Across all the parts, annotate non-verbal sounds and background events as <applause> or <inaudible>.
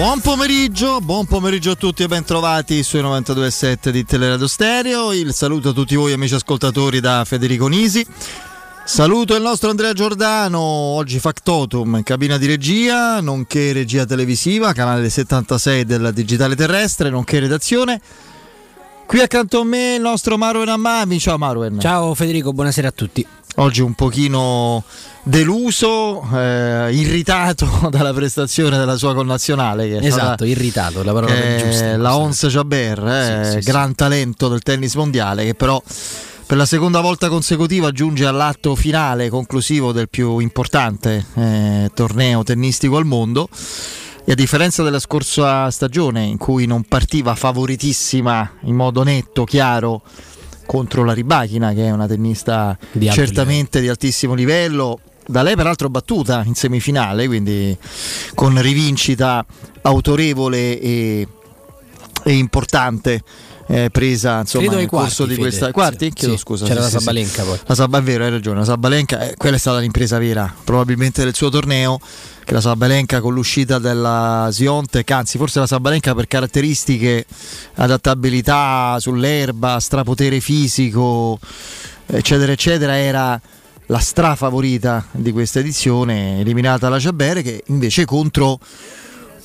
Buon pomeriggio, buon pomeriggio a tutti e ben trovati sui 92.7 di Teleradio Stereo. Il saluto a tutti voi amici ascoltatori da Federico Nisi. Saluto il nostro Andrea Giordano, oggi Factotum in cabina di regia, nonché regia televisiva, canale 76 del Digitale Terrestre, nonché redazione. Qui accanto a me il nostro Marwen Ammami. Ciao Marwen. Ciao Federico, buonasera a tutti. Oggi un pochino deluso, eh, irritato <laughs> dalla prestazione della sua connazionale. Che esatto, stata, irritato, la parola eh, giusta. La Ons Jaber, eh, sì, sì, gran sì. talento del tennis mondiale che però per la seconda volta consecutiva giunge all'atto finale conclusivo del più importante eh, torneo tennistico al mondo. E a differenza della scorsa stagione in cui non partiva favoritissima in modo netto, chiaro, contro la Ribachina, che è una tennista di certamente livello. di altissimo livello, da lei peraltro battuta in semifinale, quindi con rivincita autorevole e, e importante. Eh, presa insomma Credo nel corso quarti, di questa Fede. quarti sì, chiedo sì. scusa c'era sì, la sì, Sabalenka poi la Sab- è vero hai ragione la Sabalenka eh, quella è stata l'impresa vera probabilmente del suo torneo che la Sabalenka con l'uscita della Siontek anzi forse la Sabalenka per caratteristiche adattabilità sull'erba strapotere fisico eccetera eccetera era la strafavorita di questa edizione eliminata la Ciabere che invece contro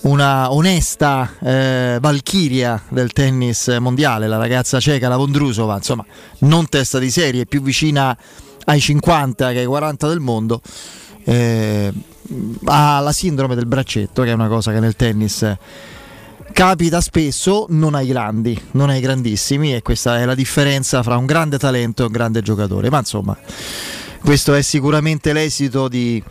una onesta eh, valchiria del tennis mondiale, la ragazza ceca, la Vondrusova, insomma, non testa di serie, più vicina ai 50 che ai 40 del mondo, eh, ha la sindrome del braccetto, che è una cosa che nel tennis capita spesso, non ai grandi, non ai grandissimi, e questa è la differenza fra un grande talento e un grande giocatore. Ma insomma, questo è sicuramente l'esito di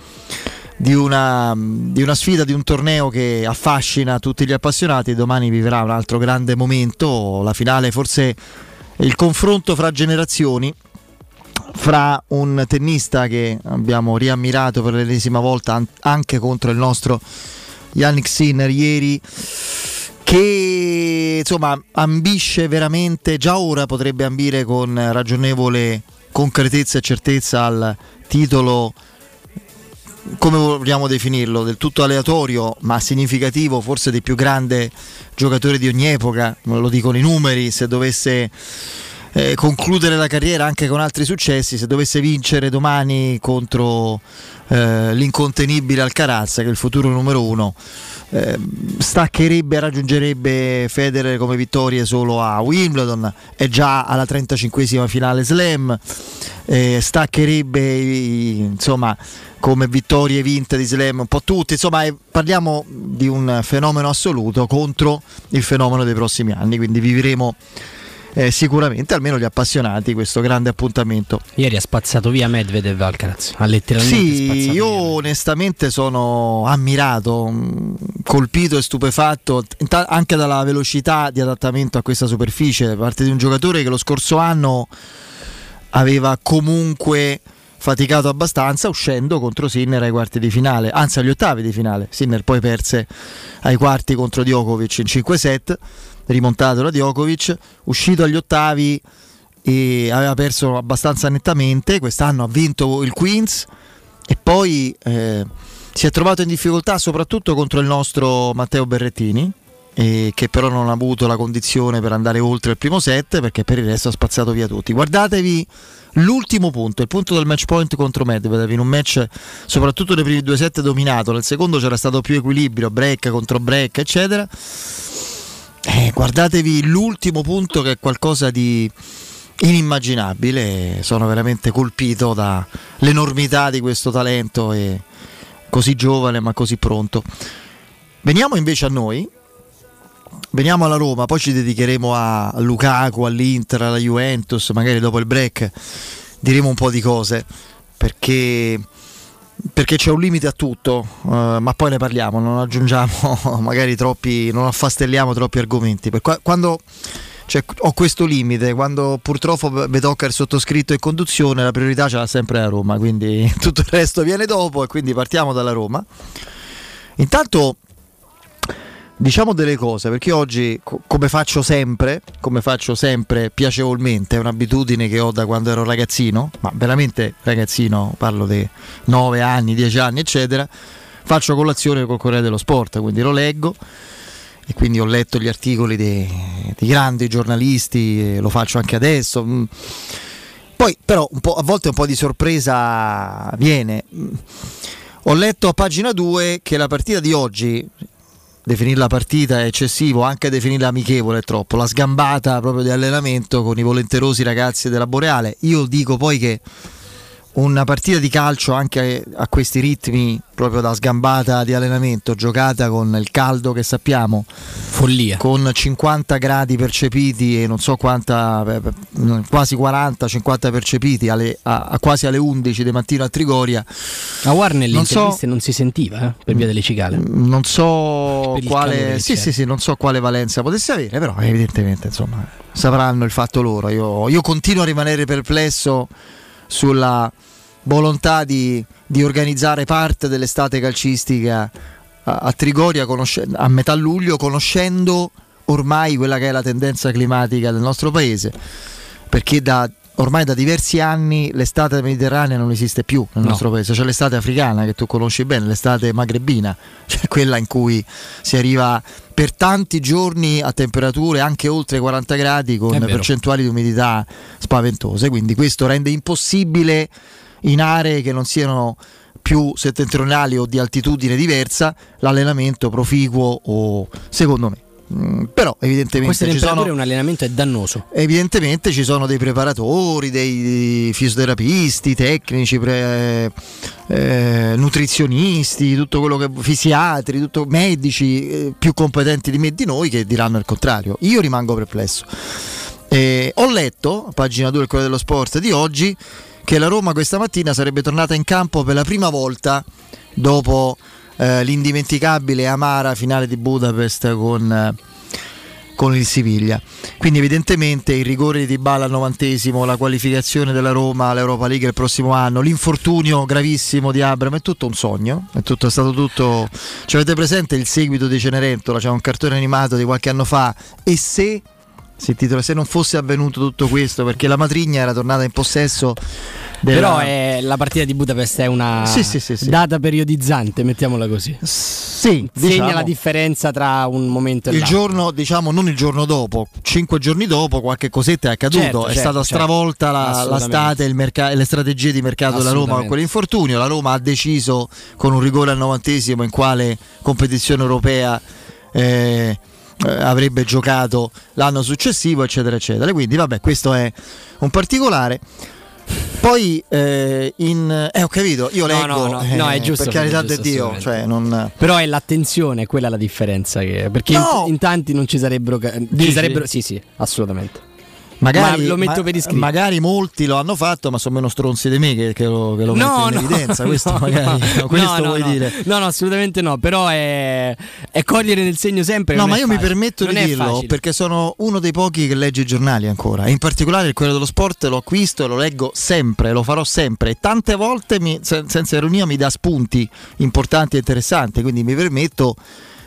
di una, di una, sfida, di un torneo che affascina tutti gli appassionati. Domani vivrà un altro grande momento, la finale forse il confronto fra generazioni, fra un tennista che abbiamo riammirato per l'ennesima volta anche contro il nostro Yannick Sinner ieri che insomma ambisce veramente, già ora potrebbe ambire con ragionevole concretezza e certezza al titolo come vogliamo definirlo, del tutto aleatorio ma significativo, forse del più grande giocatore di ogni epoca, lo dicono i numeri, se dovesse eh, concludere la carriera anche con altri successi, se dovesse vincere domani contro eh, l'incontenibile Alcaraz, che è il futuro numero uno, eh, staccherebbe, raggiungerebbe Federer come vittorie solo a Wimbledon, è già alla 35esima finale slam, eh, staccherebbe insomma come vittorie vinte di slam un po' tutti, insomma eh, parliamo di un fenomeno assoluto contro il fenomeno dei prossimi anni, quindi vivremo eh, sicuramente, almeno gli appassionati, questo grande appuntamento. Ieri ha spazzato via Medvedev Alcaraz, ha letteralmente Sì, io via. onestamente sono ammirato, colpito e stupefatto anche dalla velocità di adattamento a questa superficie da parte di un giocatore che lo scorso anno aveva comunque faticato abbastanza uscendo contro Sinner ai quarti di finale, anzi agli ottavi di finale. Sinner poi perse ai quarti contro Djokovic in 5 set, rimontato da Djokovic, uscito agli ottavi e aveva perso abbastanza nettamente, quest'anno ha vinto il Queens e poi eh, si è trovato in difficoltà soprattutto contro il nostro Matteo Berrettini eh, che però non ha avuto la condizione per andare oltre il primo set perché per il resto ha spazzato via tutti. Guardatevi l'ultimo punto, il punto del match point contro Medvedev in un match soprattutto nei primi due set dominato, nel secondo c'era stato più equilibrio, break contro break eccetera. Eh, guardatevi l'ultimo punto che è qualcosa di inimmaginabile, sono veramente colpito dall'enormità di questo talento e così giovane ma così pronto. Veniamo invece a noi veniamo alla Roma, poi ci dedicheremo a Lukaku, all'Inter, alla Juventus, magari dopo il break diremo un po' di cose perché perché c'è un limite a tutto, uh, ma poi ne parliamo, non aggiungiamo <laughs> magari troppi, non affastelliamo troppi argomenti. Qua, quando cioè, ho questo limite, quando purtroppo mi tocca il sottoscritto in conduzione, la priorità ce l'ha sempre la Roma, quindi <laughs> tutto il resto viene dopo e quindi partiamo dalla Roma. Intanto diciamo delle cose perché oggi come faccio sempre come faccio sempre piacevolmente è un'abitudine che ho da quando ero ragazzino ma veramente ragazzino parlo di 9 anni 10 anni eccetera faccio colazione col Corriere dello Sport quindi lo leggo e quindi ho letto gli articoli di, di grandi giornalisti lo faccio anche adesso mm. poi però a volte un po' di sorpresa viene ho letto a pagina 2 che la partita di oggi definire la partita è eccessivo, anche definirla amichevole è troppo. La sgambata proprio di allenamento con i volenterosi ragazzi della Boreale. Io dico poi che una partita di calcio anche a questi ritmi proprio da sgambata di allenamento giocata con il caldo che sappiamo. Follia. Con 50 gradi percepiti e non so quanta quasi 40 50 percepiti alle, a, a, quasi alle 11 di mattina a Trigoria. A Warner non so, non si sentiva eh, per via delle cicale. Non so quale sì, sì, sì, non so quale valenza potesse avere però evidentemente insomma sapranno il fatto loro. Io, io continuo a rimanere perplesso sulla volontà di, di organizzare parte dell'estate calcistica a, a Trigoria a metà luglio, conoscendo ormai quella che è la tendenza climatica del nostro paese, perché da, ormai da diversi anni l'estate mediterranea non esiste più nel no. nostro paese, c'è l'estate africana che tu conosci bene, l'estate magrebina, <laughs> cioè quella in cui si arriva per tanti giorni a temperature anche oltre 40 gradi con percentuali di umidità spaventose, quindi questo rende impossibile in aree che non siano più settentrionali o di altitudine diversa l'allenamento proficuo o secondo me Mm, però evidentemente ci sono, un allenamento è dannoso. Evidentemente ci sono dei preparatori dei fisioterapisti tecnici pre, eh, nutrizionisti tutto quello che fisiatri tutto, medici eh, più competenti di me e di noi che diranno il contrario. Io rimango perplesso. Eh, ho letto pagina 2 del Corriere dello Sport di oggi che la Roma questa mattina sarebbe tornata in campo per la prima volta dopo eh, l'indimenticabile e amara finale di Budapest con, eh, con il Siviglia. Quindi evidentemente il rigore di Bala al novantesimo, la qualificazione della Roma all'Europa League il prossimo anno, l'infortunio gravissimo di Abram, è tutto un sogno, è, tutto, è stato tutto... Ci avete presente il seguito di Cenerentola, c'è un cartone animato di qualche anno fa e se si intitola Se non fosse avvenuto tutto questo, perché la matrigna era tornata in possesso. Della... Però è, la partita di Budapest è una sì, sì, sì, data periodizzante, mettiamola così. Sì, segna diciamo, la differenza tra un momento e il l'altro. giorno, diciamo, non il giorno dopo, cinque giorni dopo, qualche cosetta è accaduto. Certo, è certo, stata certo. stravolta la, la state e merc- le strategie di mercato della Roma con quell'infortunio. La Roma ha deciso con un rigore al novantesimo in quale competizione europea. Eh, eh, avrebbe giocato l'anno successivo, eccetera, eccetera. Quindi, vabbè, questo è un particolare. Poi eh, in eh, ho capito, io leggo no, no, no, eh, è giusto, per carità di Dio, cioè non... però è l'attenzione, quella la differenza che... perché no. in, in, tanti non ci sarebbero ci sarebbero sì, sì, assolutamente. Magari, ma lo metto ma, per iscritto. Magari molti lo hanno fatto, ma sono meno stronzi di me che, che lo, che lo no, no, in evidenza. <laughs> Questo no, magari no, questo vuoi dire. No, no, assolutamente no. Però è, è cogliere nel segno sempre. No, ma io facile. mi permetto non di dirlo facile. perché sono uno dei pochi che legge i giornali ancora. In particolare quello dello sport lo acquisto e lo leggo sempre, lo farò sempre. E tante volte, mi, senza ironia, mi dà spunti importanti e interessanti. Quindi mi permetto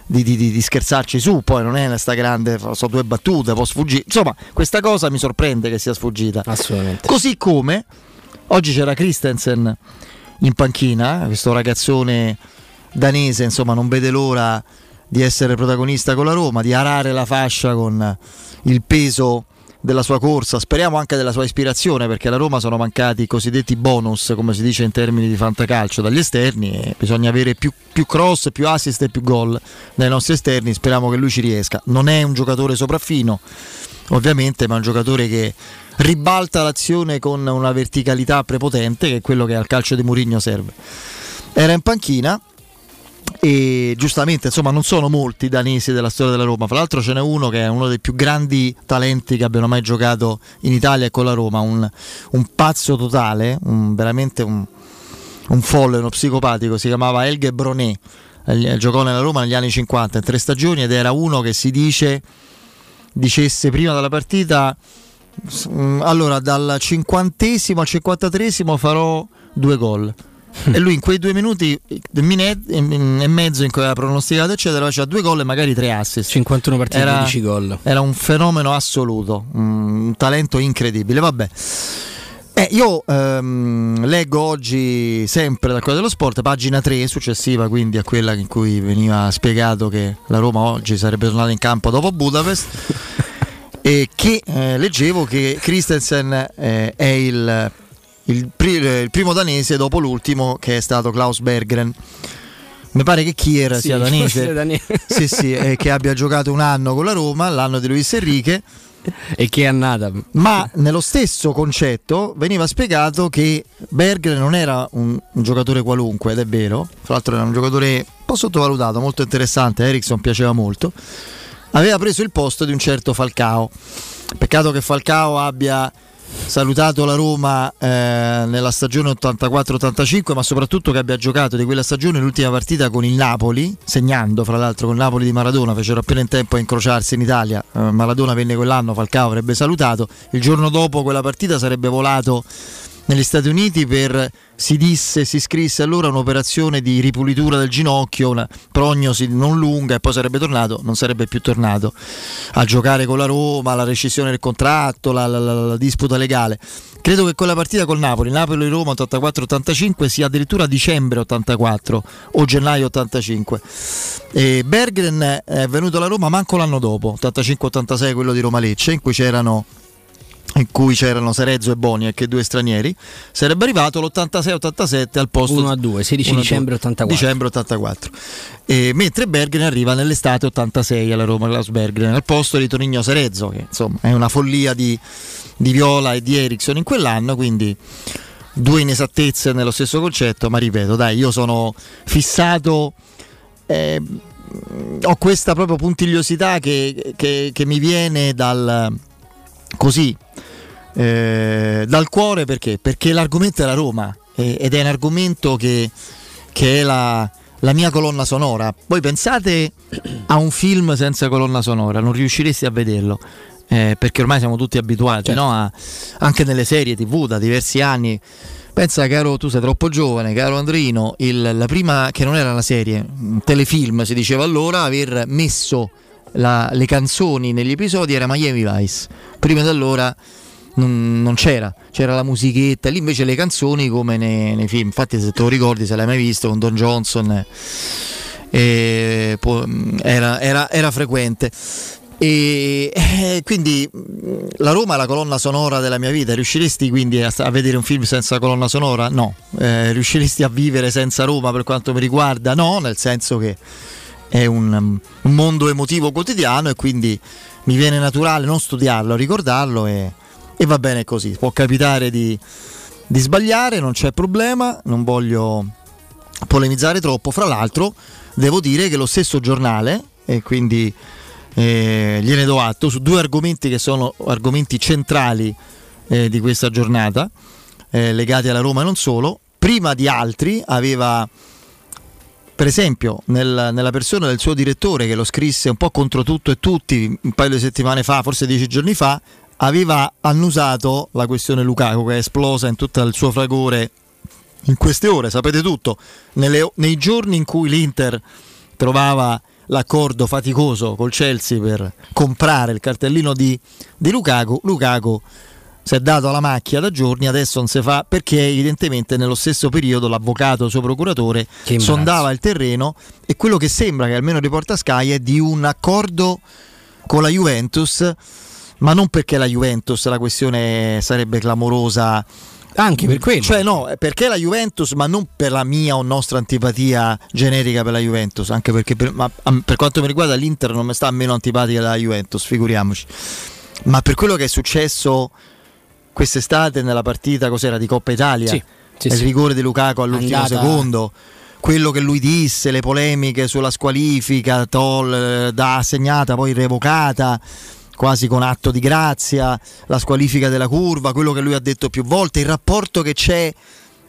di, di, di, scherzarci su, poi non è sta grande, so due battute, può sfuggire. Insomma, questa cosa mi sorprende che sia sfuggita. Assolutamente. Così come oggi c'era Christensen in panchina, questo ragazzone danese, insomma, non vede l'ora di essere protagonista con la Roma, di arare la fascia con il peso della sua corsa, speriamo anche della sua ispirazione perché alla Roma sono mancati i cosiddetti bonus, come si dice in termini di fantacalcio, dagli esterni e bisogna avere più, più cross, più assist e più gol dai nostri esterni, speriamo che lui ci riesca. Non è un giocatore sopraffino, ovviamente, ma è un giocatore che ribalta l'azione con una verticalità prepotente che è quello che al calcio di Mourinho serve. Era in panchina e giustamente insomma non sono molti danesi della storia della Roma. Fra l'altro ce n'è uno che è uno dei più grandi talenti che abbiano mai giocato in Italia e con la Roma. Un, un pazzo totale un, veramente un, un folle uno psicopatico. Si chiamava Elge Bronet. Giocò nella Roma negli anni 50 in tre stagioni ed era uno che si dice dicesse prima della partita mm, allora dal cinquantesimo al cinquantatresimo farò due gol <laughs> e lui in quei due minuti e mezzo in cui aveva pronosticato eccetera faceva due gol e magari tre assist. 51 partite era, 10 gol. era un fenomeno assoluto un talento incredibile. Vabbè. Eh, io ehm, leggo oggi sempre da quella dello sport, pagina 3, successiva quindi a quella in cui veniva spiegato che la Roma oggi sarebbe tornata in campo dopo Budapest. <laughs> e che eh, leggevo che Christensen eh, è il, il, il, primo danese dopo l'ultimo che è stato Klaus Berggren. Mi pare che Kier sì, sia <laughs> danese, danese. sì, sì, e che abbia giocato un anno con la Roma, l'anno di Luis Enrique e che è andata. Ma nello stesso concetto veniva spiegato che Berger non era un, un, giocatore qualunque, ed è vero, fra l'altro era un giocatore un po' sottovalutato, molto interessante, Ericsson piaceva molto. Aveva preso il posto di un certo Falcao. Peccato che Falcao abbia salutato la Roma eh, nella stagione 84-85, ma soprattutto che abbia giocato di quella stagione l'ultima partita con il Napoli, segnando fra l'altro con il Napoli di Maradona, fecero appena in tempo a incrociarsi in Italia. Eh, Maradona venne quell'anno, Falcao avrebbe salutato, il giorno dopo quella partita sarebbe volato negli Stati Uniti per, si disse, si scrisse allora un'operazione di ripulitura del ginocchio, una prognosi non lunga e poi sarebbe tornato, non sarebbe più tornato a giocare con la Roma, la rescissione del contratto, la, la, la, la disputa legale. Credo che quella partita col Napoli, Napoli-Roma 84-85 sia addirittura dicembre 84 o gennaio 85. E Bergren è venuto alla Roma manco l'anno dopo, 85-86 quello di Roma-Lecce, in cui c'erano in cui c'erano Serezzo e Boniek e due stranieri, sarebbe arrivato l'86-87 al posto 1 a 2, 16 dicembre 84. Dicembre 84. E, mentre Bergen arriva nell'estate 86 alla Roma Klaus Bergen al posto di Tonigno Serezzo, che insomma è una follia di, di Viola e di Ericsson in quell'anno, quindi due inesattezze nello stesso concetto, ma ripeto, dai, io sono fissato eh, ho questa proprio puntigliosità che, che, che mi viene dal così eh, dal cuore perché? Perché l'argomento è la Roma eh, ed è un argomento che, che è la, la, mia colonna sonora. Voi pensate a un film senza colonna sonora, non riuscireste a vederlo. Eh, perché ormai siamo tutti abituati certo. no? a, anche nelle serie tv da diversi anni. Pensa, caro, tu sei troppo giovane, caro Andrino. Il, la prima, che non era una serie, un telefilm si diceva allora, aver messo la, le canzoni negli episodi era Miami Vice. Prima di allora non, non, c'era, c'era la musichetta, lì invece le canzoni come nei, nei, film. Infatti, se te lo ricordi, se l'hai mai visto con Don Johnson, eh, era, era, era, frequente. E eh, quindi la Roma è la colonna sonora della mia vita. Riusciresti quindi a, a vedere un film senza colonna sonora? No. Eh, riusciresti a vivere senza Roma per quanto mi riguarda? No, nel senso che è un, un mondo emotivo quotidiano e quindi mi viene naturale non studiarlo, ricordarlo e, e va bene così. Può capitare di, di sbagliare, non c'è problema, non voglio polemizzare troppo. Fra l'altro, devo dire che lo stesso giornale, e quindi eh, gliene do atto, su due argomenti che sono argomenti centrali eh, di questa giornata, eh, legati alla Roma e non solo, prima di altri aveva per esempio nel, nella persona del suo direttore che lo scrisse un po' contro tutto e tutti un paio di settimane fa, forse dieci giorni fa, aveva annusato la questione Lukaku che è esplosa in tutto il suo fragore in queste ore, sapete tutto, Nelle, nei giorni in cui l'Inter trovava l'accordo faticoso col Chelsea per comprare il cartellino di, di Lukaku, Lukaku si è dato alla macchia da giorni, adesso non si fa perché evidentemente nello stesso periodo l'avvocato, suo procuratore, sondava il terreno e quello che sembra che almeno riporta Sky è di un accordo con la Juventus, ma non perché la Juventus la questione sarebbe clamorosa. Anche per quello. Cioè no, perché la Juventus, ma non per la mia o nostra antipatia generica per la Juventus, anche perché per, per quanto mi riguarda l'Inter non mi sta meno antipatica della Juventus, figuriamoci. Ma per quello che è successo quest'estate nella partita cos'era di Coppa Italia, sì, sì, il rigore di Lukaku all'ultimo Andata. secondo. quello che lui disse, le polemiche sulla squalifica, tol, da assegnata poi revocata quasi con atto di grazia, la squalifica della curva, quello che lui ha detto più volte, il rapporto che c'è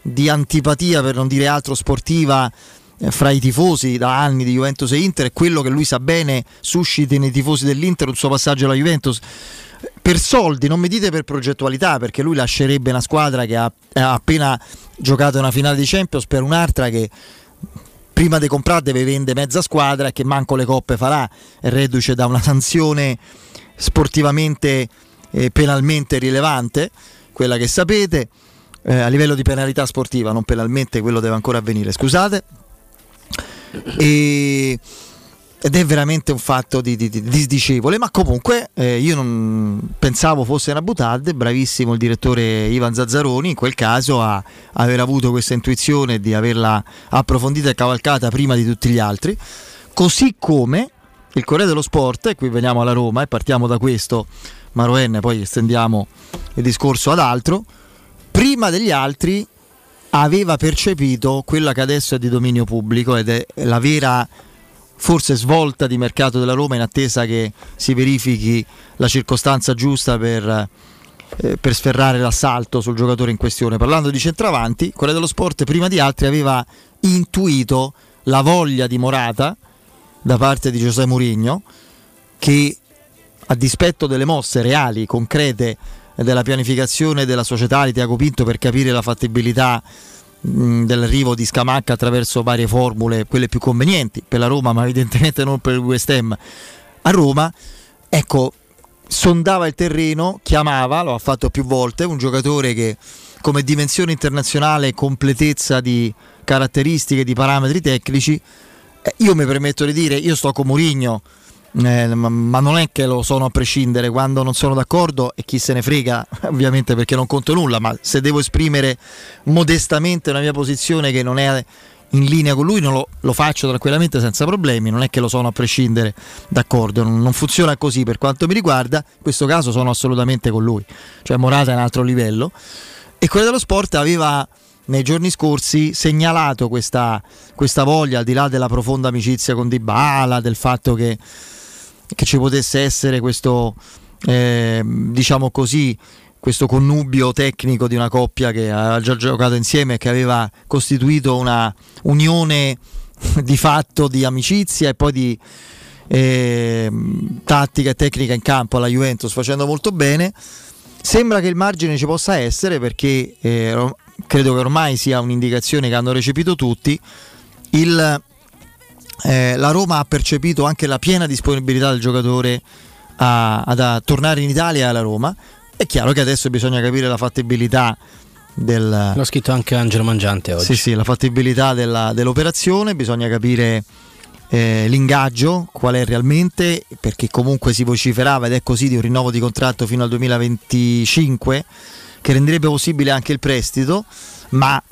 di antipatia, per non dire altro, sportiva eh, fra i tifosi da anni di Juventus e Inter è quello che lui sa bene susciti nei tifosi dell'Inter un suo passaggio alla Juventus per soldi, non mi dite per progettualità, perché lui lascerebbe una squadra che ha, ha appena giocato una finale di Champions per un'altra che prima di comprare deve vendere mezza squadra e che manco le coppe farà, reduce da una sanzione sportivamente e penalmente rilevante, quella che sapete, eh, a livello di penalità sportiva, non penalmente, quello deve ancora avvenire, scusate. E, ed è veramente un fatto di, di, di disdicevole, ma comunque eh, io non pensavo fosse una butade, bravissimo il direttore Ivan Zazzaroni in quel caso a aver avuto questa intuizione di averla approfondita e cavalcata prima di tutti gli altri, così come il Corriere dello Sport, e qui veniamo alla Roma e partiamo da questo, Maroenne, poi estendiamo il discorso ad altro, prima degli altri aveva percepito quella che adesso è di dominio pubblico ed è la vera forse svolta di mercato della Roma in attesa che si verifichi la circostanza giusta per, eh, per sferrare l'assalto sul giocatore in questione. Parlando di centravanti, quella dello sport prima di altri aveva intuito la voglia di Morata da parte di Giuseppe Mourinho che a dispetto delle mosse reali, concrete della pianificazione della società di Tiago Pinto per capire la fattibilità dell'arrivo di Scamacca attraverso varie formule, quelle più convenienti per la Roma, ma evidentemente non per il West Ham. A Roma, ecco, sondava il terreno, chiamava, lo ha fatto più volte, un giocatore che come dimensione internazionale, completezza di caratteristiche, di parametri tecnici, eh, io mi permetto di dire, io sto con Mourinho, eh, ma, ma, non è che lo sono a prescindere, quando non sono d'accordo e chi se ne frega, <laughs> ovviamente perché non conto nulla, ma se devo esprimere modestamente una mia posizione che non è in linea con lui, lo, lo, faccio tranquillamente senza problemi, non è che lo sono a prescindere, d'accordo, non, non, funziona così per quanto mi riguarda, in questo caso sono assolutamente con lui, cioè Morata è un altro livello. E quello dello sport aveva nei giorni scorsi segnalato questa, questa voglia, al di là della profonda amicizia con Dybala, del fatto che, che ci potesse essere questo, eh, diciamo così, questo connubio tecnico di una coppia che ha già giocato insieme e che aveva costituito una unione di fatto di amicizia e poi di eh, tattica e tecnica in campo alla Juventus facendo molto bene. Sembra che il margine ci possa essere perché eh, credo che ormai sia un'indicazione che hanno recepito tutti, il, eh, la Roma ha percepito anche la piena disponibilità del giocatore a, ad, a tornare in Italia e alla Roma. È chiaro che adesso bisogna capire la fattibilità del... L'ho scritto anche Angelo Mangiante oggi. Sì, sì, la fattibilità della, dell'operazione, bisogna capire eh, l'ingaggio, qual è realmente, perché comunque si vociferava ed è così di un rinnovo di contratto fino al 2025 che renderebbe possibile anche il prestito, ma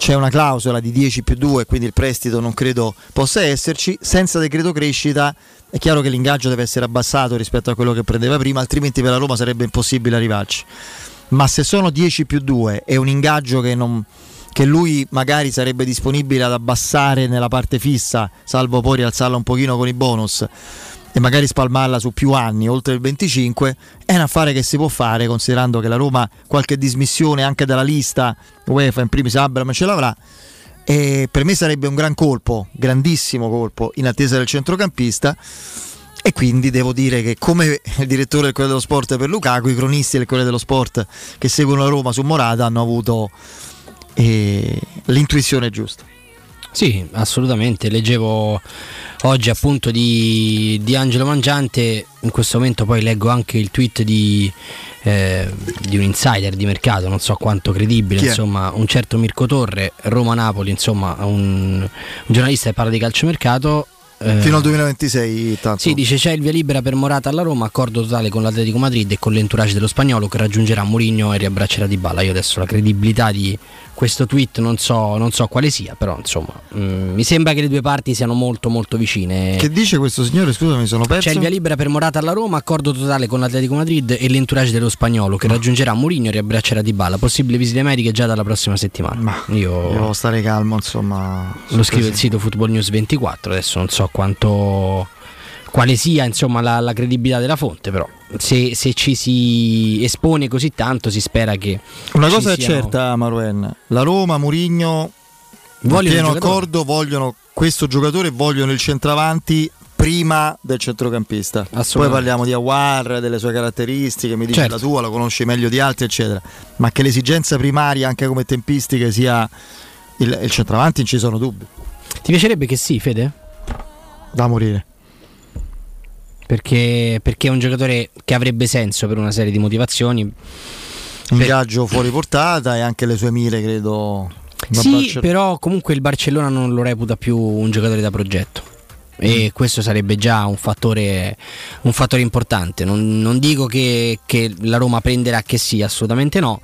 c'è una clausola di 10 più 2, quindi il prestito non credo possa esserci. Senza decreto crescita è chiaro che l'ingaggio deve essere abbassato rispetto a quello che prendeva prima, altrimenti per la Roma sarebbe impossibile arrivarci. Ma se sono 10 più 2 e un ingaggio che, non, che lui magari sarebbe disponibile ad abbassare nella parte fissa, salvo poi rialzarla un pochino con i bonus, e magari spalmarla su più anni, oltre il 25, è un affare che si può fare considerando che la Roma qualche dismissione anche dalla lista UEFA in primis Abram ce l'avrà. E per me sarebbe un gran colpo, grandissimo colpo in attesa del centrocampista. E quindi devo dire che come il direttore del Corriere dello Sport per Lukaku, i cronisti del Corriere dello Sport che seguono la Roma su Morata hanno avuto eh, l'intuizione giusta. Sì, assolutamente. Leggevo oggi appunto di, di, Angelo Mangiante, in questo momento poi leggo anche il tweet di, eh, di un insider di mercato, non so quanto credibile, insomma, un certo Mirko Torre, Roma-Napoli, insomma, un, un giornalista che parla di calciomercato eh, Fino al 2026 tanto. Sì, dice c'è il via libera per Morata alla Roma, accordo totale con l'Atletico Madrid e con l'entourage dello spagnolo che raggiungerà Mourinho e riabbraccerà Di Balla. Io adesso la credibilità di questo tweet non so, non so quale sia, però insomma mm, mi sembra che le due parti siano molto molto vicine. Che dice questo signore? Scusa, mi sono perso. C'è il via libera per Morata alla Roma, accordo totale con l'Atletico Madrid e l'entourage dello spagnolo che raggiungerà Mourinho e riabbraccerà Di Balla. Possibile visite mediche già dalla prossima settimana. Ma io devo stare calmo, insomma. Lo scrive il sito Football News 24, adesso non so quanto quale sia insomma, la, la, credibilità della fonte, però se, se, ci si espone così tanto si spera che... Una cosa è siano... certa, Maruen, la Roma, Murigno, vogliono pieno accordo, vogliono questo giocatore, vogliono il centravanti prima del centrocampista. Poi parliamo di Awar, delle sue caratteristiche, mi dici certo. la tua, lo conosci meglio di altri, eccetera. Ma che l'esigenza primaria, anche come tempistiche, sia il, il centravanti, non ci sono dubbi. Ti piacerebbe che sì, Fede? Da morire perché, perché, è un giocatore che avrebbe senso per una serie di motivazioni. Ingaggio per... fuori portata e anche le sue mire, credo. Sì, Barcell- però comunque il Barcellona non lo reputa più un giocatore da progetto. E mm. questo sarebbe già un fattore, un fattore importante. Non, non dico che, che, la Roma prenderà che sì, assolutamente no.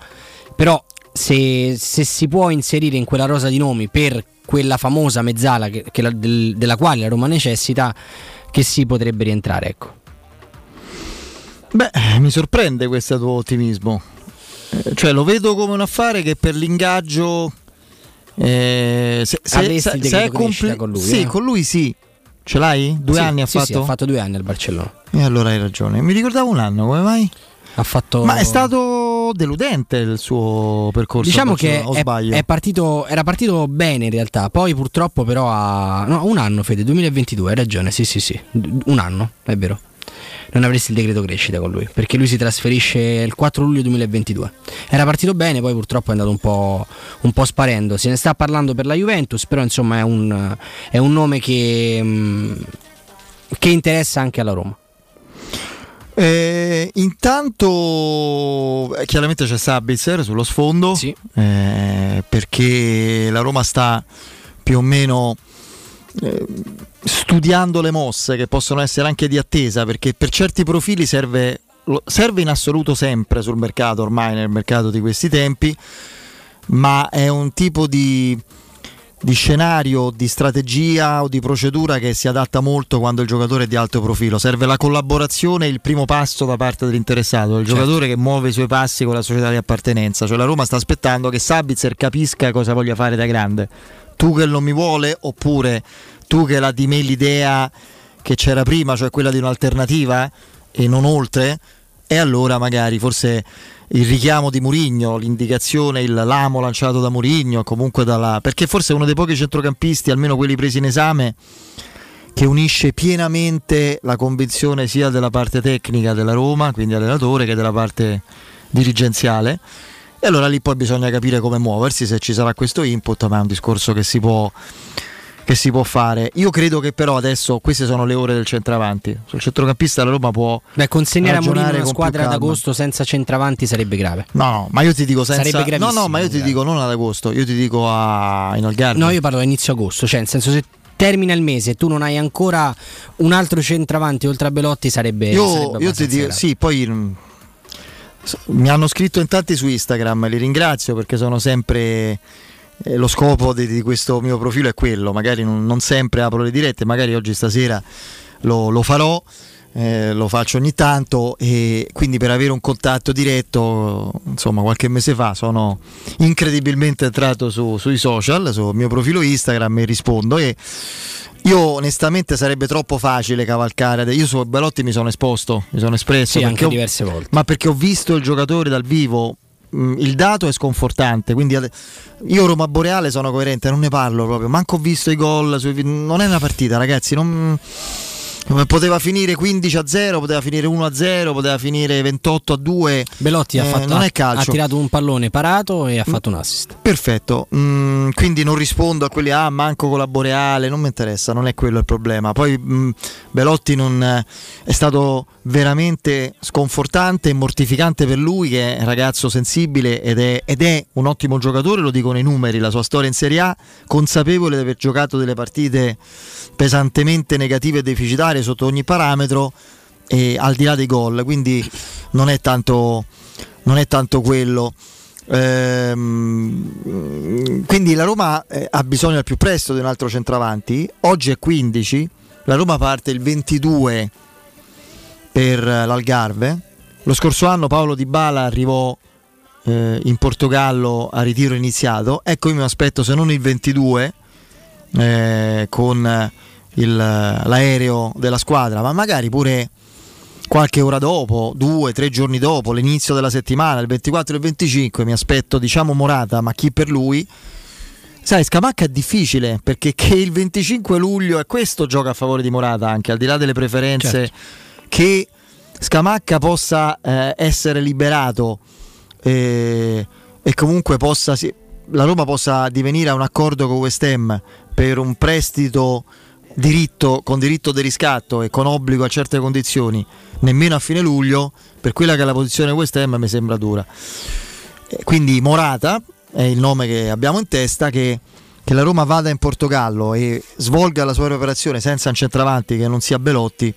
Però se, se, si può inserire in quella rosa di nomi per quella famosa mezzala che, che la, del, della quale la Roma necessita, che si potrebbe rientrare. Ecco. Beh, mi sorprende questo tuo ottimismo. Eh, cioè, lo vedo come un affare che per l'ingaggio. Eh, se, se, se, se è compl- con lui. Sì, eh? con lui sì. Ce l'hai? Due sì, anni ha sì, fatto? Sì, ha fatto due anni al Barcellona. E allora hai ragione. Mi ricordavo un anno, come mai? Ha fatto... Ma è stato deludente il suo percorso. Diciamo che è, è partito, era partito bene in realtà, poi purtroppo però ha... No, un anno Fede, 2022, hai ragione, sì sì sì, un anno, è vero. Non avresti il decreto crescita con lui, perché lui si trasferisce il 4 luglio 2022. Era partito bene, poi purtroppo è andato un po', un po sparendo. Se ne sta parlando per la Juventus, però insomma è un, è un nome che, mm, che interessa anche alla Roma. Eh, intanto eh, chiaramente c'è Sabitzer sullo sfondo sì. eh, perché la Roma sta più o meno eh, studiando le mosse che possono essere anche di attesa perché per certi profili serve, serve in assoluto sempre sul mercato ormai nel mercato di questi tempi ma è un tipo di di scenario, di strategia o di procedura che si adatta molto quando il giocatore è di alto profilo. Serve la collaborazione il primo passo da parte dell'interessato, il certo. giocatore che muove i suoi passi con la società di appartenenza. Cioè la Roma sta aspettando che Sabitzer capisca cosa voglia fare da grande. Tu che non mi vuole oppure tu che la di me l'idea che c'era prima, cioè quella di un'alternativa e non oltre, e allora magari forse il richiamo di Murigno, l'indicazione, il lamo lanciato da Murigno, comunque dalla... perché forse è uno dei pochi centrocampisti, almeno quelli presi in esame, che unisce pienamente la convinzione sia della parte tecnica della Roma, quindi allenatore, che della parte dirigenziale. E allora lì poi bisogna capire come muoversi, se ci sarà questo input, ma è un discorso che si può che si può fare. Io credo che però adesso queste sono le ore del centravanti. Sul centrocampista la Roma può Beh, consegnare a Mourinho una squadra ad agosto senza centravanti sarebbe grave. No, no, ma io ti dico senza No, no, ma io ti digo non ad agosto, io ti dico a in Olgardi. No, io parlo a inizio agosto, cioè nel senso se termina il mese e tu non hai ancora un altro centravanti oltre a Belotti sarebbe Io, sarebbe io ti dico, sì, poi mm, mi hanno scritto in tanti su Instagram, li ringrazio perché sono sempre eh, lo scopo di, di, questo mio profilo è quello, magari non, non, sempre apro le dirette, magari oggi stasera lo, lo farò. Eh, lo faccio ogni tanto e quindi per avere un contatto diretto, insomma, qualche mese fa sono incredibilmente entrato su, sui social, sul mio profilo Instagram e rispondo e io onestamente sarebbe troppo facile cavalcare. Io su Belotti mi sono esposto, mi sono espresso. Sì, anche ho, diverse volte. Ma perché ho visto il giocatore dal vivo il dato è sconfortante. Quindi io Roma Boreale sono coerente, non ne parlo proprio. Manco ho visto i gol. Non è una partita, ragazzi. Non Poteva finire 15 a 0, poteva finire 1 a 0, poteva finire 28 a 2. Belotti eh, ha, fatto, non è calcio. ha tirato un pallone parato e ha mm, fatto un assist. Perfetto, mm, quindi non rispondo a quelli, ah manco con la Boreale, non mi interessa, non è quello il problema. Poi mm, Belotti non, è stato veramente sconfortante e mortificante per lui che è un ragazzo sensibile ed è, ed è un ottimo giocatore, lo dicono i numeri, la sua storia in Serie A, consapevole di aver giocato delle partite pesantemente negative e deficitarie sotto ogni parametro e al di là dei gol, quindi non è tanto, non è tanto quello. Ehm, quindi la Roma eh, ha bisogno al più presto di un altro centravanti. Oggi è 15, la Roma parte il 22 per l'Algarve. Lo scorso anno Paolo Di Bala arrivò eh, in Portogallo a ritiro iniziato. Ecco, io mi aspetto se non il 22 eh, con il, l'aereo della squadra, ma magari pure qualche ora dopo, due, tre giorni dopo, l'inizio della settimana, il 24 e il 25, mi aspetto diciamo Morata, ma chi per lui? Sai, Scamacca è difficile perché che il 25 luglio, e questo gioca a favore di Morata anche, al di là delle preferenze, certo. che Scamacca possa eh, essere liberato eh, e comunque possa, la Roma possa divenire a un accordo con West Ham per un prestito diritto, con diritto di riscatto e con obbligo a certe condizioni nemmeno a fine luglio, per quella che è la posizione West Ham mi sembra dura. Quindi Morata è il nome che abbiamo in testa che, che la Roma vada in Portogallo e svolga la sua operazione senza un centravanti che non sia Belotti.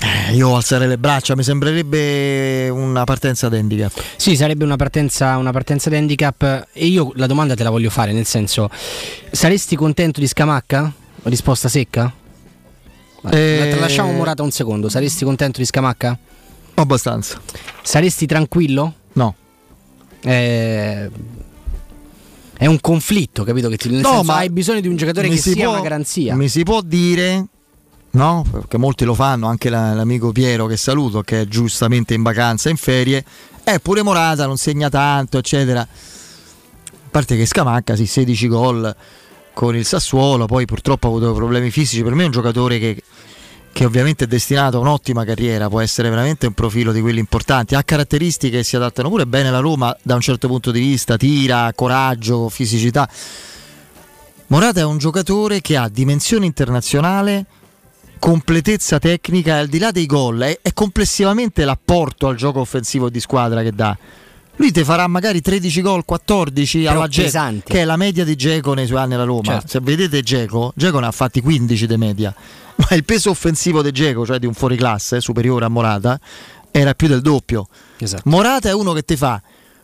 Eh, io alzerei le braccia, mi sembrerebbe una partenza d'handicap. Sì, sarebbe una partenza, una partenza d'handicap e io la domanda te la voglio fare, nel senso, saresti contento di Scamacca? Risposta secca? Eh... lasciamo Morata un secondo. Saresti contento di Scamacca? Abbastanza. Saresti tranquillo? No. Eh... È un conflitto, capito? Che ti, nel no, ma hai bisogno di un giocatore che sia può, una garanzia. Mi si può dire, no? Perché molti lo fanno, anche la, l'amico Piero che saluto, che è giustamente in vacanza, in ferie. Eh, pure Morata non segna tanto, eccetera. A parte che Scamacca, sì, 16 gol con il Sassuolo, poi purtroppo ha avuto problemi fisici, per me è un giocatore che, che ovviamente è destinato a un'ottima carriera, può essere veramente un profilo di quelli importanti, ha caratteristiche che si adattano pure bene alla Roma da un certo punto di vista, tira, coraggio, fisicità. Morata è un giocatore che ha dimensione internazionale, completezza tecnica e al di là dei gol è, è complessivamente l'apporto al gioco offensivo di squadra che dà lui ti farà magari 13 gol, 14 Però alla Geco, che è la media di Geco nei suoi anni alla Roma. Certo. Se vedete Geco, Geco ne ha fatti 15 di media, <laughs> ma il peso offensivo di Geco, cioè di un fuoriclasse superiore a Morata, era più del doppio. Esatto. Morata è uno che ti fa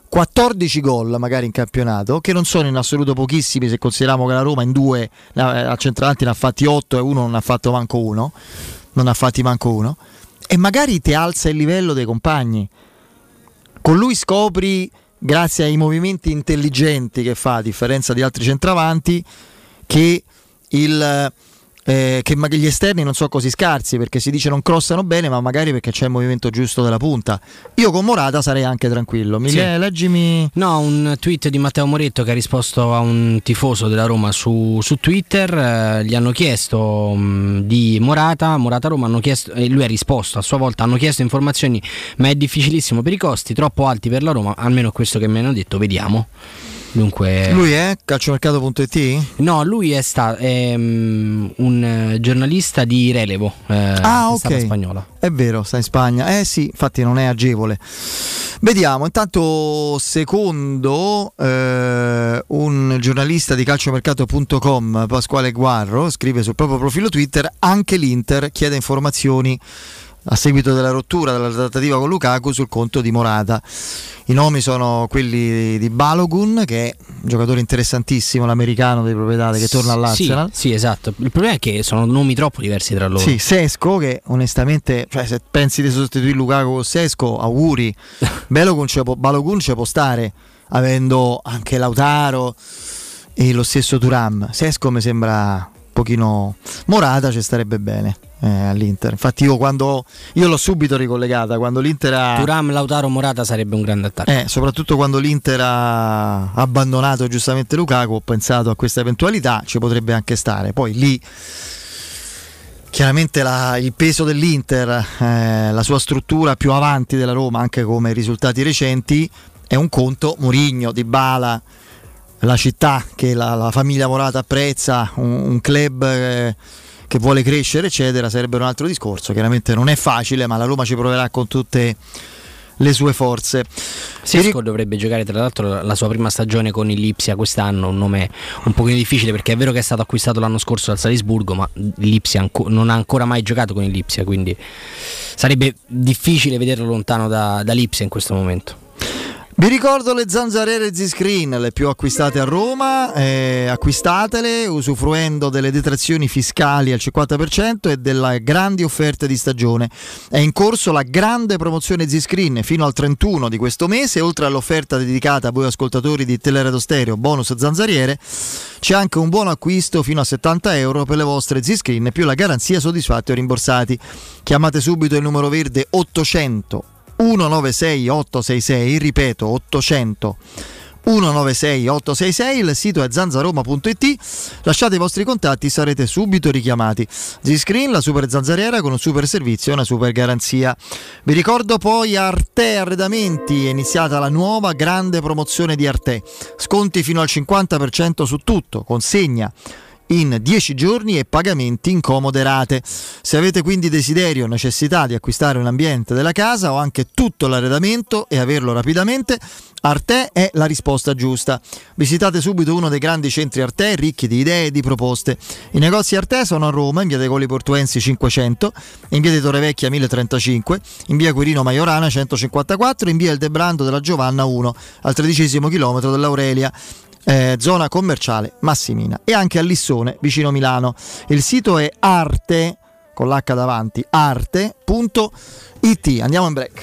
14 gol magari in campionato, che non sono in assoluto pochissimi se consideriamo che la Roma in due a centravanti ne ha fatti 8 e uno non ha fatto manco uno, non ha fatti manco uno, e magari ti alza il livello dei compagni con lui scopri, grazie ai movimenti intelligenti che fa, a differenza di altri centravanti, che il eh, che gli esterni non sono così scarsi perché si dice non crossano bene, ma magari perché c'è il movimento giusto della punta. Io con Morata sarei anche tranquillo. Mi sì. leggimi. No, un tweet di Matteo Moretto che ha risposto a un tifoso della Roma su, su Twitter. Eh, gli hanno chiesto mh, mm, di Morata, Morata Roma hanno chiesto, e lui ha risposto a sua volta. Hanno chiesto informazioni, ma è difficilissimo per i costi, troppo alti per la Roma. Almeno questo che mi hanno detto, vediamo. Dunque, lui è calciomercato.it? No, lui è, sta, è um, un giornalista di Relevo, eh, ah, ok. spagnola. È vero, sta in Spagna. Eh sì, infatti non è agevole. Vediamo, intanto secondo eh, un giornalista di calciomercato.com, Pasquale Guarro, scrive sul proprio profilo Twitter, anche l'Inter chiede informazioni a seguito della rottura della trattativa con Lukaku sul conto di Morata. I nomi sono quelli di Balogun, che è un giocatore interessantissimo, l'americano dei proprietari che torna all'Arsenal. Sì, sì, esatto. Il problema è che sono nomi troppo diversi tra loro. Sì, Sesco, che onestamente, cioè, se pensi di sostituire Lukaku con Sesco, auguri. <laughs> Balogun ci può, Balogun ci può stare, avendo anche Lautaro e lo stesso Turam. Sesco mi sembra pochino... Morata ci starebbe bene eh, all'Inter. Infatti io quando io l'ho subito ricollegata quando l'Inter ha Turam, Lautaro, Morata sarebbe un grande attacco. Eh, soprattutto quando l'Inter ha abbandonato giustamente Lukaku, ho pensato a questa eventualità, ci potrebbe anche stare. Poi lì chiaramente la, il peso dell'Inter, eh, la sua struttura più avanti della Roma, anche come risultati recenti, è un conto. Murigno, Di Bala, la città che la, la famiglia Morata apprezza, un, un club eh, che vuole crescere, eccetera, sarebbe un altro discorso. Chiaramente non è facile, ma la Roma ci proverà con tutte le sue forze. Sesco dovrebbe giocare tra l'altro la sua prima stagione con il Lipsia quest'anno, un nome un pochino difficile perché è vero che è stato acquistato l'anno scorso dal Salisburgo, ma Lipsia non ha ancora mai giocato con il Lipsia, quindi sarebbe difficile vederlo lontano da, da Lipsia in questo momento. Vi ricordo le zanzariere Z-Screen, le più acquistate a Roma, eh, acquistatele usufruendo delle detrazioni fiscali al 50% e delle grandi offerte di stagione. È in corso la grande promozione Z-Screen fino al 31 di questo mese, oltre all'offerta dedicata a voi ascoltatori di Teleradio Stereo, bonus zanzariere, c'è anche un buon acquisto fino a 70 euro per le vostre Z-Screen più la garanzia soddisfatti o rimborsati. Chiamate subito il numero verde 800 196 866, ripeto 800 196 866, il sito è zanzaroma.it, lasciate i vostri contatti, sarete subito richiamati. Z-Screen, la super zanzariera con un super servizio e una super garanzia. Vi ricordo poi Arte Arredamenti, è iniziata la nuova grande promozione di Arte, sconti fino al 50% su tutto, consegna in 10 giorni e pagamenti in comode rate. Se avete quindi desiderio o necessità di acquistare un ambiente della casa o anche tutto l'arredamento e averlo rapidamente, Arte è la risposta giusta. Visitate subito uno dei grandi centri Arte ricchi di idee e di proposte. I negozi Arte sono a Roma, in via dei Colli Portuensi 500, in via di Torrevecchia 1035, in via Quirino Maiorana 154, in via Il Debrando della Giovanna 1, al tredicesimo chilometro dell'Aurelia eh, zona commerciale Massimina e anche a Lissone vicino Milano. Il sito è arte con l'H davanti arte.it. Andiamo in break.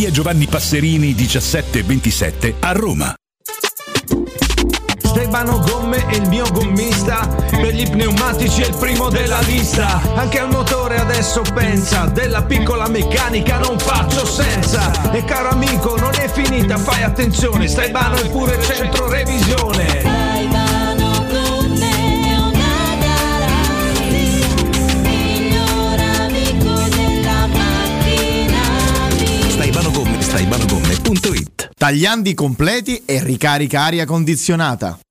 via Giovanni Passerini 1727 a Roma. Stefano Gomme è il mio gommista Per gli pneumatici è il primo della lista. Anche al motore adesso pensa Della piccola meccanica non faccio senza. E caro amico non è finita fai attenzione Stefano è pure centro revisione Tagliandi completi e ricarica aria condizionata.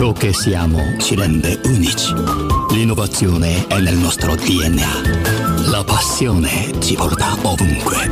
Ciò che siamo ci rende unici. L'innovazione è nel nostro DNA. La passione ci porta ovunque.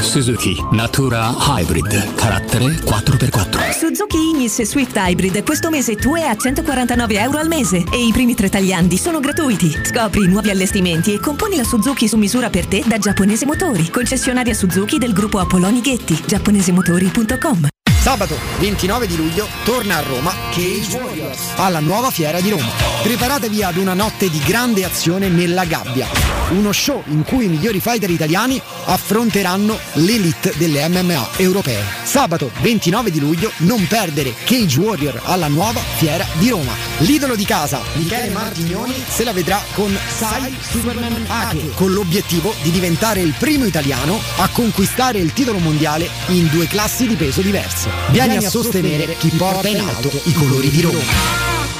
Suzuki Natura Hybrid, carattere 4x4. Suzuki Ignis Swift Hybrid questo mese tu è a 149 euro al mese e i primi tre tagliandi sono gratuiti. Scopri i nuovi allestimenti e componi la Suzuki su misura per te da Giapponese Motori, concessionaria Suzuki del gruppo Apolloni Ghetti, giapponesemotori.com. Sabato 29 di luglio torna a Roma Cage Warriors alla nuova fiera di Roma. Preparatevi ad una notte di grande azione nella gabbia. Uno show in cui i migliori fighter italiani affronteranno l'elite delle MMA europee. Sabato 29 di luglio non perdere Cage Warrior alla nuova fiera di Roma. L'idolo di casa, Michele Martignoni, se la vedrà con Sai Superman Ake, con l'obiettivo di diventare il primo italiano a conquistare il titolo mondiale in due classi di peso diverse. Vieni a sostenere chi porta in alto i colori di Roma.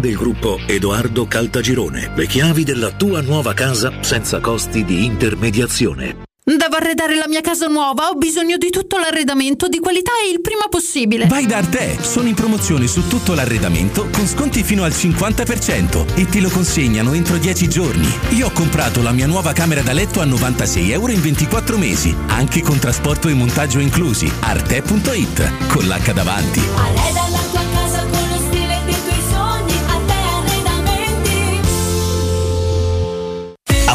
del gruppo Edoardo Caltagirone. Le chiavi della tua nuova casa senza costi di intermediazione. Devo arredare la mia casa nuova, ho bisogno di tutto l'arredamento di qualità e il prima possibile. Vai da Arte, sono in promozione su tutto l'arredamento con sconti fino al 50% e te lo consegnano entro 10 giorni. Io ho comprato la mia nuova camera da letto a 96 euro in 24 mesi, anche con trasporto e montaggio inclusi. Arte.it, con l'H davanti. Arreda la tua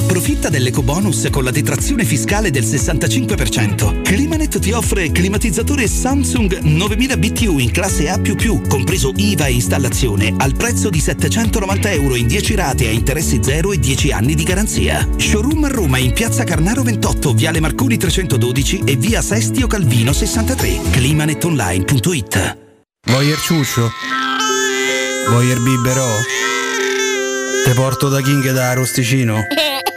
Approfitta dell'ecobonus con la detrazione fiscale del 65%. Climanet ti offre climatizzatore Samsung 9000 BTU in classe A++, compreso IVA e installazione, al prezzo di 790 euro in 10 rate a interessi zero e 10 anni di garanzia. Showroom a Roma in Piazza Carnaro 28, Viale Marconi 312 e Via Sestio Calvino 63. Climanetonline.it Voyer ciuccio? Voyer biberò? Te porto da King da Rosticino? <laughs>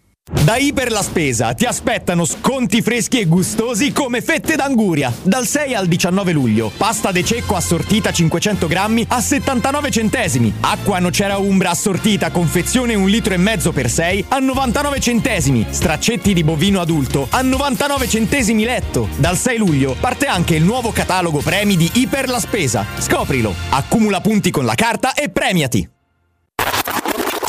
Da Iper la Spesa ti aspettano sconti freschi e gustosi come fette d'anguria. Dal 6 al 19 luglio. Pasta de cecco assortita 500 grammi a 79 centesimi. Acqua nocera umbra assortita confezione 1 litro e mezzo per 6 a 99 centesimi. Straccetti di bovino adulto a 99 centesimi letto. Dal 6 luglio parte anche il nuovo catalogo premi di Iper la Spesa. Scoprilo. Accumula punti con la carta e premiati.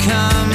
come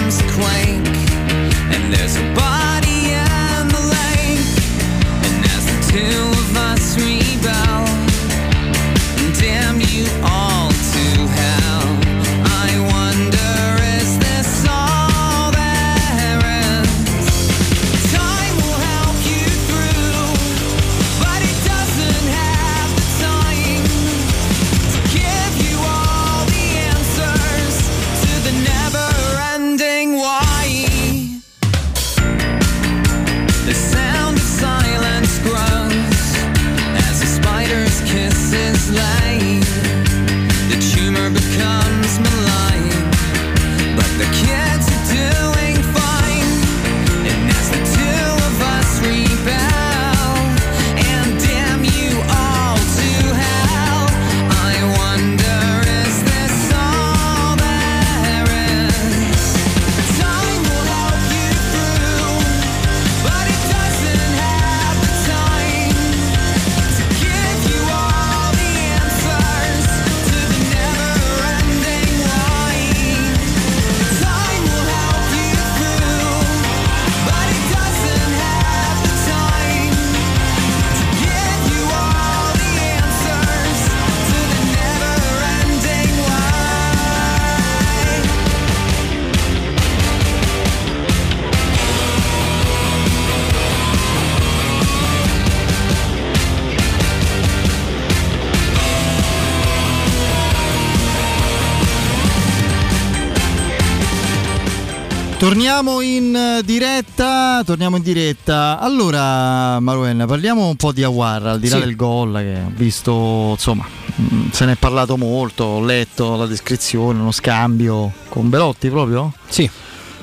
Torniamo in eh, diretta, torniamo in diretta. Allora, Maruen, parliamo un po' di Aguarra, al di là Sì. del gol che ho visto, insomma, mh, se ne è parlato molto, ho letto la descrizione, uno scambio con Belotti proprio? Sì.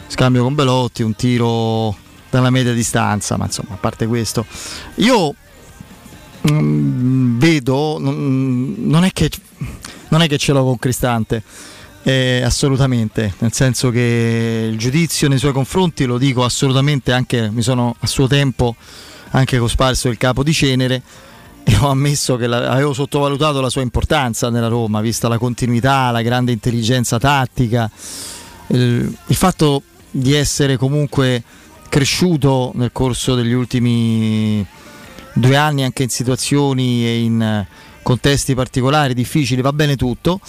Scambio con Belotti, un tiro dalla media distanza, ma insomma, a parte questo, io mh, vedo, non, non è che non è che ce l'ho con Cristante. Eh, assolutamente, nel senso che il giudizio nei suoi confronti lo dico assolutamente anche, mi sono a suo tempo anche cosparso il capo di cenere <laughs> e ho ammesso che la- avevo sottovalutato la sua importanza nella Roma, vista la continuità, la grande intelligenza tattica, il, il fatto di essere comunque cresciuto nel corso degli ultimi due anni anche in situazioni e in contesti particolari, difficili, va bene tutto.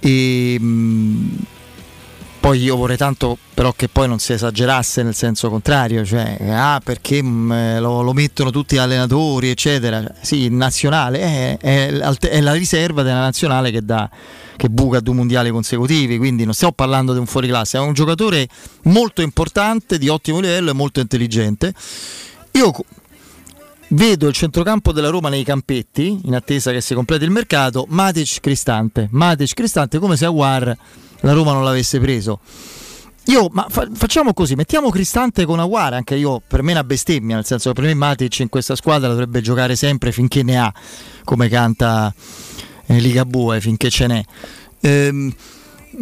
E, mh, poi io vorrei tanto però che poi non si esagerasse nel senso contrario, cioè ah, perché mh, eh, lo, lo mettono tutti gli allenatori, eccetera. Sì, il nazionale è, è è la riserva della nazionale che, dà, che buca due mondiali consecutivi, quindi non stiamo parlando di un fuoriclasse, è un giocatore molto importante, di ottimo livello e molto intelligente. Io vedo il centrocampo della Roma nei campetti, in attesa che si completi il mercato, Matic Cristante. Matic Cristante come se a War la Roma non l'avesse preso. Io, ma fa- facciamo così, mettiamo Cristante con Aguara, anche io per me è una bestemmia, nel senso che per me Matic in questa squadra dovrebbe giocare sempre finché ne ha, come canta eh, Ligabue, finché ce n'è. Ehm,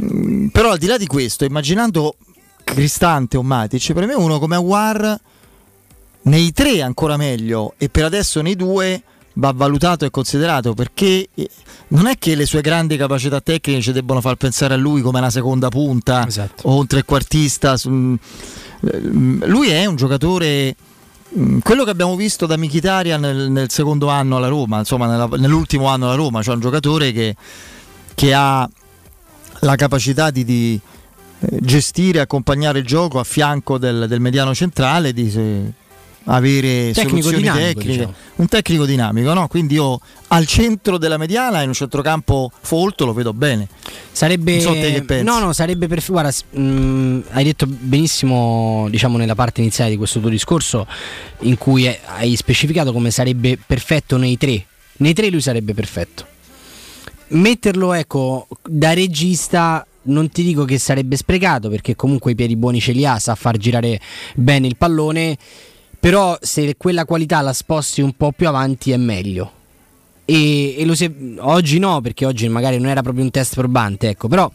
mm, però al di là di questo, immaginando Cristante o Matic, per me uno come Aguar nei tre ancora meglio e per adesso nei due va valutato e considerato perché eh, non è che le sue grandi capacità tecniche ci debbono far pensare a lui come una seconda punta o un trequartista. mm, Lui è un giocatore. mm, Quello che abbiamo visto da Michitaria nel, nel secondo anno alla Roma, insomma nella- nell'ultimo anno alla Roma, cioè un giocatore che, che ha la capacità di, di, eh, gestire e accompagnare il gioco a fianco del, del mediano centrale, di avere Tecnico soluzioni dinamico, tecniche, diciamo. un tecnico dinamico, no? quindi io al centro della mediana in un centrocampo folto lo vedo bene. Sarebbe so. No, no, sarebbe perfetto. Guarda, mh, hai detto benissimo, diciamo, nella parte iniziale di questo tuo discorso, in cui hai- hai specificato come sarebbe perfetto nei tre. Nei tre lui sarebbe perfetto. Metterlo, ecco, da regista. Non ti dico che sarebbe sprecato perché comunque i piedi buoni ce li ha, sa far girare bene il pallone, però se quella qualità la sposti un po' più avanti è meglio. E, e se- oggi no, perché oggi magari non era proprio un test probante, ecco, però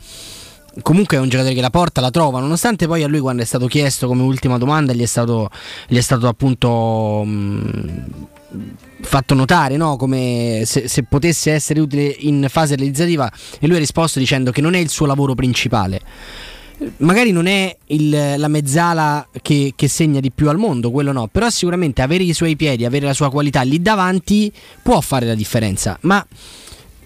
comunque è un giocatore che la porta, la trova, nonostante poi a lui quando è stato chiesto come ultima domanda gli è stato, gli è stato appunto mh, fatto notare no? come se, se potesse essere utile in fase realizzativa e lui ha risposto dicendo che non è il suo lavoro principale. Magari non è il- la mezzala che, che segna di più al mondo, quello no, però sicuramente avere i suoi piedi, avere la sua qualità lì davanti può fare la differenza. Ma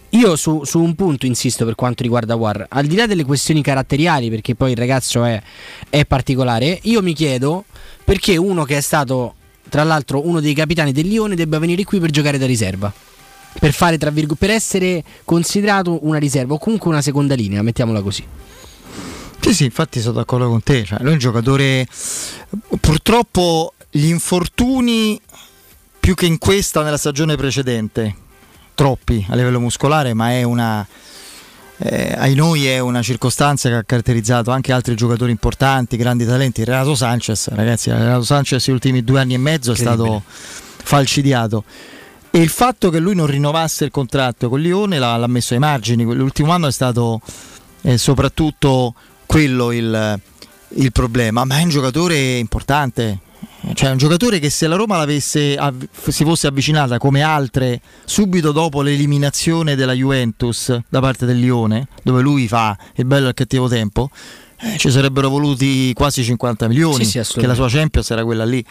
io su, su un punto insisto per quanto riguarda War, al di là delle questioni caratteriali, perché poi il ragazzo è, è particolare, io mi chiedo perché uno che è stato tra l'altro uno dei capitani del Lione debba venire qui per giocare da riserva. Per, fare, per essere considerato una riserva o comunque una seconda linea, mettiamola così. Sì, sì, infatti sono d'accordo con te. Cioè, lui è un giocatore. Purtroppo gli infortuni, più che in questa, nella stagione precedente, troppi a livello muscolare, ma è una. Eh, ai noi è una circostanza che ha caratterizzato anche altri giocatori importanti, grandi talenti. Renato Sanchez, ragazzi, Renato Sanchez negli ultimi due anni e mezzo è stato falcidiato. E il fatto che lui non rinnovasse il contratto con Lione l'ha, l'ha messo ai margini. L'ultimo anno è stato eh, soprattutto quello il, il problema, ma è un giocatore importante. Cioè, un giocatore che se la Roma l'avesse av- si fosse avvicinata come altre subito dopo l'eliminazione della Juventus da parte del Lione, dove lui fa il bello e il cattivo tempo, ci sarebbero voluti quasi 50 milioni. Sì, sì, che la sua Champions era quella lì.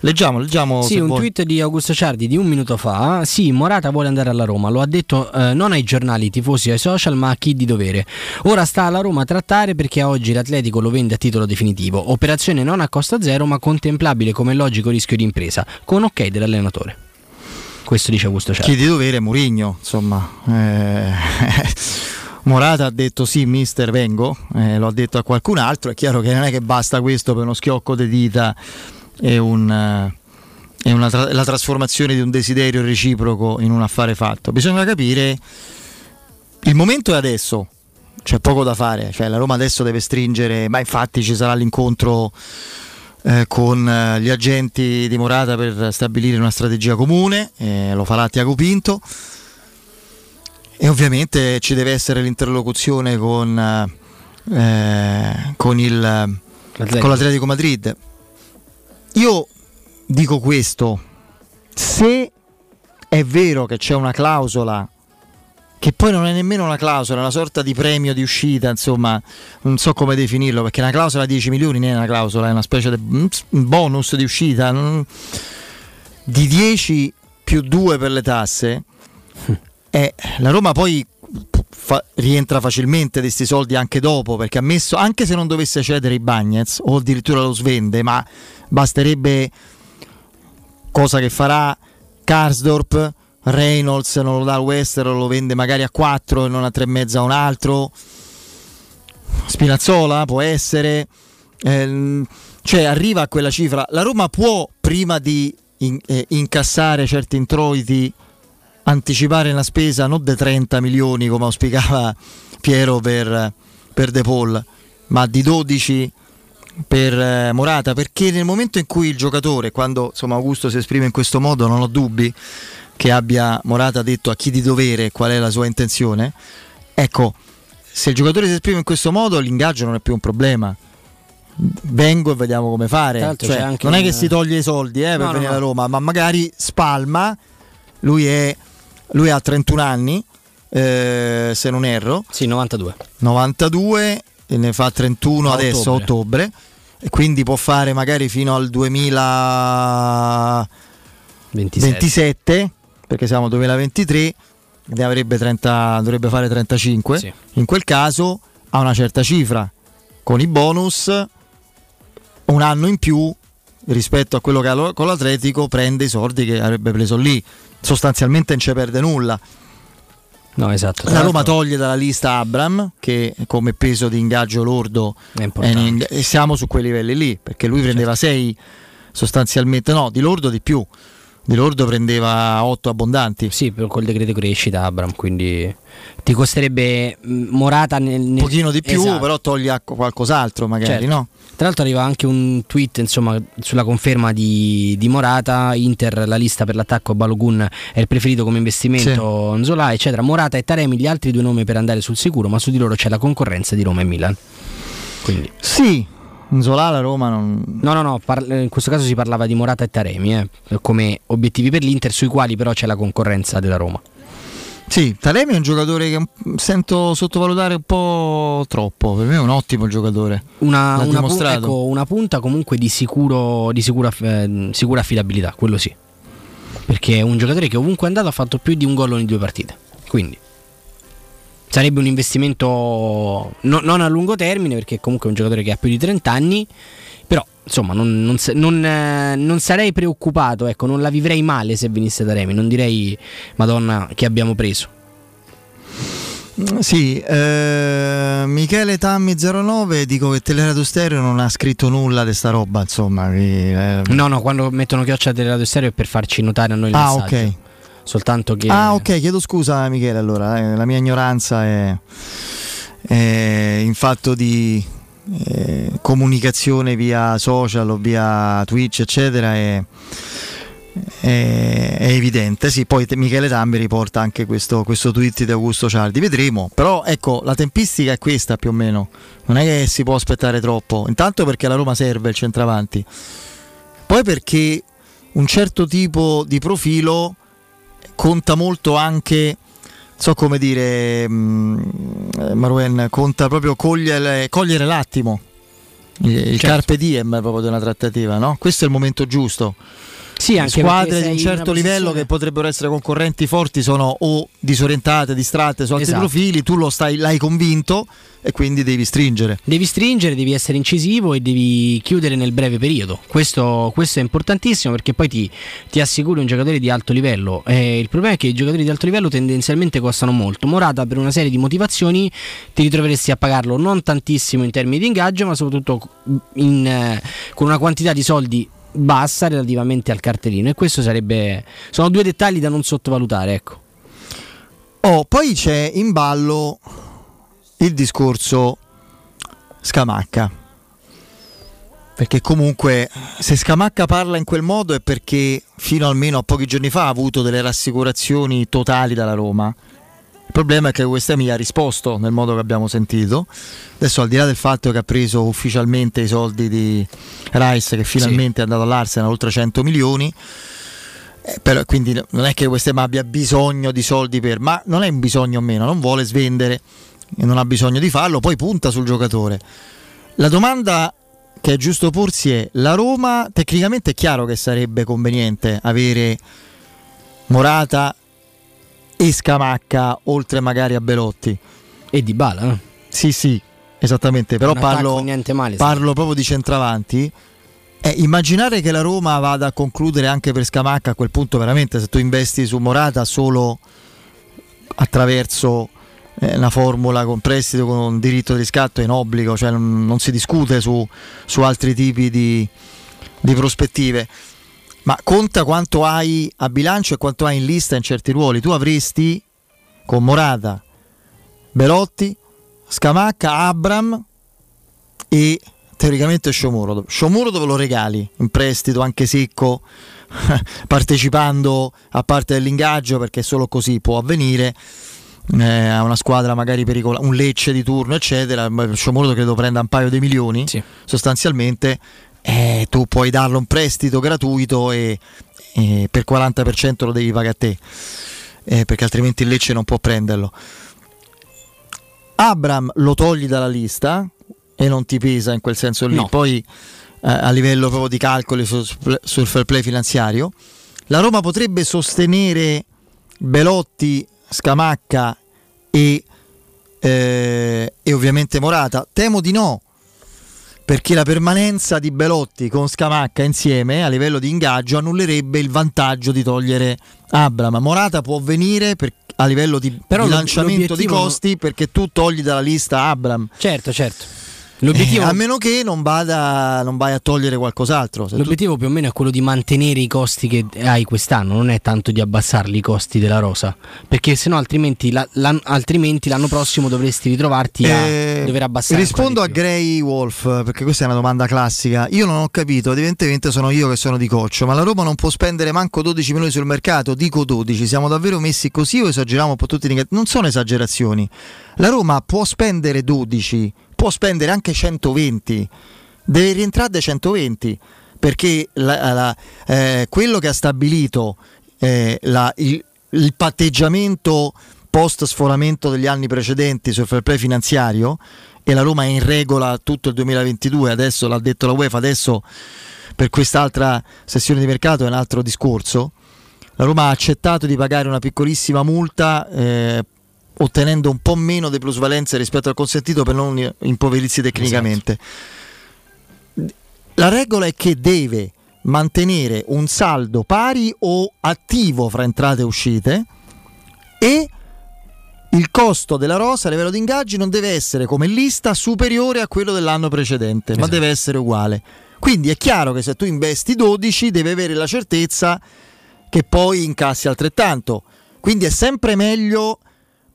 Leggiamo, leggiamo. Sì, un vuoi. tweet di Augusto Ciardi di un minuto fa. Sì, Morata vuole andare alla Roma. Lo ha detto eh, non ai giornali, ai tifosi, ai social, ma a chi di dovere. Ora sta alla Roma a trattare perché oggi l'Atletico lo vende a titolo definitivo. Operazione non a costa zero, ma contemplabile come logico rischio di impresa, con ok dell'allenatore. Questo dice Augusto Ciardi. Chi di dovere è Murigno, insomma. Eh, <laughs> Morata ha detto sì, mister, vengo, eh, lo ha detto a qualcun altro, è chiaro che non è che basta questo per uno schiocco di dita e, un, eh, e una tra- la trasformazione di un desiderio reciproco in un affare fatto. Bisogna capire, il momento è adesso, c'è poco da fare, cioè la Roma adesso deve stringere, ma infatti ci sarà l'incontro eh, con eh, gli agenti di Morata per stabilire una strategia comune, eh, lo farà Tiago Pinto. E ovviamente ci deve essere l'interlocuzione con, eh, con, il, con l'Atletico Madrid. Io dico questo, se è vero che c'è una clausola che poi non è nemmeno una clausola, è una sorta di premio di uscita, insomma, non so come definirlo, perché una clausola a 10 milioni non è una clausola, è una specie di bonus di uscita, di 10 più 2 per le tasse, e la Roma poi fa- rientra facilmente di questi soldi anche dopo, perché ha messo, anche se non dovesse cedere i Bagnets, o addirittura lo svende, ma basterebbe cosa che farà Karsdorp, Reynolds non lo dà al Western, lo vende magari a 4 e non a 3,5 a un altro. Spinazzola può essere. Ehm, cioè arriva a quella cifra. La Roma può, prima di in- eh, incassare certi introiti, anticipare la spesa non di 30 milioni come auspicava Piero per, per De Paul, ma di 12 per eh, Morata, perché nel momento in cui il giocatore, quando insomma, Augusto si esprime in questo modo, non ho dubbi che abbia Morata detto a chi di dovere qual è la sua intenzione, ecco, se il giocatore si esprime in questo modo l'ingaggio non è più un problema. Vengo e vediamo come fare. Cioè, non è che si toglie i soldi eh, per No, no, venire no. a Roma, ma magari spalma. Lui, è, lui ha 31 anni, eh, se non erro. Sì, 92. 92 e ne fa 31 A adesso a ottobre. e quindi può fare magari fino al 2027 27. perché siamo al 2023 ne avrebbe 30 dovrebbe fare 35 Sì. in quel caso ha una certa cifra con i bonus un anno in più rispetto a quello che ha con l'Atletico prende i soldi che avrebbe preso lì. Sostanzialmente non ci perde nulla. No, esatto. La Roma toglie dalla lista Abram che come peso di ingaggio lordo È è in- e siamo su quei livelli lì perché lui prendeva 6 sostanzialmente no di lordo di più di lordo prendeva 8 abbondanti Sì, per- col decreto crescita Abram, quindi ti costerebbe mh, Morata nel, nel- un pochino di più Esatto. però toglie a- qualcos'altro magari Certo. no? Tra l'altro arriva anche un tweet insomma, sulla conferma di, di Morata, Inter la lista per l'attacco Balogun è il preferito come investimento Nzola eccetera, Morata e Taremi gli altri due nomi per andare sul sicuro ma su di loro c'è la concorrenza di Roma e Milan. Quindi. sì Zola la Roma non No, no, no, par- in questo caso si parlava di Morata e Taremi eh, come obiettivi per l'Inter sui quali però c'è la concorrenza della Roma. sì Taremi è un giocatore che sento sottovalutare un po' troppo per me è un ottimo giocatore Una, una pu- dimostrato. ecco, una punta comunque di, sicuro, di sicura, eh, sicura affidabilità, quello sì. Perché è un giocatore che ovunque è andato ha fatto più di un gol ogni due partite. Quindi sarebbe un investimento no- non a lungo termine, perché comunque è un giocatore che ha più di 30 anni. Però insomma, non, non non, eh, non sarei preoccupato, ecco, non la vivrei male se venisse da Remi. Non direi, Madonna, che abbiamo preso. Sì, eh, Michele Tammi 09 dico che Teleradio Stereo non ha scritto nulla di sta roba, insomma. che, eh, No, no, quando mettono chioccia del radio stereo è per farci notare a noi il Ah, messaggio. ok. Soltanto che. Ah, ok, chiedo scusa Michele, allora, eh, la mia ignoranza è, è in fatto di eh, comunicazione via social o via Twitch, eccetera, è, è- è evidente. Sì, poi Michele Tambi riporta anche questo, questo tweet di Augusto Ciardi, vedremo. Però ecco, la tempistica è questa più o meno, non è che si può aspettare troppo. Intanto perché la Roma serve il centravanti, poi perché un certo tipo di profilo conta molto anche so come dire mh, eh, Marwen conta proprio cogliere, cogliere l'attimo il, il Certo. carpe diem proprio di una trattativa no? questo è il momento giusto Sì, anche squadre di un certo livello che potrebbero essere concorrenti forti sono o disorientate, distratte su altri Esatto. profili, tu lo stai, l'hai convinto e quindi devi stringere. Devi stringere, devi essere incisivo e devi chiudere nel breve periodo. Questo, questo è importantissimo perché poi ti, ti assicuri un giocatore di alto livello. Eh, il problema è che i giocatori di alto livello tendenzialmente costano molto. Morata, per una serie di motivazioni, ti ritroveresti a pagarlo non tantissimo in termini di ingaggio, ma soprattutto in, eh, con una quantità di soldi bassa relativamente al cartellino. E questo sarebbe. Sono due dettagli da non sottovalutare, ecco. Oh, poi c'è in ballo il discorso Scamacca. Perché comunque se Scamacca parla in quel modo è perché fino almeno a pochi giorni fa ha avuto delle rassicurazioni totali dalla Roma. Problema è che West Ham gli ha risposto nel modo che abbiamo sentito. Adesso al di là del fatto che ha preso ufficialmente i soldi di Rice che finalmente è andato all'Arsenal oltre 100 milioni, eh, però, quindi non è che West Ham abbia bisogno di soldi per, ma non è un bisogno o meno, non vuole svendere e non ha bisogno di farlo, poi punta sul giocatore. La domanda che è giusto porsi è, la Roma tecnicamente è chiaro che sarebbe conveniente avere Morata e Scamacca oltre magari a Belotti. E di Bala? Sì, sì, esattamente, però Un parlo, male, parlo proprio di centravanti. Eh, immaginare che la Roma vada a concludere anche per Scamacca a quel punto veramente se tu investi su Morata solo attraverso eh, una formula con prestito con diritto di riscatto è in obbligo, cioè non, non si discute su, su altri tipi di, di prospettive. Ma conta quanto hai a bilancio e quanto hai in lista in certi ruoli. Tu avresti con Morata, Belotti, Scamacca, Abram e teoricamente Sciomuro. Sciomuro dove lo regali in prestito anche secco, <laughs> partecipando a parte dell'ingaggio perché solo così può avvenire. eh, a una squadra magari pericolosa, un Lecce di turno, eccetera. Sciomuro credo prenda un paio di milioni sostanzialmente. Eh, tu puoi darlo un prestito gratuito e, e per 40% lo devi pagare a te, eh, perché altrimenti il Lecce non può prenderlo. Abram lo togli dalla lista e non ti pesa in quel senso lì. No. Poi eh, a livello proprio di calcoli su- sul fair play finanziario, la Roma potrebbe sostenere Belotti, Scamacca e, eh, e ovviamente Morata. Temo di no, perché la permanenza di Belotti con Scamacca insieme a livello di ingaggio annullerebbe il vantaggio di togliere Abram. Morata può venire per- a livello di Però bilanciamento di costi perché tu togli dalla lista Abram. Certo, certo. L'obiettivo, Eh, a meno che non, vada, non vai a togliere qualcos'altro. Se tu- l'obiettivo più o meno è quello di mantenere i costi che hai quest'anno, non è tanto di abbassarli i costi della rosa. Perché sennò altrimenti, la- l'an- altrimenti l'anno prossimo dovresti ritrovarti a Eh, dover abbassare. rispondo a Gray Wolf perché questa è una domanda classica. Io non ho capito, evidentemente sono io che sono di coccio, ma la Roma non può spendere manco 12 milioni sul mercato. Dico 12, siamo davvero messi così o esageriamo un po' tutti? Non sono esagerazioni. La Roma può spendere 12, può spendere anche 120, deve rientrare dai 120 perché la- la- eh, quello che ha stabilito eh, la- il, il patteggiamento post sforamento degli anni precedenti sul fair play finanziario e la Roma è in regola tutto il 2022, adesso l'ha detto la UEFA, adesso per quest'altra sessione di mercato è un altro discorso. La Roma ha accettato di pagare una piccolissima multa eh, ottenendo un po' meno di plusvalenze rispetto al consentito per non impoverirsi tecnicamente. La regola è che deve mantenere un saldo pari o attivo fra entrate e uscite e il costo della rosa a livello di ingaggi non deve essere come lista superiore a quello dell'anno precedente, ma deve essere uguale. Quindi è chiaro che se tu investi 12 devi avere la certezza che poi incassi altrettanto. Quindi è sempre meglio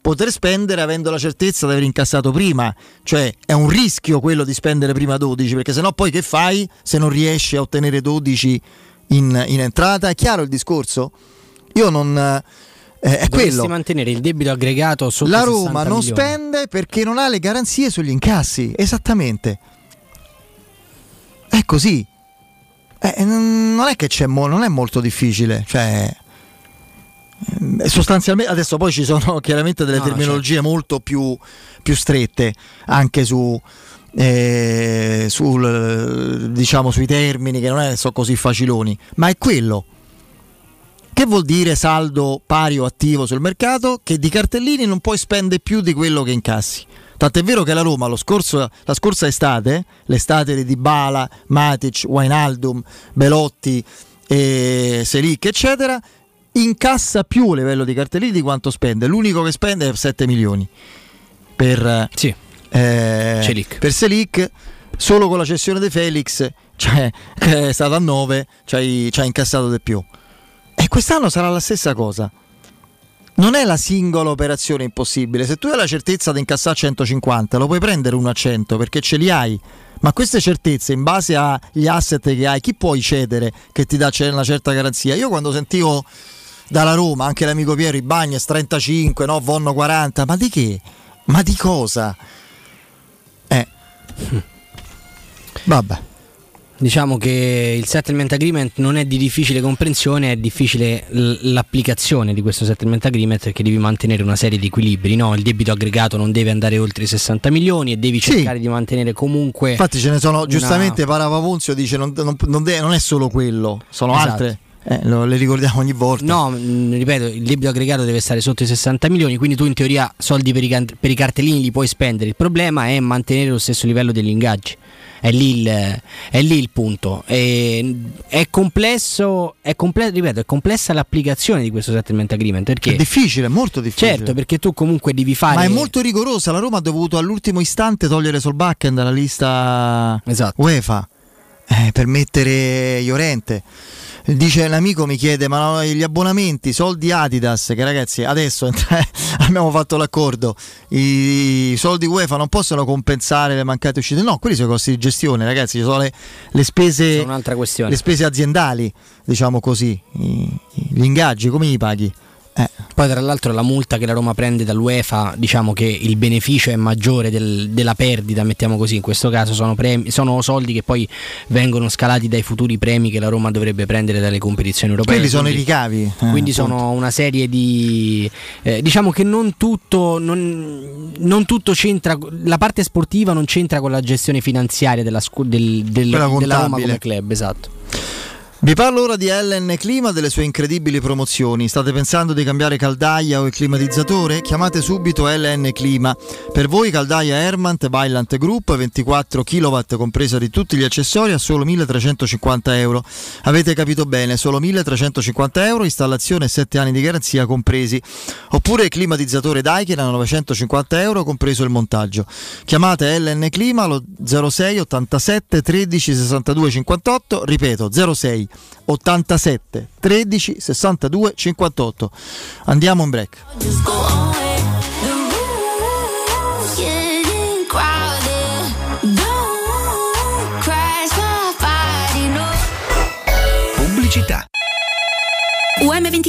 poter spendere avendo la certezza di aver incassato prima, cioè è un rischio quello di spendere prima 12, perché sennò poi che fai se non riesci a ottenere 12 in, in entrata? È chiaro il discorso? Io non... eh, è Dovresti quello. mantenere il debito aggregato sotto La 60 Roma non milioni. spende perché non ha le garanzie sugli incassi, esattamente. È così. Eh, non è che c'è mo- non è molto difficile, cioè sostanzialmente adesso poi ci sono <laughs> chiaramente delle No, terminologie molto più, più strette anche su eh, sul, diciamo sui termini che non è, so così faciloni, ma è quello. Che vuol dire saldo pari o attivo sul mercato? Che di cartellini non puoi spendere più di quello che incassi. Tant'è vero che la Roma lo scorso- la scorsa estate, l'estate di Dybala, Matic, Wijnaldum, Belotti, eh, Selic, eccetera, incassa più a livello di cartellini di quanto spende. L'unico che spende è 7 milioni per, eh, Selic. per Selic. Solo con la cessione di Felix, cioè, che <laughs> è stata a 9, ci hai incassato di più. E quest'anno sarà la stessa cosa. Non è la singola operazione impossibile. Se tu hai la certezza di incassare 150, lo puoi prendere uno a 100 perché ce li hai. Ma queste certezze, in base agli asset che hai, chi puoi cedere che ti dà una certa garanzia? Io quando sentivo dalla Roma, anche l'amico Piero Ibagnes 35, no, Vonno 40, ma di che? Ma di cosa? Eh. Vabbè. Diciamo che il settlement agreement non è di difficile comprensione, è difficile l'applicazione di questo settlement agreement perché devi mantenere una serie di equilibri. No? Il debito aggregato non deve andare oltre i 60 milioni e devi Sì. cercare di mantenere comunque. Infatti ce ne sono, una- giustamente Paravapunzio dice non, non- non de- non è solo quello, sono Esatto. altre. Eh, lo- le ricordiamo ogni volta. No, mh, ripeto, il debito aggregato deve stare sotto i 60 milioni, quindi tu in teoria soldi per i, can- per i cartellini li puoi spendere. Il problema è mantenere lo stesso livello degli ingaggi. È lì il, è lì il punto. E- è complesso, è comple- ripeto, è complessa l'applicazione di questo settlement agreement perché È difficile, è molto difficile. Certo, perché tu comunque devi fare Ma è molto rigorosa. La Roma ha dovuto all'ultimo istante togliere Solbakken dalla lista Esatto. UEFA eh, per mettere Llorente. Dice l'amico mi chiede ma gli abbonamenti, soldi Adidas? Che ragazzi adesso <laughs> abbiamo fatto l'accordo. I soldi UEFA non possono compensare le mancate uscite. No quelli sono i costi di gestione ragazzi ci sono le, le spese Sono un'altra questione. le spese aziendali diciamo così gli ingaggi come li paghi Eh. Poi tra l'altro la multa che la Roma prende dall'UEFA, diciamo che il beneficio è maggiore del- della perdita, mettiamo così, in questo caso sono, premi- sono soldi che poi vengono scalati dai futuri premi che la Roma dovrebbe prendere dalle competizioni europee. quelli sono i ricavi eh, quindi appunto. sono una serie di eh, diciamo che non tutto non, non tutto c'entra la parte sportiva non c'entra con la gestione finanziaria della, del- del- della Roma come club esatto Vi parlo ora di Ellen Clima delle sue incredibili promozioni. State pensando di cambiare caldaia o il climatizzatore? Chiamate subito LN Clima. Per voi caldaia Hermant Vailant Group 24 kW compresa di tutti gli accessori a solo 1350 euro. Avete capito bene, solo 1350 euro, installazione e 7 anni di garanzia compresi. Oppure il climatizzatore Daikin a 950 euro compreso il montaggio. Chiamate LN Clima allo 06 87 13 62 58, ripeto 06 87 13 62 58. Andiamo in break. Pubblicità. UM24,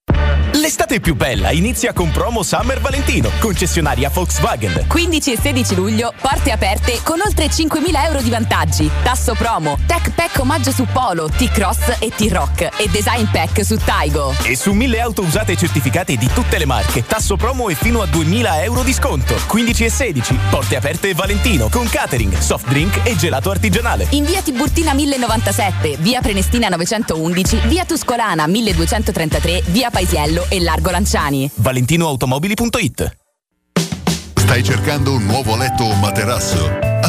L'estate più bella inizia con promo Summer Valentino, concessionaria Volkswagen. 15 e 16 luglio, porte aperte con oltre 5.000 euro di vantaggi. Tasso promo, Tech Pack omaggio su Polo, T-Cross e T-Rock e Design Pack su Taigo. E su mille auto usate e certificate di tutte le marche, tasso promo e fino a 2000 euro di sconto. 15 e 16, porte aperte Valentino, con catering, soft drink e gelato artigianale. In via Tiburtina 1097, via Prenestina 911, via Tuscolana 1233, via Paisiello e Largo Lanciani. ValentinoAutomobili.it Stai cercando un nuovo letto o materasso?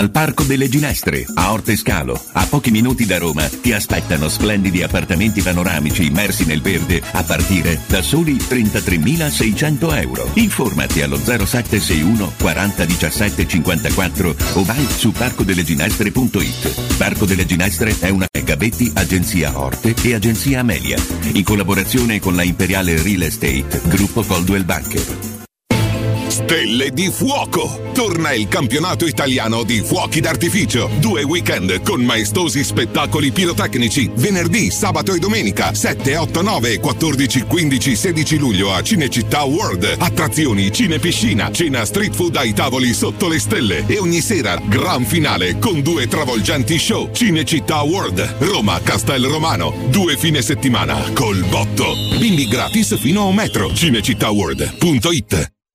al Parco delle Ginestre, a Orte Scalo, a pochi minuti da Roma, ti aspettano splendidi appartamenti panoramici immersi nel verde a partire da soli 33.600 euro. Informati allo 0761 40 17 54 o vai su parcodelleginestre.it. Parco delle Ginestre è una Gabetti, Agenzia Orte e Agenzia Amelia, in collaborazione con la Imperiale Real Estate, Gruppo Coldwell Banker. Stelle di fuoco! Torna il campionato italiano di fuochi d'artificio. Due weekend con maestosi spettacoli pirotecnici. Venerdì, sabato e domenica. 7, 8, 9, 14, 15, 16 luglio a Cinecittà World. Attrazioni, cinepiscina, cena street food ai tavoli sotto le stelle. E ogni sera, gran finale con due travolgenti show. Cinecittà World, Roma, Castel Romano. Due fine settimana col botto. Bimbi gratis fino a un metro. Cinecittàworld.it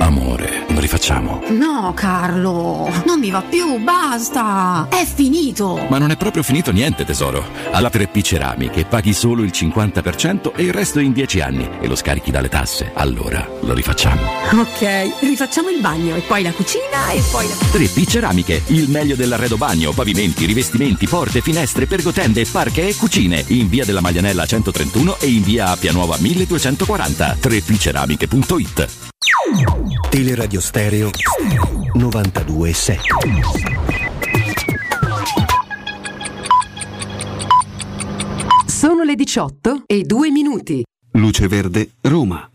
Amore, lo rifacciamo. No, Carlo, non mi va più, basta. È finito. Ma non è proprio finito niente, tesoro. Alla 3P Ceramiche paghi solo il 50% e il resto in 10 anni e lo scarichi dalle tasse. Allora lo rifacciamo. Ok, rifacciamo il bagno e poi la cucina e poi la... 3P Ceramiche, il meglio dell'arredo bagno, pavimenti, rivestimenti, porte, finestre, pergotende, parche e cucine. In via della Maglianella 131 e in via Appia Nuova 1240. 3pceramiche.it Teleradio Stereo 927. Sono le 18 e 2 minuti. Luce Verde, Roma.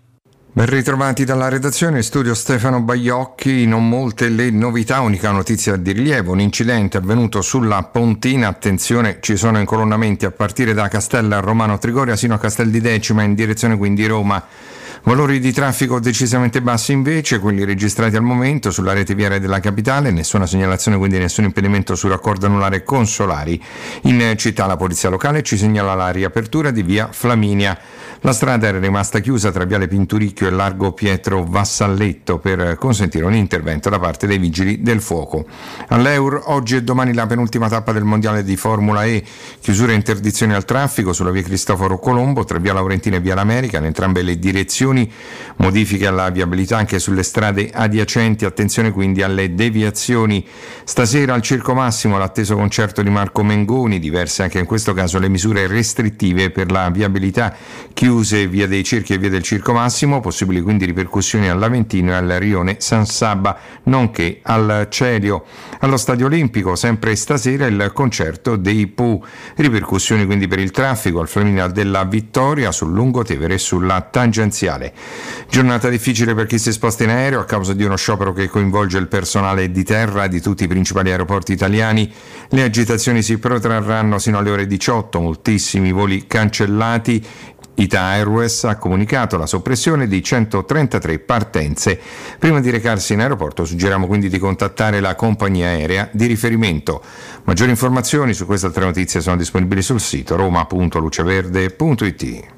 Ben ritrovati dalla redazione, studio Stefano Baiocchi, non molte le novità, unica notizia di rilievo, un incidente avvenuto sulla Pontina, attenzione ci sono incolonnamenti a partire da Castella Romano Trigoria sino a Castel di Decima in direzione quindi Roma. Valori di traffico decisamente bassi invece, quelli registrati al momento sulla rete viaria della capitale, nessuna segnalazione quindi nessun impedimento sul raccordo anulare consolari. In città la polizia locale ci segnala la riapertura di via Flaminia. La strada era rimasta chiusa tra Viale Pinturicchio e Largo Pietro Vassalletto per consentire un intervento da parte dei vigili del fuoco. All'Eur oggi e domani la penultima tappa del Mondiale di Formula E, chiusura e interdizione al traffico sulla via Cristoforo Colombo tra via Laurentina e via L'America in entrambe le direzioni, modifiche alla viabilità anche sulle strade adiacenti, attenzione quindi alle deviazioni. Stasera al Circo Massimo l'atteso concerto di Marco Mengoni, diverse anche in questo caso le misure restrittive per la viabilità chiuse via dei Circhi e via del Circo Massimo, possibili quindi ripercussioni all'Aventino e al Rione San Sabba, nonché al Celio. Allo Stadio Olimpico, sempre stasera, il concerto dei Pooh, ripercussioni quindi per il traffico al Flaminia della Vittoria, sul Lungotevere e sulla tangenziale. Giornata difficile per chi si sposta in aereo a causa di uno sciopero che coinvolge il personale di terra di tutti i principali aeroporti italiani. Le agitazioni si protrarranno sino alle ore 18, moltissimi voli cancellati. Ita Airways ha comunicato la soppressione di 133 partenze. Prima di recarsi in aeroporto suggeriamo quindi di contattare la compagnia aerea di riferimento. Maggiori informazioni su queste altre notizie sono disponibili sul sito roma.luceverde.it.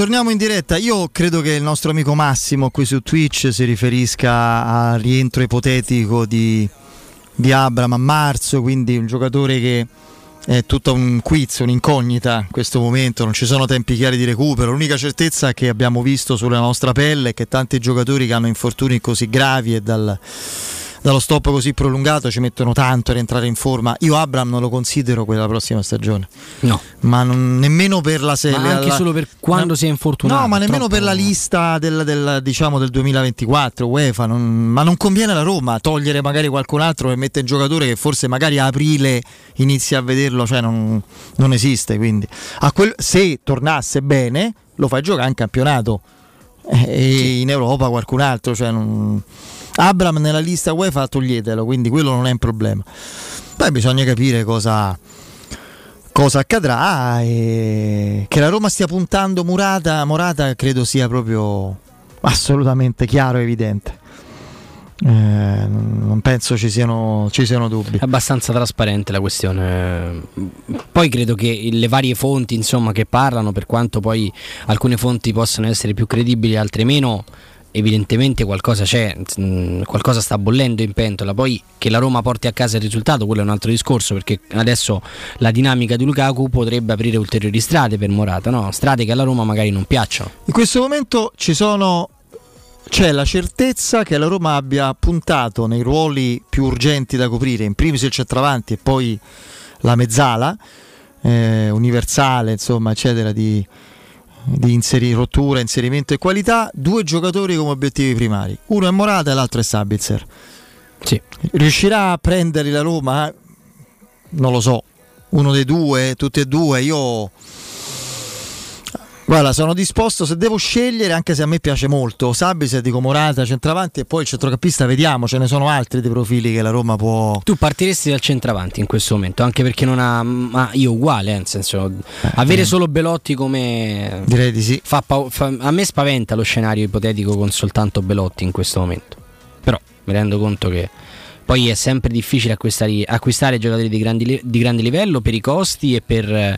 Torniamo in diretta. Io credo che il nostro amico Massimo qui su Twitch si riferisca al rientro ipotetico di, di Abram a marzo, quindi un giocatore che è tutto un quiz, un'incognita in questo momento, non ci sono tempi chiari di recupero. L'unica certezza che abbiamo visto sulla nostra pelle è che tanti giocatori che hanno infortuni così gravi e dal, dallo stop così prolungato ci mettono tanto a rientrare in forma. Io Abram non lo considero quella prossima stagione. No. Ma non- nemmeno per la serie. Ma anche solo per quando si è infortunato. No, ma nemmeno per la lista del, del, diciamo, del 2024 UEFA. non- ma non conviene alla Roma togliere magari qualcun altro e mettere un giocatore che forse magari a aprile inizia a vederlo, cioè non, non esiste. Quindi quel- se tornasse bene, lo fai giocare in campionato Eh, e in Europa qualcun altro. Cioè non- Abram nella lista UEFA toglietelo, quindi quello non è un problema. Poi bisogna capire cosa, cosa accadrà e che la Roma stia puntando Murata, Morata credo sia proprio assolutamente chiaro e evidente. Eh, non penso ci siano, ci siano dubbi. È abbastanza trasparente la questione. Poi credo che le varie fonti insomma, che parlano, per quanto poi alcune fonti possano essere più credibili, altre meno, evidentemente qualcosa c'è, mh, qualcosa sta bollendo in pentola. Poi che la Roma porti a casa il risultato, quello è un altro discorso, perché adesso la dinamica di Lukaku potrebbe aprire ulteriori strade per Morata, no? strade che alla Roma magari non piacciono. In questo momento sono c'è la certezza che la Roma abbia puntato nei ruoli più urgenti da coprire, in primis il centravanti e poi la mezzala eh, universale, insomma, eccetera, di, di inseri- rottura, inserimento e qualità, due giocatori come obiettivi primari. Uno è Morata e l'altro è Sabitzer. Sì. Riuscirà a prenderli la Roma? Non lo so. Uno dei due, tutti e due, io Guarda, sono disposto se devo scegliere, anche se a me piace molto, Sabis dico Morata, centravanti e poi il centrocampista vediamo, ce ne sono altri dei profili che la Roma può... Tu partiresti dal centravanti in questo momento, anche perché non ha. Ma io uguale, eh, nel senso. avere eh. solo Belotti come. Direi di sì. Fa pau- fa- a me spaventa lo scenario ipotetico con soltanto Belotti in questo momento. Però mi rendo conto che. Poi è sempre difficile acquistare, acquistare giocatori di, grandi di grande livello per i costi e per,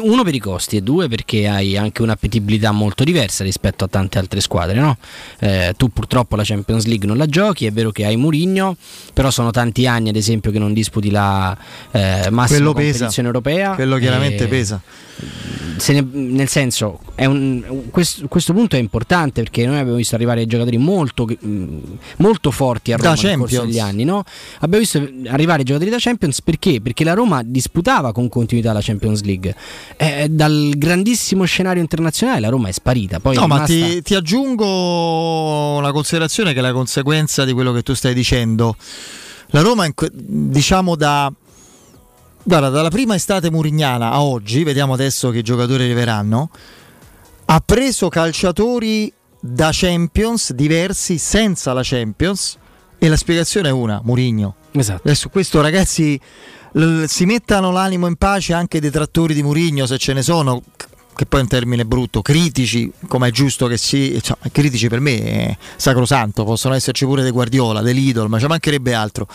uno per i costi e due perché hai anche un'appetibilità molto diversa rispetto a tante altre squadre. no? Eh, tu purtroppo la Champions League non la giochi, è vero che hai Murigno, però sono tanti anni ad esempio che non disputi la eh, massima Quello pesa. competizione europea. Quello chiaramente pesa. se ne- nel senso, è un- questo, questo punto è importante perché noi abbiamo visto arrivare giocatori molto, molto forti a Da Roma nel corso Champions. degli anni. No? Abbiamo visto arrivare giocatori da Champions perché? Perché la Roma disputava con continuità la Champions League. Eh, dal grandissimo scenario internazionale la Roma è sparita. Poi no, è ma rimasta- ti, ti aggiungo una considerazione che è la conseguenza di quello che tu stai dicendo. La Roma, diciamo da... Guarda, dalla prima estate murignana a oggi, vediamo adesso che giocatori arriveranno, ha preso calciatori da Champions diversi senza la Champions e la spiegazione è una, Murigno. Esatto. Adesso questo ragazzi l- si mettano l'animo in pace anche i detrattori di Murigno se ce ne sono che poi è un termine brutto, critici, come è giusto che si, cioè, critici per me è sacrosanto, possono esserci pure dei Guardiola, dei Lidl, ma ci mancherebbe altro.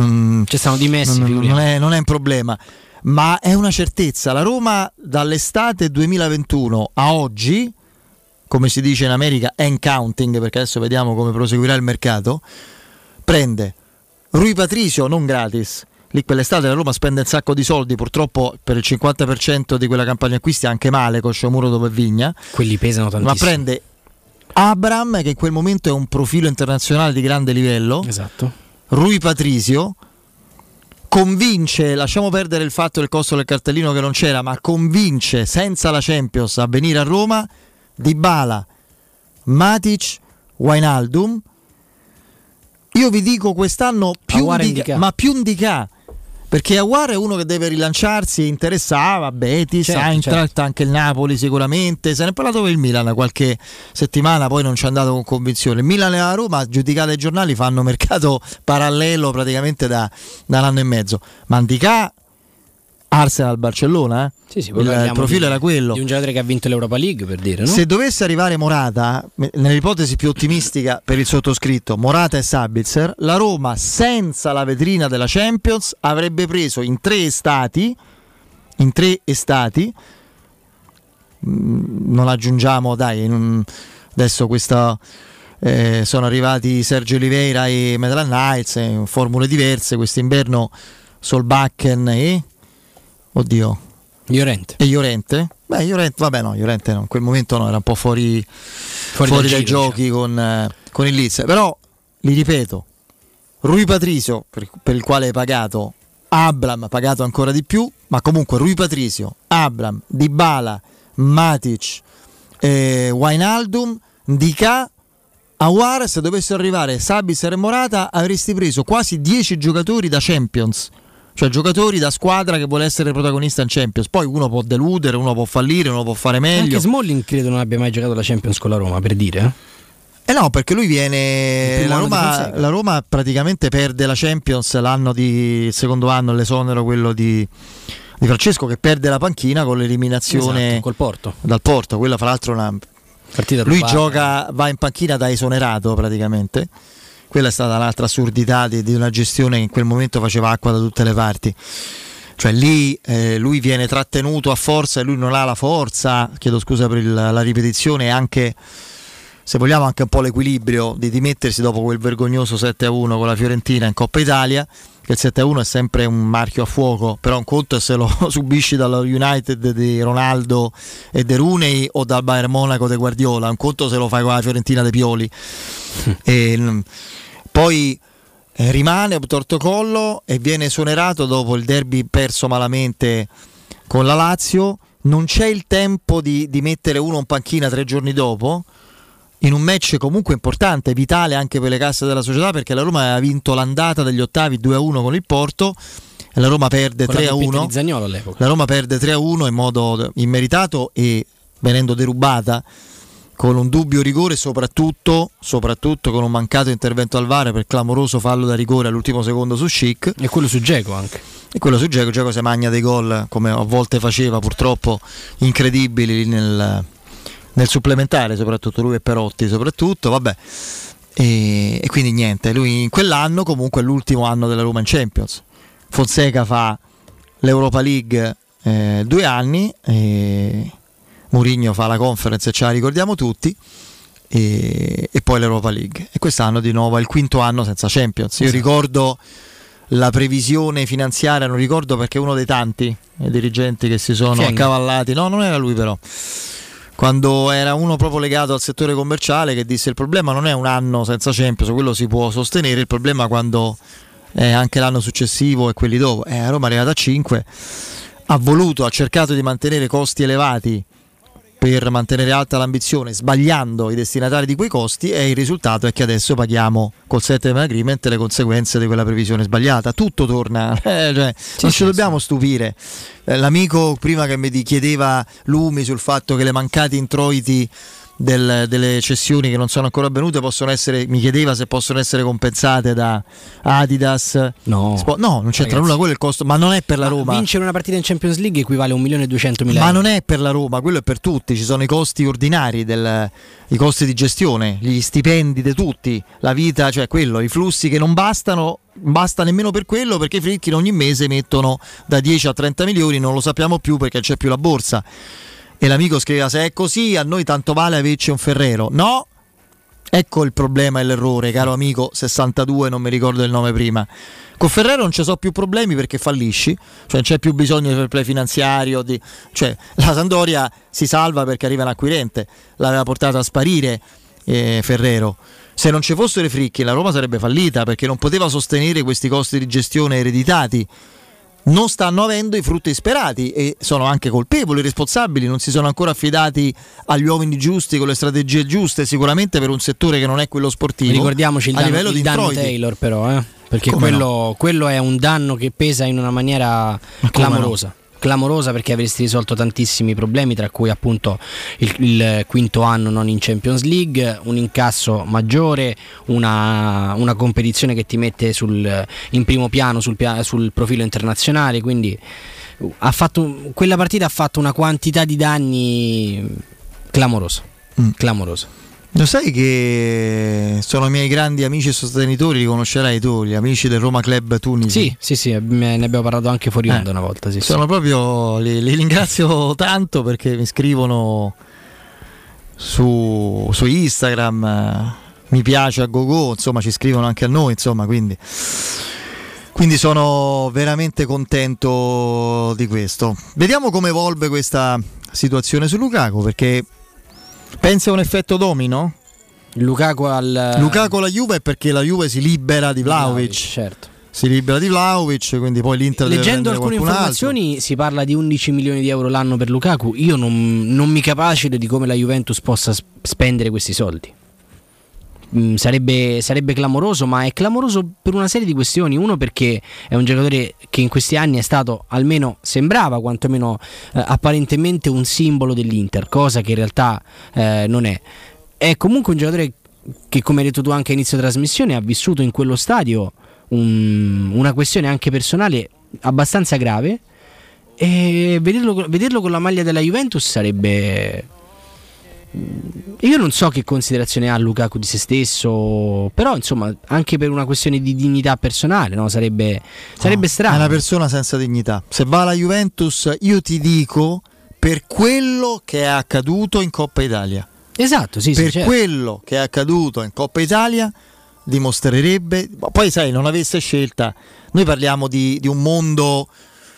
Mm, Ci stanno dimessi, non, non è, non è un problema, ma è una certezza. La Roma dall'estate 2021 a oggi, come si dice in America, end counting, perché adesso vediamo come proseguirà il mercato, prende Rui Patricio non gratis. Lì quell'estate la Roma spende un sacco di soldi, purtroppo per il 50% di quella campagna acquisti anche male con Sciomuro dove Vigna. Quelli pesano Ma tantissimo. prende Abram, che in quel momento è un profilo internazionale di grande livello. Esatto. Rui Patrisio convince, lasciamo perdere il fatto del costo del cartellino che non c'era, ma convince senza la Champions a venire a Roma Dybala, Matic, Wijnaldum. Io vi dico quest'anno più Aouar un Ndicà. Dica, ma più Dica. Perché Aguar è uno che deve rilanciarsi, interessava, Betis, Certo, Eintracht, certo. anche il Napoli sicuramente. Se ne è parlato per il Milan qualche settimana, poi non ci è andato con convinzione. Il Milan e la Roma, giudicate i giornali, fanno mercato <laughs> parallelo praticamente da, da un anno e mezzo. Ma Andica, Arsenal, Barcellona, eh? Sì, sì, il, profilo di- era quello. Di un giocatore che ha vinto l'Europa League per dire, no? Se dovesse arrivare Morata, nell'ipotesi più ottimistica per il sottoscritto, Morata e Sabitzer, la Roma senza la vetrina della Champions avrebbe preso in tre estati in tre estati. Mm, Non aggiungiamo, dai, adesso questa, eh, sono arrivati Sergio Oliveira e Metal Knights, eh, in formule diverse. Quest'inverno Solbakken e. Oddio. Llorente. E Llorente? Beh, Llorente, vabbè, no, Llorente no, in quel momento no, era un po' fuori, fuori, dal dai giro, giochi con, eh, con il Leeds. Però, li ripeto, Rui Patricio, per, per il quale hai pagato, Abram pagato ancora di più, ma comunque Rui Patricio, Abram, Dybala, Matic, eh, Wijnaldum, Dica, Awar, se dovessero arrivare Sabis e Morata avresti preso quasi 10 giocatori da Champions. Cioè giocatori da squadra che vuole essere protagonista in Champions. Poi uno può deludere, uno può fallire, uno può fare meglio. Anche Smalling credo non abbia mai giocato la Champions con la Roma, per dire. eh. Eh no, perché lui viene. La Roma, la Roma praticamente perde la Champions l'anno di. il secondo anno, l'esonero quello di, di Francesco che perde la panchina con l'eliminazione Esatto, col Porto. dal Porto. Quella, fra l'altro, una. Partita Lui gioca, va in panchina da esonerato praticamente. Quella è stata un'altra assurdità di, di una gestione che in quel momento faceva acqua da tutte le parti. Cioè lì eh, lui viene trattenuto a forza e lui non ha la forza, chiedo scusa per il- la ripetizione, e anche se vogliamo anche un po' l'equilibrio di dimettersi dopo quel vergognoso 7-1 con la Fiorentina in Coppa Italia, che il 7-1 è sempre un marchio a fuoco, però un conto è se lo <laughs> subisci dallo United di Ronaldo e De Runei o dal Bayern Monaco di Guardiola, un conto se lo fai con la Fiorentina dei Pioli. <laughs> E, mm, poi eh, rimane torto collo e viene esonerato dopo il derby perso malamente con la Lazio. Non c'è il tempo di, di mettere uno in panchina tre giorni dopo. In un match comunque importante, vitale anche per le casse della società, perché la Roma aveva vinto l'andata degli ottavi 2-1 con il Porto e la Roma perde Con la doppietta 3-1. di Zaniolo all'epoca. La Roma perde 3-1 in modo immeritato e venendo derubata con un dubbio rigore, soprattutto, soprattutto con un mancato intervento al VAR per clamoroso fallo da rigore all'ultimo secondo su Chic. E quello su Geco anche. E quello su Geco, Geco si magna dei gol come a volte faceva, purtroppo incredibili nel, nel supplementare, soprattutto lui e Perotti, soprattutto, vabbè. E, e quindi niente, lui in quell'anno comunque è l'ultimo anno della Roma in Champions. Fonseca fa l'Europa League eh, due anni, e Mourinho fa la conference, ce la ricordiamo tutti, e, e poi l'Europa League. E quest'anno di nuovo è il quinto anno senza Champions. Io Esatto. ricordo la previsione finanziaria, non ricordo perché uno dei tanti eh, dirigenti che si sono Fieng. accavallati, no, non era lui però. Quando era uno proprio legato al settore commerciale che disse il problema non è un anno senza Champions, quello si può sostenere, il problema quando è anche l'anno successivo e quelli dopo. Eh, Roma è arrivata a 5, ha voluto, ha cercato di mantenere costi elevati per mantenere alta l'ambizione, sbagliando i destinatari di quei costi e il risultato è che adesso paghiamo col settlement agreement le conseguenze di quella previsione sbagliata. Tutto torna, <laughs> eh, cioè, non ci dobbiamo stupire. Eh, L'amico prima che mi chiedeva Lumi sul fatto che le mancati introiti del- delle cessioni che non sono ancora avvenute possono essere, mi chiedeva se possono essere compensate da Adidas. No, Spo- no non c'entra nulla, quello è il costo, ma non è per la Roma. Vincere una partita in Champions League equivale a 1.200.000 Ma euro. non è per la Roma, quello è per tutti, ci sono i costi ordinari, del- i costi di gestione, gli stipendi di tutti, la vita, cioè quello, i flussi che non bastano, basta nemmeno per quello perché i Fritkin ogni mese mettono da 10 a 30 milioni, non lo sappiamo più perché c'è più la borsa. E l'amico scriveva se è così a noi tanto vale averci un Ferrero. No, Ecco il problema e l'errore, caro amico 62, non mi ricordo il nome prima. Con Ferrero non ci sono più problemi perché fallisci, cioè non c'è più bisogno di play finanziario, di- cioè la Sandoria si salva perché arriva un acquirente, l'aveva portato a sparire eh, Ferrero. Se non ci fossero i fricchi la Roma sarebbe fallita perché non poteva sostenere questi costi di gestione ereditati. Non stanno avendo i frutti sperati e sono anche colpevoli, responsabili, non si sono ancora affidati agli uomini giusti con le strategie giuste, sicuramente per un settore che non è quello sportivo. Ricordiamoci il a livello il di danno introiti. Taylor però, eh? perché quello, quello è un danno che pesa in una maniera clamorosa. Clamorosa perché avresti risolto tantissimi problemi, tra cui appunto il, il quinto anno non in Champions League, un incasso maggiore, una, una competizione che ti mette sul- in primo piano sul, sul profilo internazionale. Quindi uh, ha fatto, quella partita ha fatto una quantità di danni clamorosa. Mm. clamorosa. Lo sai che sono i miei grandi amici e sostenitori, li conoscerai tu, gli amici del Roma Club Tunisi. Sì, sì, sì, ne abbiamo parlato anche fuori Eh, onda una volta. Sì, Sono sì. proprio, li, li ringrazio tanto perché mi scrivono su, su Instagram, mi piace a GoGo, insomma ci scrivono anche a noi, insomma, quindi, quindi sono veramente contento di questo. Vediamo come evolve questa situazione su Lukaku perché pensa a un effetto domino? Lukaku al Lukaku alla Juve è perché la Juve si libera di Vlaovic. certo. Si libera di Vlaovic, quindi poi l'Inter Leggendo alcune qualcun altro. informazioni si parla di 11 milioni di euro l'anno per Lukaku. Io non, non mi capacito di come la Juventus possa spendere questi soldi. Mm, sarebbe, sarebbe clamoroso, ma è clamoroso per una serie di questioni. Uno perché è un giocatore che in questi anni è stato, almeno sembrava quantomeno eh, apparentemente un simbolo dell'Inter, cosa che in realtà eh, non è. È comunque un giocatore che, come hai detto tu anche a inizio trasmissione, ha vissuto in quello stadio un- una questione anche personale abbastanza grave. E vederlo, vederlo con la maglia della Juventus sarebbe. Io non so che considerazione ha Lukaku di se stesso, però insomma, anche per una questione di dignità personale, no? sarebbe, sarebbe È strano. una persona senza dignità. Se va alla Juventus, io ti dico per quello che è accaduto in Coppa Italia. Esatto, sì, sì, per certo. quello che è accaduto in Coppa Italia dimostrerebbe. Poi, sai, non avesse scelta. Noi parliamo di, di un mondo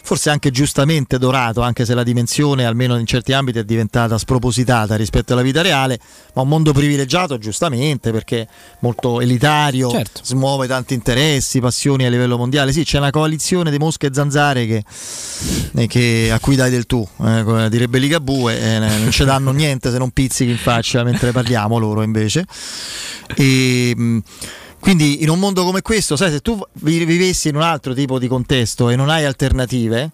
forse anche giustamente dorato, anche se la dimensione, almeno in certi ambiti, è diventata spropositata rispetto alla vita reale, ma un mondo privilegiato giustamente perché molto elitario, Certo. smuove tanti interessi, passioni a livello mondiale. Sì, c'è una coalizione di mosche e zanzare che, eh, che- a cui dai del tu, eh, direbbe Ligabue, eh, non ci danno niente se non pizzichi in faccia mentre parliamo loro invece. E, quindi in un mondo come questo, sai, se tu vi- vivessi in un altro tipo di contesto e non hai alternative,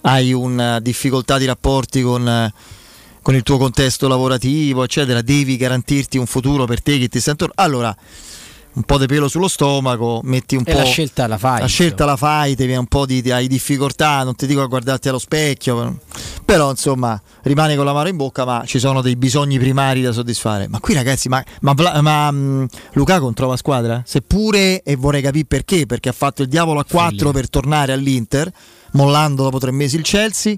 hai una difficoltà di rapporti con, eh, con il tuo contesto lavorativo, eccetera, devi garantirti un futuro per te che ti sta. Allora, un po' di pelo sullo stomaco, metti un E po'. la scelta la fai, La scelta la fai, ti viene un po' di, hai difficoltà, non ti dico a guardarti allo specchio, però insomma rimani con la mano in bocca, ma ci sono dei bisogni primari da soddisfare. Ma qui ragazzi, ma, ma, ma, mh, Lukaku trova squadra? Seppure, e vorrei capire perché, perché ha fatto il diavolo a 4 per tornare all'Inter, mollando dopo tre mesi il Chelsea.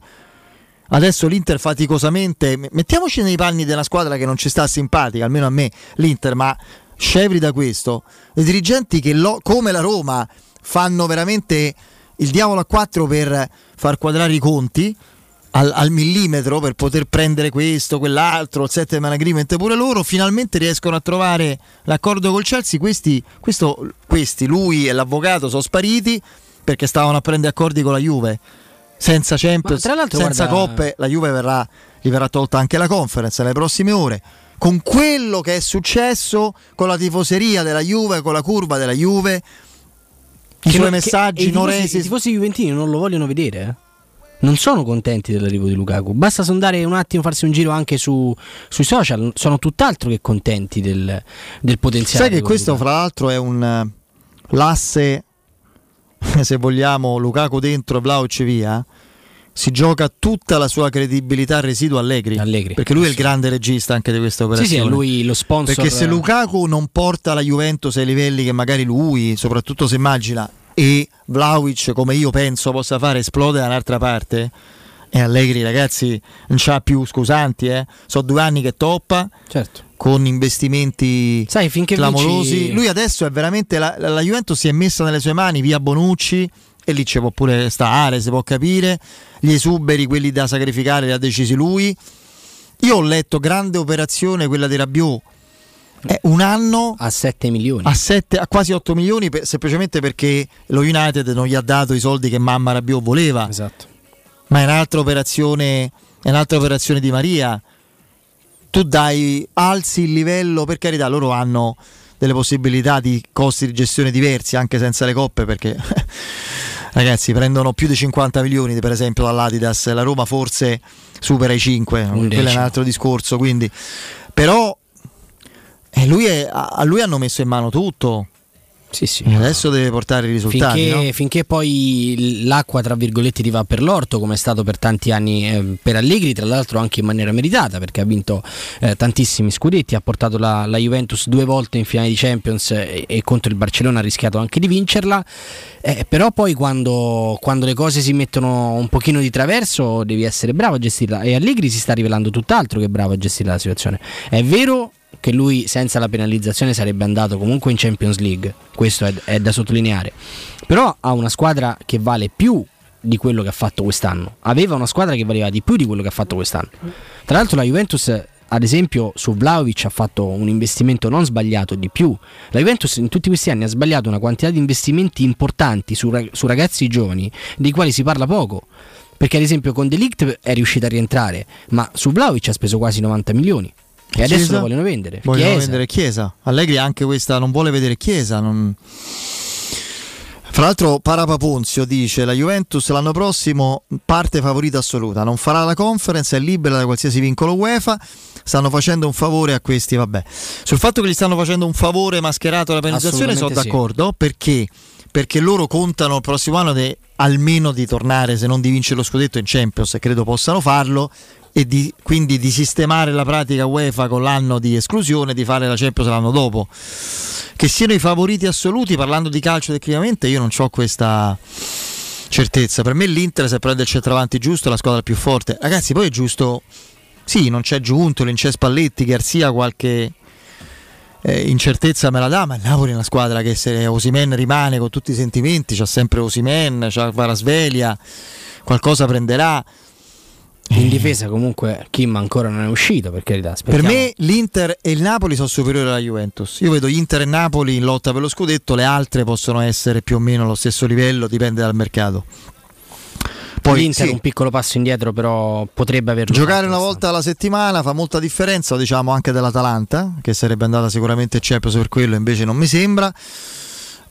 Adesso l'Inter faticosamente, mettiamoci nei panni della squadra che non ci sta simpatica, almeno a me l'Inter, ma scevri da questo, i dirigenti che lo- come la Roma fanno veramente il diavolo a 4 per far quadrare i conti al, al millimetro per poter prendere questo, quell'altro, il settlement agreement pure loro, finalmente riescono a trovare l'accordo col Chelsea, questi, questo- questi lui e l'avvocato sono spariti perché stavano a prendere accordi con la Juve senza Champions, Ma tra l'altro, senza guarda- coppe, la Juve verrà, gli verrà tolta anche la conference nelle prossime ore. Con quello che è successo con la tifoseria della Juve, con la curva della Juve, i suoi messaggi i non tifosi- resi. I tifosi juventini non lo vogliono vedere. eh. Non sono contenti dell'arrivo di Lukaku. Basta sondare un attimo, farsi un giro anche su- sui social. Sono tutt'altro che contenti del, del potenziale. Sai che questo, fra l'altro, è un eh, l'asse, <laughs> se vogliamo, Lukaku dentro e Vlaovic via. Si gioca tutta la sua credibilità residua a Allegri, perché lui è il grande regista anche di questa Sì, operazione. sì, è lui lo sponsor. Perché se Lukaku non porta la Juventus ai livelli che magari lui, soprattutto se immagina, e Vlaovic, come io penso possa fare, esplode da un'altra parte, e Allegri, ragazzi, non c'ha più scusanti, eh. Sono due anni che toppa. Certo. Con investimenti Sai, clamorosi. vinci- Lui adesso è veramente. La- la Juventus si è messa nelle sue mani via Bonucci. E lì ci può pure stare, si può capire. Gli esuberi, quelli da sacrificare, li ha decisi lui. Io ho letto grande operazione quella di Rabiot. È un anno a 7 milioni. a, sette- a quasi 8 milioni per- semplicemente perché lo United non gli ha dato i soldi che mamma Rabiot voleva. Esatto. Ma è un'altra operazione, è un'altra operazione di Maria. Tu dai, alzi il livello, per carità, loro hanno delle possibilità di costi di gestione diversi anche senza le coppe perché <laughs> ragazzi prendono più di 50 milioni per esempio dall'Adidas, la Roma forse supera i 5, quello è un altro discorso, quindi. Però eh, lui è- a lui hanno messo in mano tutto. Sì, sì. Adesso deve portare i risultati. Finché, no? finché poi l'acqua, tra virgolette, ti va per l'orto, come è stato per tanti anni eh, per Allegri, tra l'altro anche in maniera meritata, perché ha vinto eh, tantissimi scudetti, ha portato la, la Juventus due volte in finale di Champions e, e contro il Barcellona ha rischiato anche di vincerla. Eh, però poi quando, quando le cose si mettono un pochino di traverso devi essere bravo a gestirla. E Allegri si sta rivelando tutt'altro che bravo a gestire la situazione. È vero che lui senza la penalizzazione sarebbe andato comunque in Champions League, questo è, è da sottolineare. Però ha una squadra che vale più di quello che ha fatto quest'anno. Aveva una squadra che valeva di più di quello che ha fatto quest'anno. Tra l'altro la Juventus ad esempio su Vlaovic ha fatto un investimento non sbagliato di più. La Juventus in tutti questi anni ha sbagliato una quantità di investimenti importanti su, su ragazzi giovani dei quali si parla poco. Perché ad esempio con Delict è riuscita a rientrare, ma su Vlaovic ha speso quasi 90 milioni. E adesso Chiesa? lo vogliono vendere. Vogliono Chiesa. vendere Chiesa. Allegri anche questa non vuole vedere Chiesa. non- Fra l'altro Parapaponzio dice la Juventus l'anno prossimo parte favorita assoluta, non farà la conference, è libera da qualsiasi vincolo UEFA, stanno facendo un favore a questi, vabbè. Sul fatto che gli stanno facendo un favore mascherato alla penalizzazione sono Assolutamente sì. d'accordo, perché? Perché loro contano il prossimo anno de- almeno di tornare, se non di vincere lo scudetto in Champions, e credo possano farlo, e di, quindi di sistemare la pratica UEFA con l'anno di esclusione di fare la Champions l'anno dopo. Che siano i favoriti assoluti, parlando di calcio tecnicamente, io non ho questa certezza. Per me l'Inter, se prende il centravanti giusto, è la squadra più forte. Ragazzi, poi è giusto, sì, non c'è Giunto, non c'è Spalletti, Garzia qualche eh, incertezza me la dà, ma il Napoli è una squadra che se Osimen rimane con tutti i sentimenti, c'ha sempre Osimen, c'ha Varasvelia, qualcosa prenderà. In difesa comunque Kim ancora non è uscito, per carità. Per aspettiamo. me l'Inter e il Napoli sono superiori alla Juventus. Io vedo Inter e Napoli in lotta per lo scudetto, le altre possono essere più o meno allo stesso livello, dipende dal mercato. Poi l'Inter sì. un piccolo passo indietro, però potrebbe averlo. Giocare una volta alla settimana fa molta differenza, diciamo anche dell'Atalanta, che sarebbe andata sicuramente Champions per quello, invece non mi sembra.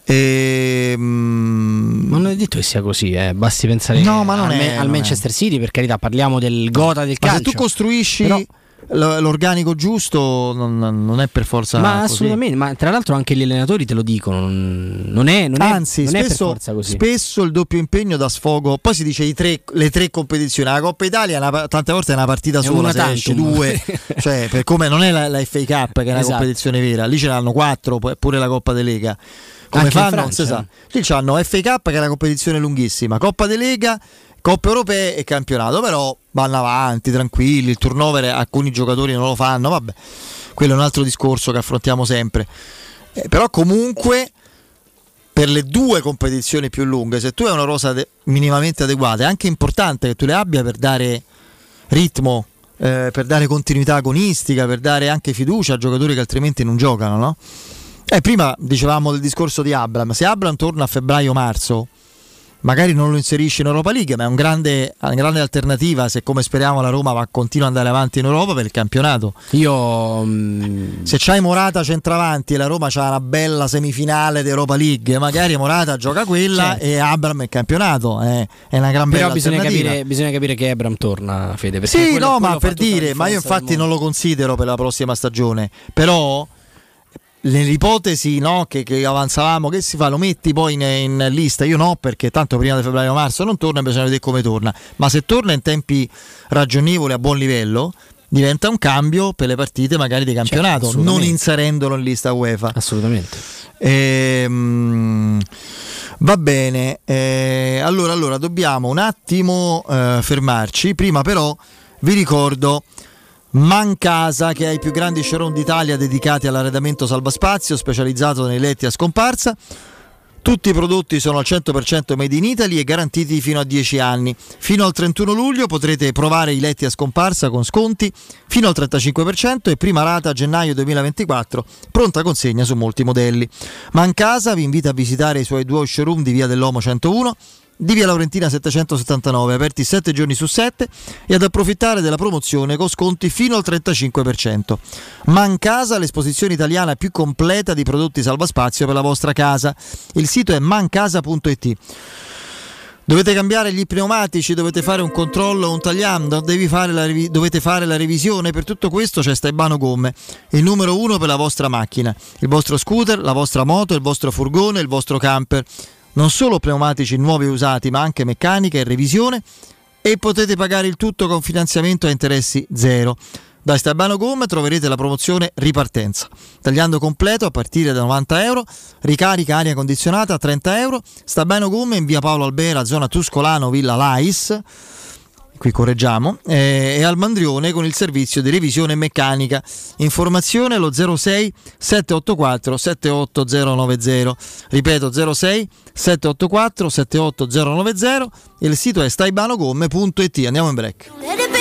E, mm, Ma non è detto che sia così, eh. basti pensare No, ma non al, è, al non è. Manchester City, per carità, parliamo del gota del ma calcio. se tu costruisci Però- l'organico giusto, non, non è per forza. ma così. assolutamente, ma tra l'altro anche gli allenatori te lo dicono, non non è, non è- Anzi, non è per spesso, forza così. spesso il doppio impegno dà sfogo. Poi si dice i tre- le tre competizioni. La Coppa Italia è una tante volte è una partita È sola, una esce due. <laughs> cioè, per come non è la, la FA Cup, che è una Esatto. competizione vera. Lì ce l'hanno quattro, poi pure la Coppa de Lega. Come Anche fanno? Non si Francia. sa. Lì c'hanno FA Cup, che è una competizione lunghissima, Coppa de Lega. Coppe europee e campionato, però vanno avanti tranquilli. Il turnover alcuni giocatori non lo fanno, vabbè, quello è un altro discorso che affrontiamo sempre. Eh, però comunque per le due competizioni più lunghe, se tu hai una rosa de- minimamente adeguata, è anche importante che tu le abbia per dare ritmo, eh, per dare continuità agonistica, per dare anche fiducia a giocatori che altrimenti non giocano, no? Eh, prima dicevamo del discorso di Abram, se Abram torna a febbraio-marzo, magari non lo inserisce in Europa League, ma è un grande- una grande alternativa se come speriamo la Roma va continua ad andare avanti in Europa per il campionato. Io mm, Se c'hai Morata centravanti e la Roma c'ha una bella semifinale di Europa League, magari Morata gioca quella Certo. e Abram il campionato, eh, è una gran però bella bisogna capire, bisogna capire che Abram torna, Fede. Sì, quello- no, quello ma per dire, ma io infatti non lo considero per la prossima stagione, però nell'ipotesi no, che, che avanzavamo, che si fa? Lo metti poi in, in lista? Io no, perché tanto prima di febbraio-marzo non torna bisogna vedere come torna, ma se torna in tempi ragionevoli a buon livello diventa un cambio per le partite magari di campionato, non assolutamente. inserendolo in lista UEFA. Assolutamente. Ehm, va bene, eh, allora, allora dobbiamo un attimo eh, fermarci. Prima, però, vi ricordo. Mancasa che ha i più grandi showroom d'Italia dedicati all'arredamento salvaspazio specializzato nei letti a scomparsa. Tutti i prodotti sono al 100% made in Italy e garantiti fino a 10 anni. Fino al 31 luglio potrete provare i letti a scomparsa con sconti fino al 35% e prima rata a gennaio 2024, pronta consegna su molti modelli. Mancasa vi invita a visitare i suoi due showroom di Via dell'Omo 101 di Via Laurentina 779, aperti 7 giorni su 7 e ad approfittare della promozione con sconti fino al 35%. Mancasa, l'esposizione italiana più completa di prodotti salvaspazio per la vostra casa. Il sito è mancasa.it. Dovete cambiare gli pneumatici, dovete fare un controllo, un tagliando, fare revi- dovete fare la revisione. Per tutto questo c'è Staibano Gomme, il numero uno per la vostra macchina, il vostro scooter, la vostra moto, il vostro furgone, il vostro camper. Non solo pneumatici nuovi e usati, ma anche meccanica e revisione. E potete pagare il tutto con finanziamento a interessi zero. Da Stabano Gomme troverete la promozione Ripartenza. Tagliando completo a partire da 90 euro, ricarica aria condizionata a 30 euro. Stabano Gomme in via Paolo Albera, zona Tuscolano, Villa Lais. Qui correggiamo, eh, e al Mandrione con il servizio di revisione meccanica. Informazione allo 06 784 78090. Ripeto 06 784 78090. Il sito è staibanogomme.it. Andiamo in break.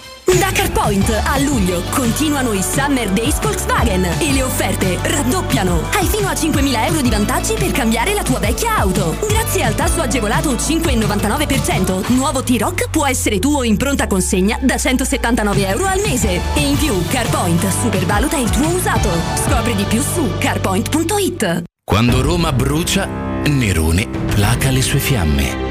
Da CarPoint a luglio continuano i Summer Days Volkswagen e le offerte raddoppiano. Hai fino a 5.000 euro di vantaggi per cambiare la tua vecchia auto. Grazie al tasso agevolato 5,99%, nuovo T-Rock può essere tuo in pronta consegna da 179 euro al mese. E in più CarPoint supervaluta il tuo usato. Scopri di più su carpoint.it. Quando Roma brucia, Nerone placa le sue fiamme.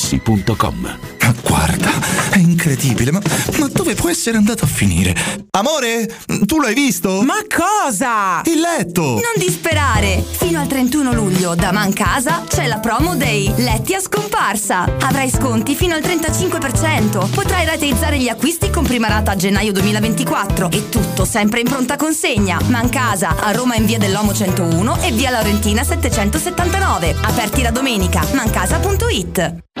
artigianamaterassi.com. Ma guarda, è incredibile, ma, ma dove può essere andato a finire? Amore, tu l'hai visto? Ma cosa? Il letto! Non disperare! Fino al 31 luglio da Mancasa c'è la promo dei letti a scomparsa. Avrai sconti fino al 35%. Potrai rateizzare gli acquisti con prima rata a gennaio 2024 e tutto sempre in pronta consegna. Mancasa a Roma in via dell'Omo 101 e via Laurentina 779. Aperti la domenica. Mancasa.it.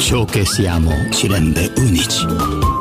Ciò che siamo ci rende unici.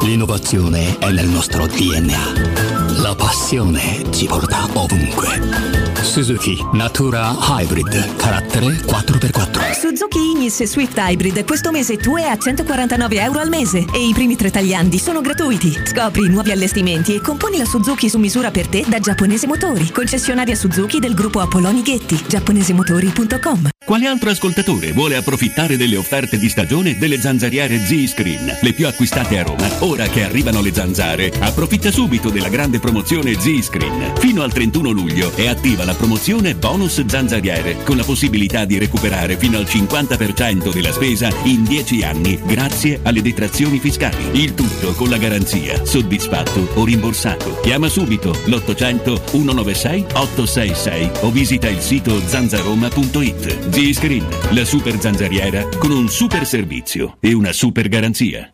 L'innovazione è nel nostro DNA. La passione ci porta ovunque. Suzuki Natura Hybrid, carattere 4x4. Suzuki Ignis Swift Hybrid questo mese tu è a 149 euro al mese e i primi tre tagliandi sono gratuiti. Scopri i nuovi allestimenti e componi la Suzuki su misura per te da Giapponese Motori, concessionaria Suzuki del gruppo Apolloni Ghetti, giapponesemotori.com. Quale altro ascoltatore vuole approfittare delle offerte di stagione delle zanzariere Z-Screen, le più acquistate a Roma? Ora che arrivano le zanzare, approfitta subito della grande promozione Z-Screen. Fino al 31 luglio è attiva la promozione bonus zanzariere, con la possibilità di recuperare fino al 50% della spesa in 10 anni grazie alle detrazioni fiscali. Il tutto con la garanzia soddisfatto o rimborsato. Chiama subito l'800 196 866 o visita il sito zanzaroma.it. Z-Screen, la super zanzariera con un super servizio e una super garanzia.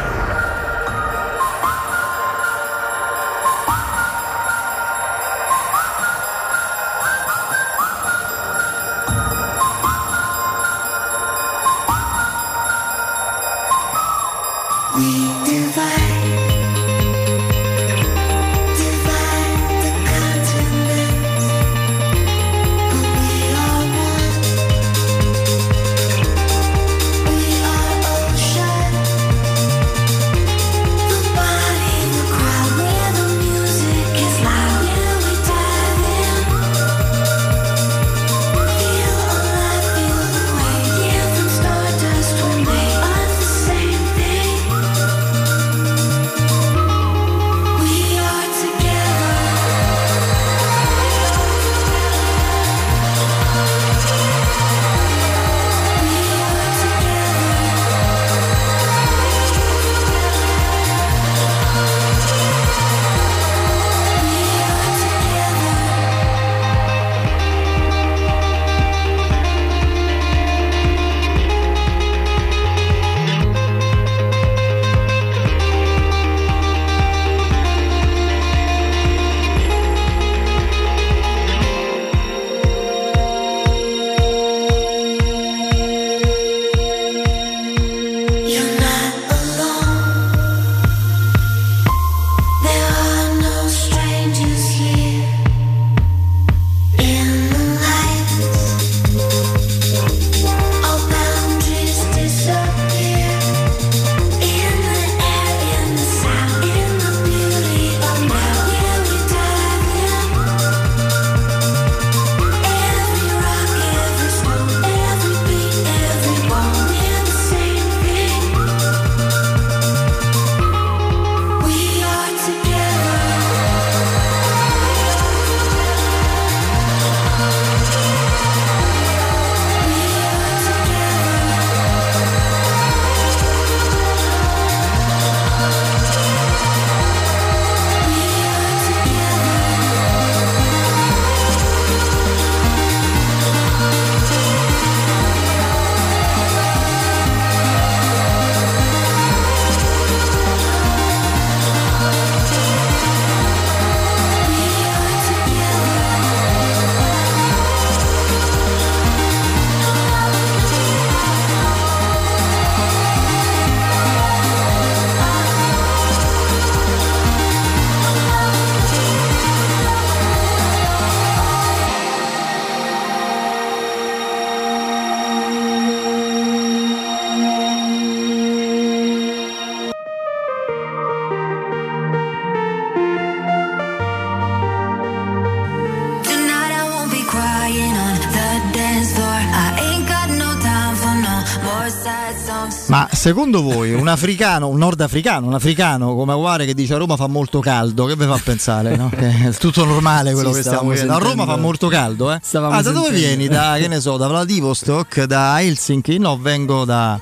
Secondo voi un africano, un nordafricano, un africano come Aguare che dice a Roma fa molto caldo, che vi fa pensare? No? È tutto normale quello Sì, che stiamo vedendo. A Roma fa molto caldo, eh? stavamo Ah, da dove vieni? Da che ne so, da Vladivostok, da Helsinki? No, vengo da,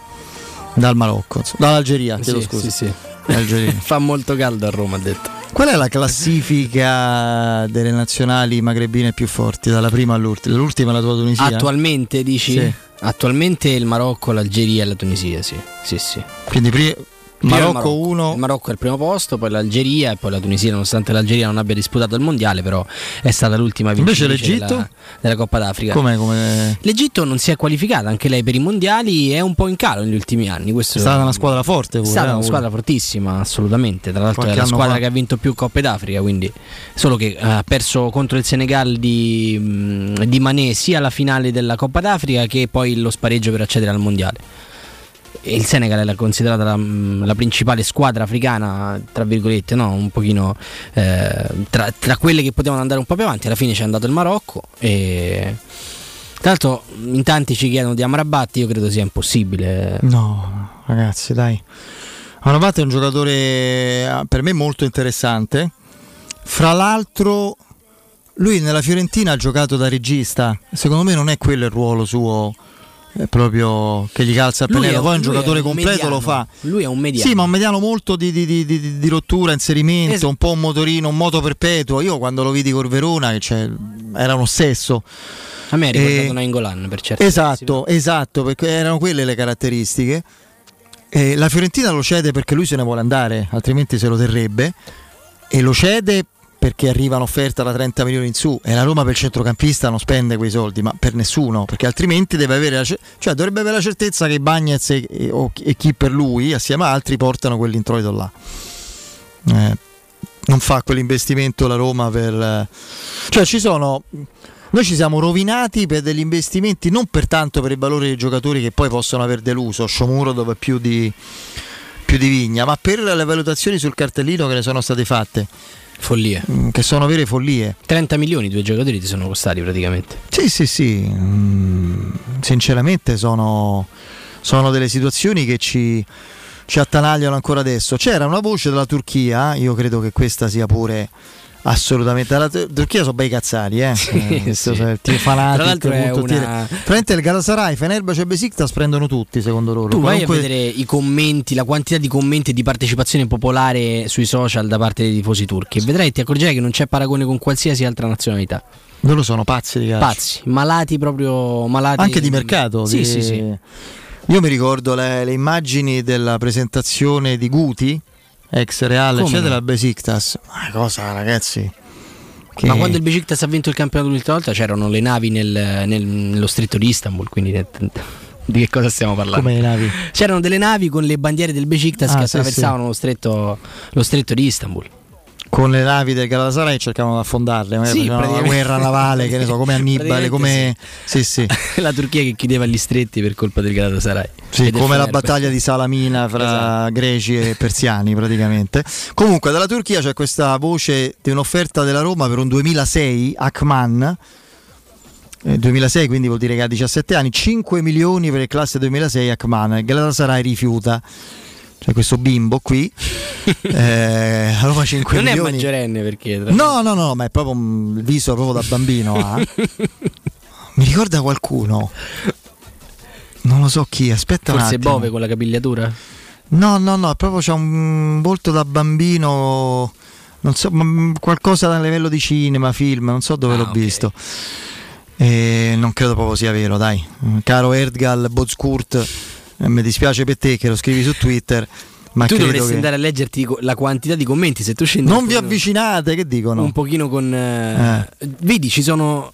dal Marocco, dall'Algeria, chiedo Sì, scusa. sì, sì. <laughs> Fa molto caldo a Roma, ha detto. Qual è la classifica delle nazionali magrebine più forti, dalla prima all'ultima? L'ultima è la tua Tunisia? Attualmente dici? Sì. Attualmente il Marocco, l'Algeria e la Tunisia, sì. Sì, sì. Quindi pri- Prima Marocco 1. Il Marocco è il primo posto, poi l'Algeria e poi la Tunisia, nonostante l'Algeria non abbia disputato il mondiale, però è stata l'ultima l'Egitto? della, della Coppa d'Africa. Com'è? Come... L'Egitto non si è qualificata, anche lei per i mondiali è un po' in calo negli ultimi anni. Questo È stata una squadra forte È pure, stata eh, una squadra fortissima, assolutamente. Tra l'altro Qualche è la squadra fa. che ha vinto più Coppe d'Africa, quindi solo che eh, ha perso contro il Senegal di, mh, di Mané sia alla finale della Coppa d'Africa che poi lo spareggio per accedere al mondiale. Il Senegal è considerata la, mh, la principale squadra africana, tra virgolette, no? un pochino eh, tra, tra quelle che potevano andare un po' più avanti. Alla fine c'è andato il Marocco e tra l'altro in tanti ci chiedono di Amrabat, io credo sia impossibile. No, ragazzi, dai. Amrabat è un giocatore eh, per me molto interessante. Fra l'altro, lui nella Fiorentina ha giocato da regista. Secondo me non è quello il ruolo suo. Eh, proprio che gli calza a è- poi un giocatore completo mediano. lo fa. Lui è un mediano. Sì, ma un mediano molto di, di- di- di- rottura, inserimento, Es- un po' un motorino, un moto perpetuo. Io quando lo vidi col Verona, c'è- era un ossesso. A me ha ricordato E- una Ingolan per certi Esatto, esatto, perché erano quelle le caratteristiche. E la Fiorentina lo cede perché lui se ne vuole andare, altrimenti se lo terrebbe. E lo cede perché arriva un'offerta da 30 milioni in su e la Roma per il centrocampista non spende quei soldi, ma per nessuno, perché altrimenti deve avere la, cioè dovrebbe avere la certezza che Bagnez e, e- e chi per lui, assieme a altri, portano quell'introito là. Eh, non fa quell'investimento la Roma per... eh, Cioè ci sono... Noi ci siamo rovinati per degli investimenti, non per tanto per il valore dei giocatori che poi possono aver deluso, Sciomuro dove più di, più di Vigna, ma per le valutazioni sul cartellino che ne sono state fatte. Follie. Mm, Che sono vere follie. 30 milioni due giocatori ti sono costati praticamente. Sì, sì, sì. Mm, sinceramente sono, sono delle situazioni che ci, ci attanagliano ancora adesso. C'era una voce della Turchia, io credo che questa sia pure assolutamente. La Tur- Turchia sono bei cazzari, eh. Eh, sì. è il team fanatic, Tra l'altro è punto, una- Praticamente il Galatasaray, Fenerbahce e Besiktas prendono tutti, secondo loro. Tu vai a vedere i commenti, la quantità di commenti e di partecipazione popolare sui social da parte dei tifosi turchi e vedrai ti accorgerai che non c'è paragone con qualsiasi altra nazionalità. Loro sono pazzi di calcio. Pazzi, malati proprio malati. Anche di mercato. Sì, di- sì, sì. Io mi ricordo le, le immagini della presentazione di Guti, ex Real, Come eccetera, no? Besiktas. Una cosa, ragazzi. che- Ma quando il Besiktas ha vinto il campionato l'ultima volta c'erano le navi nel- nel- nello stretto di Istanbul, quindi di che cosa stiamo parlando? Come le navi? C'erano delle navi con le bandiere del Besiktas Ah, che sì, attraversavano Lo, stretto, lo stretto di Istanbul. Con le navi del Galatasaray cercavano di affondarle, Sì, praticamente- guerra navale, che ne so, come Annibale, come... Sì, sì. <laughs> la Turchia che chiudeva gli stretti per colpa del Galatasaray. Sì, come la battaglia di Salamina fra Esatto. greci e persiani praticamente. Comunque dalla Turchia c'è questa voce di un'offerta della Roma per un 2006 Akman. eh, 2006 quindi vuol dire che ha 17 anni 5 milioni per il classe 2006 Akman il Galatasaray rifiuta c'è questo bimbo qui <laughs> eh, a Roma 5 Non è milioni maggiorenne perché No, no, no, ma è proprio un il viso proprio da bambino. ha. <laughs> Mi ricorda qualcuno. Non lo so chi, aspetta un Forse attimo. Bove con la capigliatura? No, no, no, proprio c'è un volto da bambino, non so, ma qualcosa a livello di cinema, film, non so dove Ah, l'ho ok. visto. E non credo proprio sia vero, dai. Caro Erdgal Bozkurt, eh, mi dispiace per te che lo scrivi su Twitter, ma tu dovresti che- andare a leggerti la quantità di commenti. Se tu scendi Non vi avvicinate, che dicono? un pochino con. eh, Vedi, ci sono.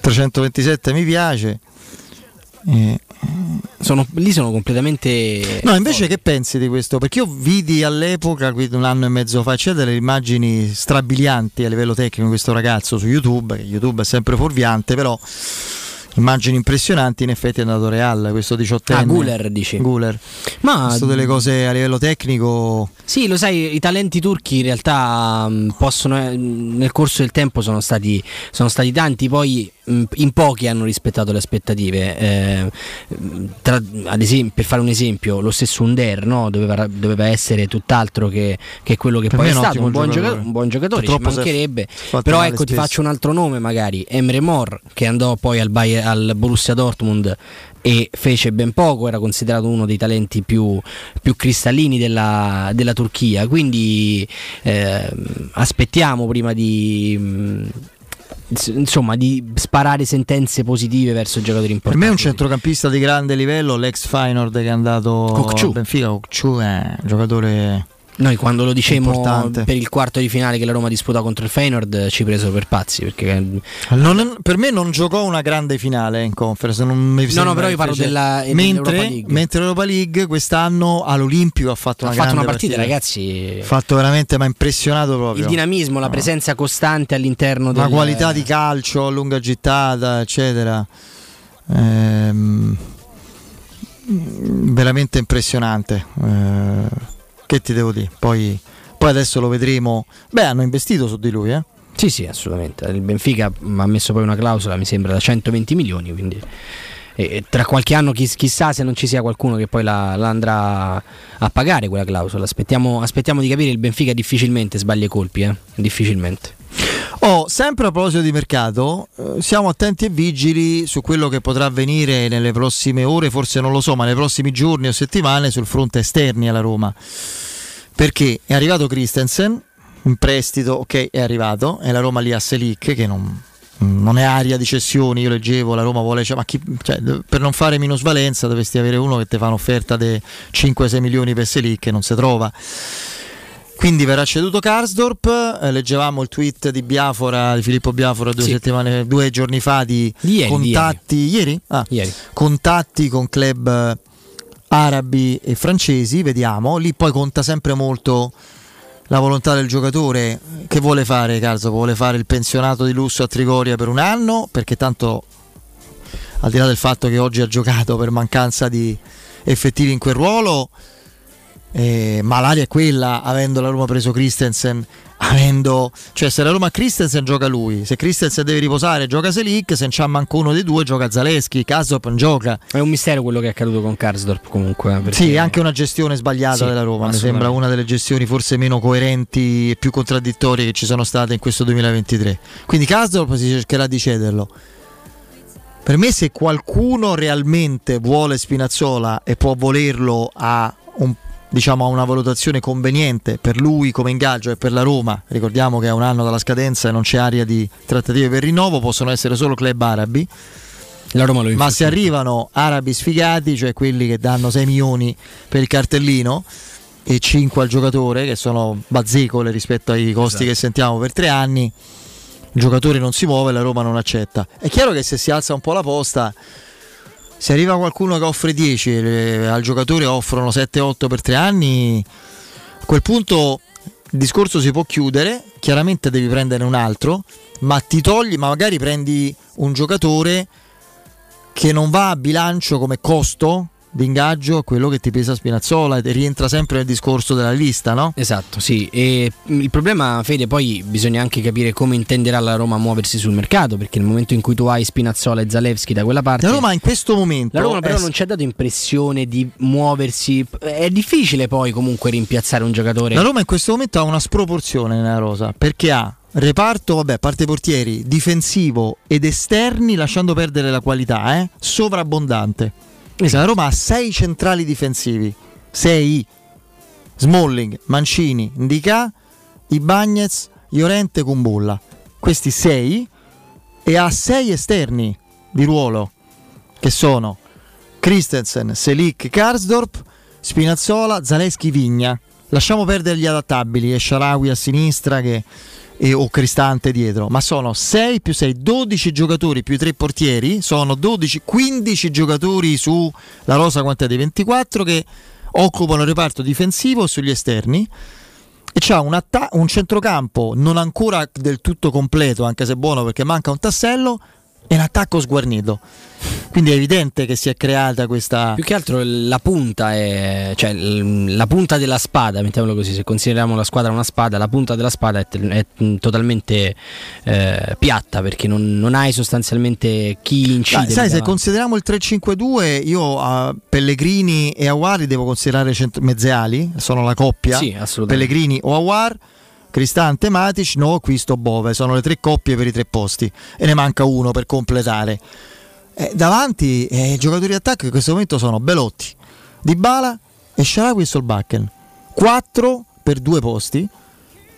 327 mi piace. Eh, sono- lì sono completamente. No, invece che pensi di questo? Perché io vidi all'epoca, un anno e mezzo fa, c'è delle immagini strabilianti a livello tecnico di questo ragazzo su YouTube, che YouTube è sempre fuorviante, però immagini impressionanti, in effetti è andato Real, questo 18enne. Ah, Guler, dici. Guler. Ma Visto delle cose a livello tecnico Sì, lo sai, i talenti turchi in realtà mh, possono, eh, nel corso del tempo sono stati, sono stati tanti, poi mh, in pochi hanno rispettato le aspettative. Eh, tra- ad esempio, per fare un esempio, lo stesso Under no? doveva, doveva essere tutt'altro che, che quello che Per poi è stato, un buon, giocatore. gioca- un buon giocatore, ci mancherebbe. Però ecco, ti spesso. faccio un altro nome magari, Emre Mor, che andò poi al, Bayer- al Borussia Dortmund e fece ben poco, era considerato uno dei talenti più, più cristallini della, della Turchia, quindi ehm, aspettiamo prima di... ins- Insomma, di sparare sentenze positive verso giocatori Per importanti. me è un centrocampista di grande livello, l'ex Feyenoord che è andato al Benfica, Kokchu è un giocatore Noi quando lo dicemmo importante. per il quarto di finale che la Roma disputò contro il Feyenoord ci presero per pazzi perché Non- per me non giocò una grande finale in conference. Non mi No, no, però io parlo della- mentre, dell'Europa League. mentre l'Europa League quest'anno all'Olimpio ha fatto ha una fatto grande una partita, ragazzi. Ha fatto veramente, ma impressionato proprio. Il dinamismo, la presenza costante all'interno la del qualità di calcio a lunga gittata, eccetera. Ehm, veramente impressionante. Eh, che ti devo dire? Poi, poi adesso lo vedremo. Beh, hanno investito su di lui, eh? Sì, sì, assolutamente. Il Benfica m- ha messo poi una clausola, mi sembra, da 120 milioni, quindi e- tra qualche anno chi- chissà se non ci sia qualcuno che poi la, la andrà a pagare quella clausola. Aspettiamo, aspettiamo di capire, il Benfica difficilmente sbaglia i colpi, eh? difficilmente. Oh, sempre a proposito di mercato, eh, siamo attenti e vigili su quello che potrà avvenire nelle prossime ore, forse non lo so, ma nei prossimi giorni o settimane sul fronte esterni alla Roma. Perché è arrivato Christensen, in prestito, ok, è arrivato, e la Roma lì a Selic che non, non è aria di cessioni, io leggevo, la Roma vuole, cioè, ma chi- cioè, per non fare minusvalenza dovresti avere uno che ti fa un'offerta di 5-6 milioni per Selic che non si trova. Quindi verrà ceduto Karsdorp, eh, leggevamo il tweet di Biafora, di Filippo Biafora due, Sì. settimane, due giorni fa di ieri, contatti, ieri? Ah, contatti con club eh, arabi e francesi, vediamo, lì poi conta sempre molto la volontà del giocatore. Che vuole fare Karsdorp, vuole fare il pensionato di lusso a Trigoria per un anno, perché tanto al di là del fatto che oggi ha giocato per mancanza di effettivi in quel ruolo, eh, ma l'aria è quella, avendo la Roma preso Christensen, avendo, cioè se la Roma ha Christensen gioca lui, se Christensen deve riposare gioca Selic, se non c'ha manco uno dei due gioca Zaleschi, Karsdorp non gioca. È un mistero quello che è accaduto con Karsdorp comunque. eh, perché- Sì, è anche una gestione sbagliata Sì, della Roma, mi sembra una delle gestioni forse meno coerenti e più contraddittorie che ci sono state in questo 2023. Quindi Karsdorp si cercherà di cederlo. Per me se qualcuno realmente vuole Spinazzola e può volerlo a un- diciamo, a una valutazione conveniente per lui come ingaggio e per la Roma, ricordiamo che è un anno dalla scadenza e non c'è aria di trattative per rinnovo, possono essere solo club arabi. La Roma lo Ma se arrivano arabi sfigati, cioè quelli che danno 6 milioni per il cartellino e 5 al giocatore, che sono bazzecole rispetto ai costi Esatto. che sentiamo per tre anni, il giocatore non si muove e la Roma non accetta. È chiaro che se si alza un po' la posta, se arriva qualcuno che offre 10 e al giocatore offrono 7-8 per tre anni, a quel punto il discorso si può chiudere, chiaramente devi prendere un altro, ma ti togli, ma magari prendi un giocatore che non va a bilancio come costo di ingaggio a quello che ti pesa Spinazzola e rientra sempre nel discorso della lista, no? Esatto, sì. E il problema, Fede, poi bisogna anche capire come intenderà la Roma muoversi sul mercato, perché nel momento in cui tu hai Spinazzola e Zalewski da quella parte... La Roma in questo momento La Roma però è- non ci ha dato impressione di muoversi. È difficile poi comunque rimpiazzare un giocatore. La Roma in questo momento ha una sproporzione nella rosa perché ha reparto, vabbè, a parte portieri, difensivo ed esterni, lasciando perdere la qualità, eh, sovrabbondante. La Roma ha sei centrali difensivi, 6 Smalling, Mancini, Indica, Ibagnez, Llorente, Kumbulla. Questi sei e ha sei esterni di ruolo che sono Christensen, Selic, Karsdorp, Spinazzola, Zaleschi, Vigna. Lasciamo perdere gli adattabili e Sharawi a sinistra che, e, o Cristante dietro, ma sono 6 più 6, 12 giocatori più 3 portieri, sono 12, 15 giocatori sulla rosa quantità di 24 che occupano il reparto difensivo sugli esterni. E c'ha un, atta- un centrocampo non ancora del tutto completo, anche se buono perché manca un tassello, e in attacco sguarnito. Quindi è evidente che si è creata questa. Più che altro la punta è. cioè la punta della spada, mettiamolo così, se consideriamo la squadra una spada, la punta della spada è, è, totalmente eh, piatta perché non, non hai sostanzialmente chi incide. Dai, sai, se consideriamo il 3-5-2, io a Pellegrini e Awar li devo considerare cent- mezzeali, sono la coppia. Sì, assolutamente. Pellegrini o Awar, Cristante, Matic, no, Quisto, Bove. Sono le tre coppie per i tre posti e ne manca uno per completare. Eh, davanti eh, i giocatori di attacco in questo momento sono Belotti, Dybala e Sharawi e Solbakken. Quattro per due posti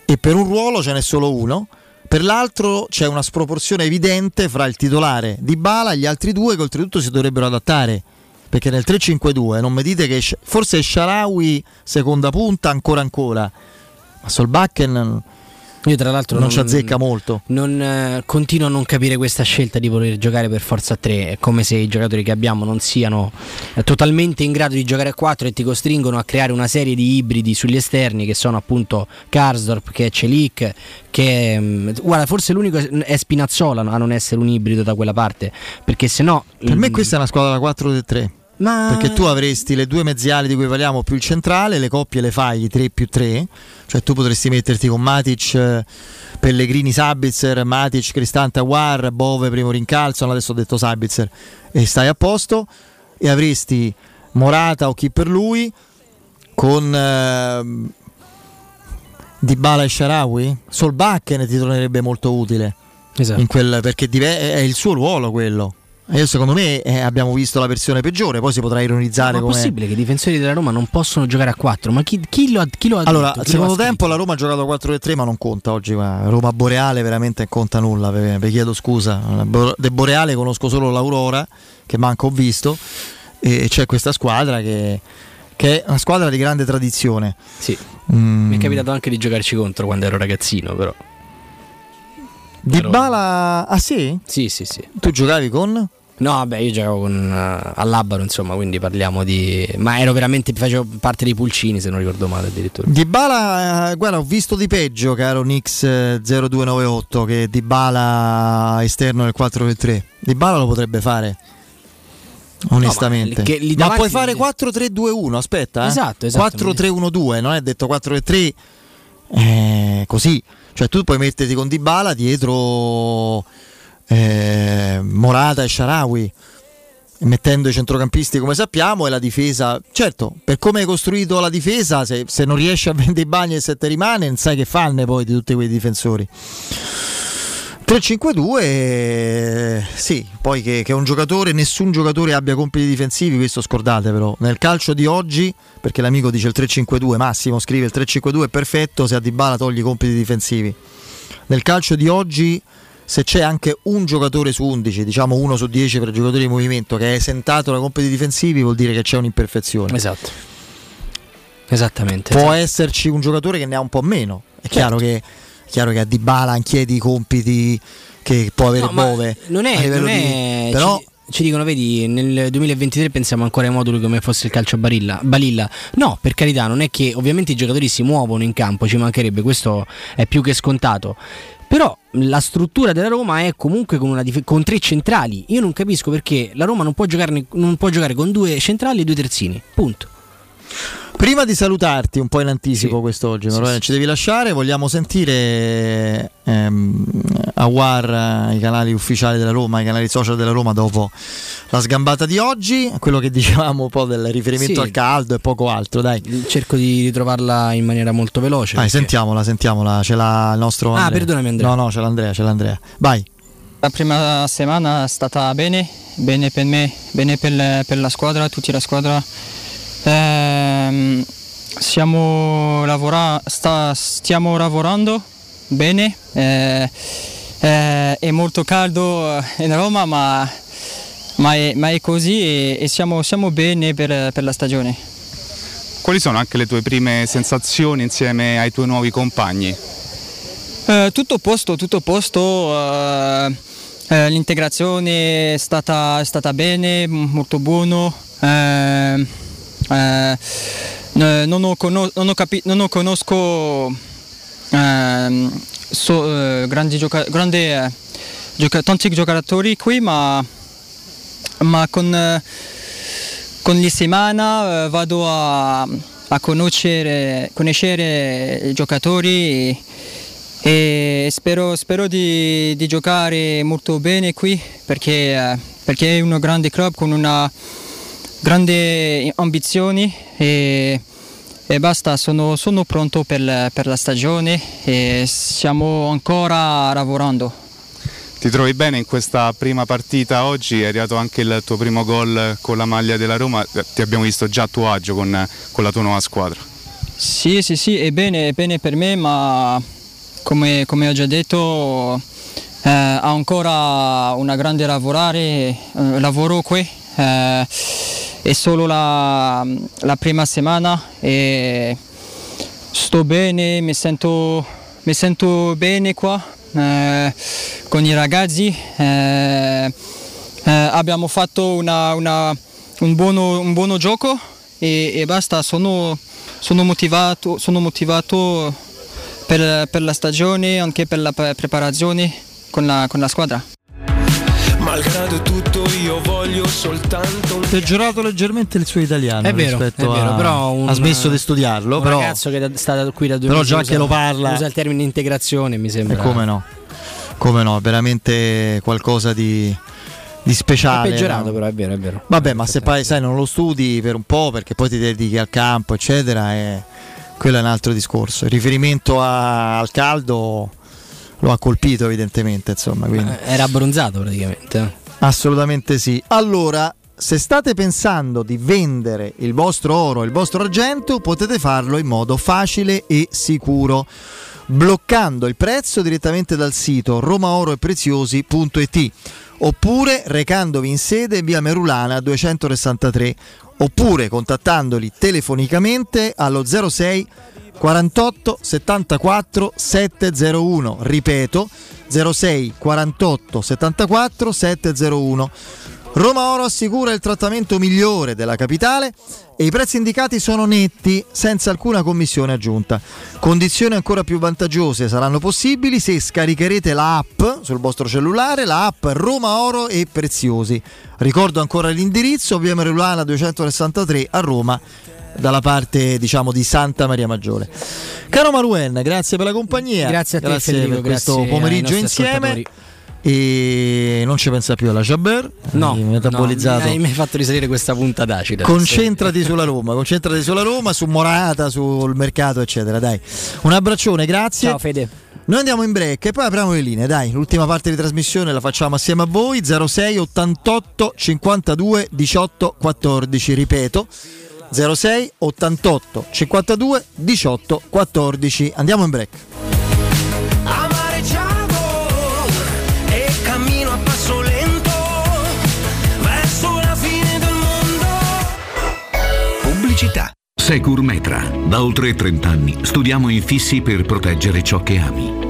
e per un ruolo ce n'è solo uno. Per l'altro c'è una sproporzione evidente fra il titolare di Bala e gli altri due che oltretutto si dovrebbero adattare. Perché nel 3-5-2 non mi dite che forse Sharawi seconda punta ancora ancora. Ma Solbakken Io tra l'altro non ci azzecca molto. Non, eh, continuo a non capire questa scelta di voler giocare per forza a 3. È come se i giocatori che abbiamo non siano eh, totalmente in grado di giocare a 4 e ti costringono a creare una serie di ibridi sugli esterni che sono appunto Karsdorp, che è Celic, che mm, guarda, forse l'unico è Spinazzola a non essere un ibrido da quella parte. Perché se no. Per me questa è una squadra da 4-3. Ma... Perché tu avresti le due mezziali di cui parliamo più il centrale, le coppie le fai 3 più 3, cioè tu potresti metterti con Matic, eh, Pellegrini, Sabitzer, Matic, Cristante, Aguar, Bove, primo rincalzo, adesso ho detto Sabitzer e stai a posto e avresti Morata o chi per lui con ehm, Dybala e Sharawi, Solbakken ti tornerebbe molto utile Esatto. in quel- perché è il suo ruolo quello. Io secondo me eh, abbiamo visto la versione peggiore, poi si potrà ironizzare Ma è possibile che i difensori della Roma non possono giocare a 4? Ma chi, chi lo ha, chi lo ha Allora, al secondo tempo la Roma ha giocato a 4-3, ma non conta oggi. guarda. Roma Boreale veramente non conta nulla. Vi chiedo scusa. De Boreale conosco solo l'Aurora, che manco ho visto, e c'è questa squadra che, che è una squadra di grande tradizione. Sì. Mm. Mi è capitato anche di giocarci contro quando ero ragazzino, però. Dybala, ah sì? Sì, sì, sì. Tu giocavi con? No, vabbè, io giocavo con eh, all'Abaro, insomma, quindi parliamo di. Ma ero veramente. facevo parte dei pulcini, se non ricordo male addirittura. Dybala, eh, guarda, ho visto di peggio, caro Nix eh, 0298, che Dybala esterno nel 4-3. Dybala lo potrebbe fare. Onestamente, No, ma ma, puoi fare 4-3-2-1. Aspetta, eh. Esatto, esatto. 4-3-1-2, non è detto 4-3, eh, così. Cioè, tu puoi metterti con Dybala dietro eh, Morata e Sharawi mettendo i centrocampisti come sappiamo e la difesa certo per come hai costruito la difesa se, se non riesci a vendere i bagni e se te rimane non sai che fanne poi di tutti quei difensori. 3-5-2 eh, sì poi che, che un giocatore nessun giocatore abbia compiti difensivi questo scordate però. Nel calcio di oggi perché l'amico dice il 3-5-2 Massimo scrive il 3-5-2 è perfetto se a Dybala togli i compiti difensivi. Nel calcio di oggi se c'è anche un giocatore su 11, diciamo uno su 10 per giocatori di movimento che è esentato da compiti difensivi, vuol dire che c'è un'imperfezione. Esatto. Esattamente. Può esatto. esserci un giocatore che ne ha un po' meno. È chiaro, che, è chiaro che a Dybala chiedi i compiti che può avere No, Bove. Non è. non di- è- però ci, ci dicono, vedi, nel 2023 pensiamo ancora ai moduli come fosse il calcio a barilla, balilla. No, per carità, non è che ovviamente i giocatori si muovono in campo, ci mancherebbe, questo è più che scontato. Però la struttura della Roma è comunque con, dif- con tre centrali. Io non capisco perché la Roma non può, giocarne- non può giocare con due centrali e due terzini. Punto. Prima di salutarti un po' in anticipo quest'oggi, Manuele, ci devi lasciare, vogliamo sentire ehm, Awar, i canali ufficiali della Roma, i canali social della Roma dopo la sgambata di oggi, quello che dicevamo un po' del riferimento Sì. al caldo e poco altro, dai. Cerco di ritrovarla in maniera molto veloce. Vai, perché- sentiamola, sentiamola, ce l'ha il nostro Ah, Andrea. perdonami, Andrea. No, no, ce l'ha Andrea, ce l'ha Andrea. Vai. La prima settimana è stata bene, bene per me, bene per, per la squadra, tutta la squadra. Ehm, siamo lavora- sta- stiamo lavorando bene, eh, eh, è molto caldo eh, in Roma ma, ma è, ma è così e, e siamo, siamo bene per, per la stagione. Quali sono anche le tue prime sensazioni insieme ai tuoi nuovi compagni? Eh, tutto a posto, tutto a posto. eh, eh, l'integrazione è stata, è stata bene, molto buono. Eh, eh, non, ho cono- non ho capi- non ho conosco ehm, so- eh, grandi, gioca- grandi, eh, gioca- tanti giocatori qui, ma, ma con, eh, con le settimane eh, vado a, a conoscere, conoscere i giocatori e, e spero, spero di, di giocare molto bene qui perché, eh, perché è un grande club con una grande ambizioni e, e basta, sono, sono pronto per, per la stagione e stiamo ancora lavorando. Ti trovi bene in questa prima partita oggi? È arrivato anche il tuo primo gol con la maglia della Roma. Ti abbiamo visto già a tuo agio con, con la tua nuova squadra. Sì, sì, sì, è bene, è bene per me, ma come, come ho già detto eh, ha ancora una grande lavorare, eh, lavoro qui. eh, è solo la, la prima settimana e sto bene, mi sento, mi sento bene qua eh, con i ragazzi. eh, eh, abbiamo fatto una- una- un, buono, un buono gioco e, e basta, sono, sono motivato, sono motivato per, per la stagione, anche per la pre- preparazione con la, con la squadra. Malgrado tutto io voglio soltanto un Peggiorato leggermente il suo italiano È vero, rispetto è vero, a... però un- ha smesso di studiarlo, un però ragazzo che sta qui da due però già usa- che lo parla- usa il termine integrazione mi e sembra come no. Come no, è veramente qualcosa di, di è speciale. peggiorato no? però è vero è vero Vabbè, ma se poi sai non lo studi per un po' perché poi ti dedichi al campo, eccetera, e quello è un altro discorso. Il riferimento a- al caldo lo ha colpito evidentemente, insomma, quindi. era abbronzato praticamente eh. Assolutamente sì. Allora, se state pensando di vendere il vostro oro il vostro argento, potete farlo in modo facile e sicuro, bloccando il prezzo direttamente dal sito romaoroepreziosi.it oppure recandovi in sede via Merulana 263 oppure contattandoli telefonicamente allo 06 48 74 701 ripeto 06 48 74 701 Roma Oro assicura il trattamento migliore della capitale e i prezzi indicati sono netti, senza alcuna commissione aggiunta. Condizioni ancora più vantaggiose saranno possibili se scaricherete l'app sul vostro cellulare, la app Roma Oro e Preziosi. Ricordo ancora l'indirizzo, via Merulana 263 a Roma, dalla parte diciamo di Santa Maria Maggiore. Caro Maruen, grazie per la compagnia. Grazie a te, Federico, per questo grazie pomeriggio insieme. E non ci pensa più alla Jaber, no metabolizzato. no, mi hai fatto risalire questa punta d'acida Concentrati sulla Roma, concentrati sulla Roma, su Morata, sul mercato, eccetera. Dai, un abbraccione, grazie. Ciao Fede. Noi andiamo in break e poi apriamo le linee. Dai, l'ultima parte di trasmissione la facciamo assieme a voi. 06 88 52 18 14. Ripeto, 06 88 52 18 14. Andiamo in break. amareggiato e cammino a passo lento verso la fine del mondo. Pubblicità. Secur Metra. Da oltre 30 anni studiamo infissi per proteggere ciò che ami.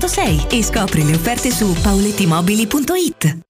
606 e scopri le offerte su paulettimobili.it.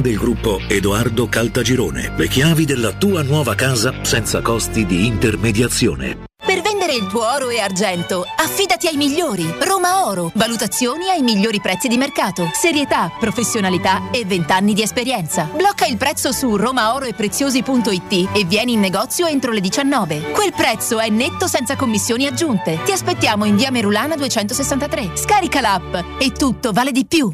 del gruppo Edoardo Caltagirone. Le chiavi della tua nuova casa senza costi di intermediazione. Per vendere il tuo oro e argento, affidati ai migliori. Roma Oro. Valutazioni ai migliori prezzi di mercato. Serietà, professionalità e 20 anni di esperienza. Blocca il prezzo su romaoroepreziosi.it e vieni in negozio entro le 19. Quel prezzo è netto senza commissioni aggiunte. Ti aspettiamo in via Merulana 263. Scarica l'app e tutto vale di più.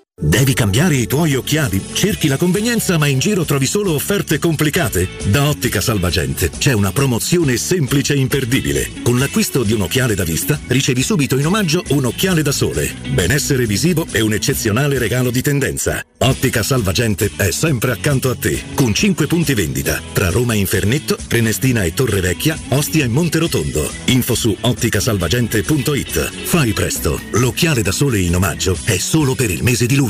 Devi cambiare i tuoi occhiali? Cerchi la convenienza ma in giro trovi solo offerte complicate? Da Ottica Salvagente c'è una promozione semplice e imperdibile. Con l'acquisto di un occhiale da vista ricevi subito in omaggio un occhiale da sole. Benessere visivo e un eccezionale regalo di tendenza. Ottica Salvagente è sempre accanto a te, con 5 punti vendita tra Roma e Infernetto, Prenestina e Torre Vecchia, Ostia e Monterotondo. Info su otticasalvagente.it. Fai presto, l'occhiale da sole in omaggio è solo per il mese di luglio.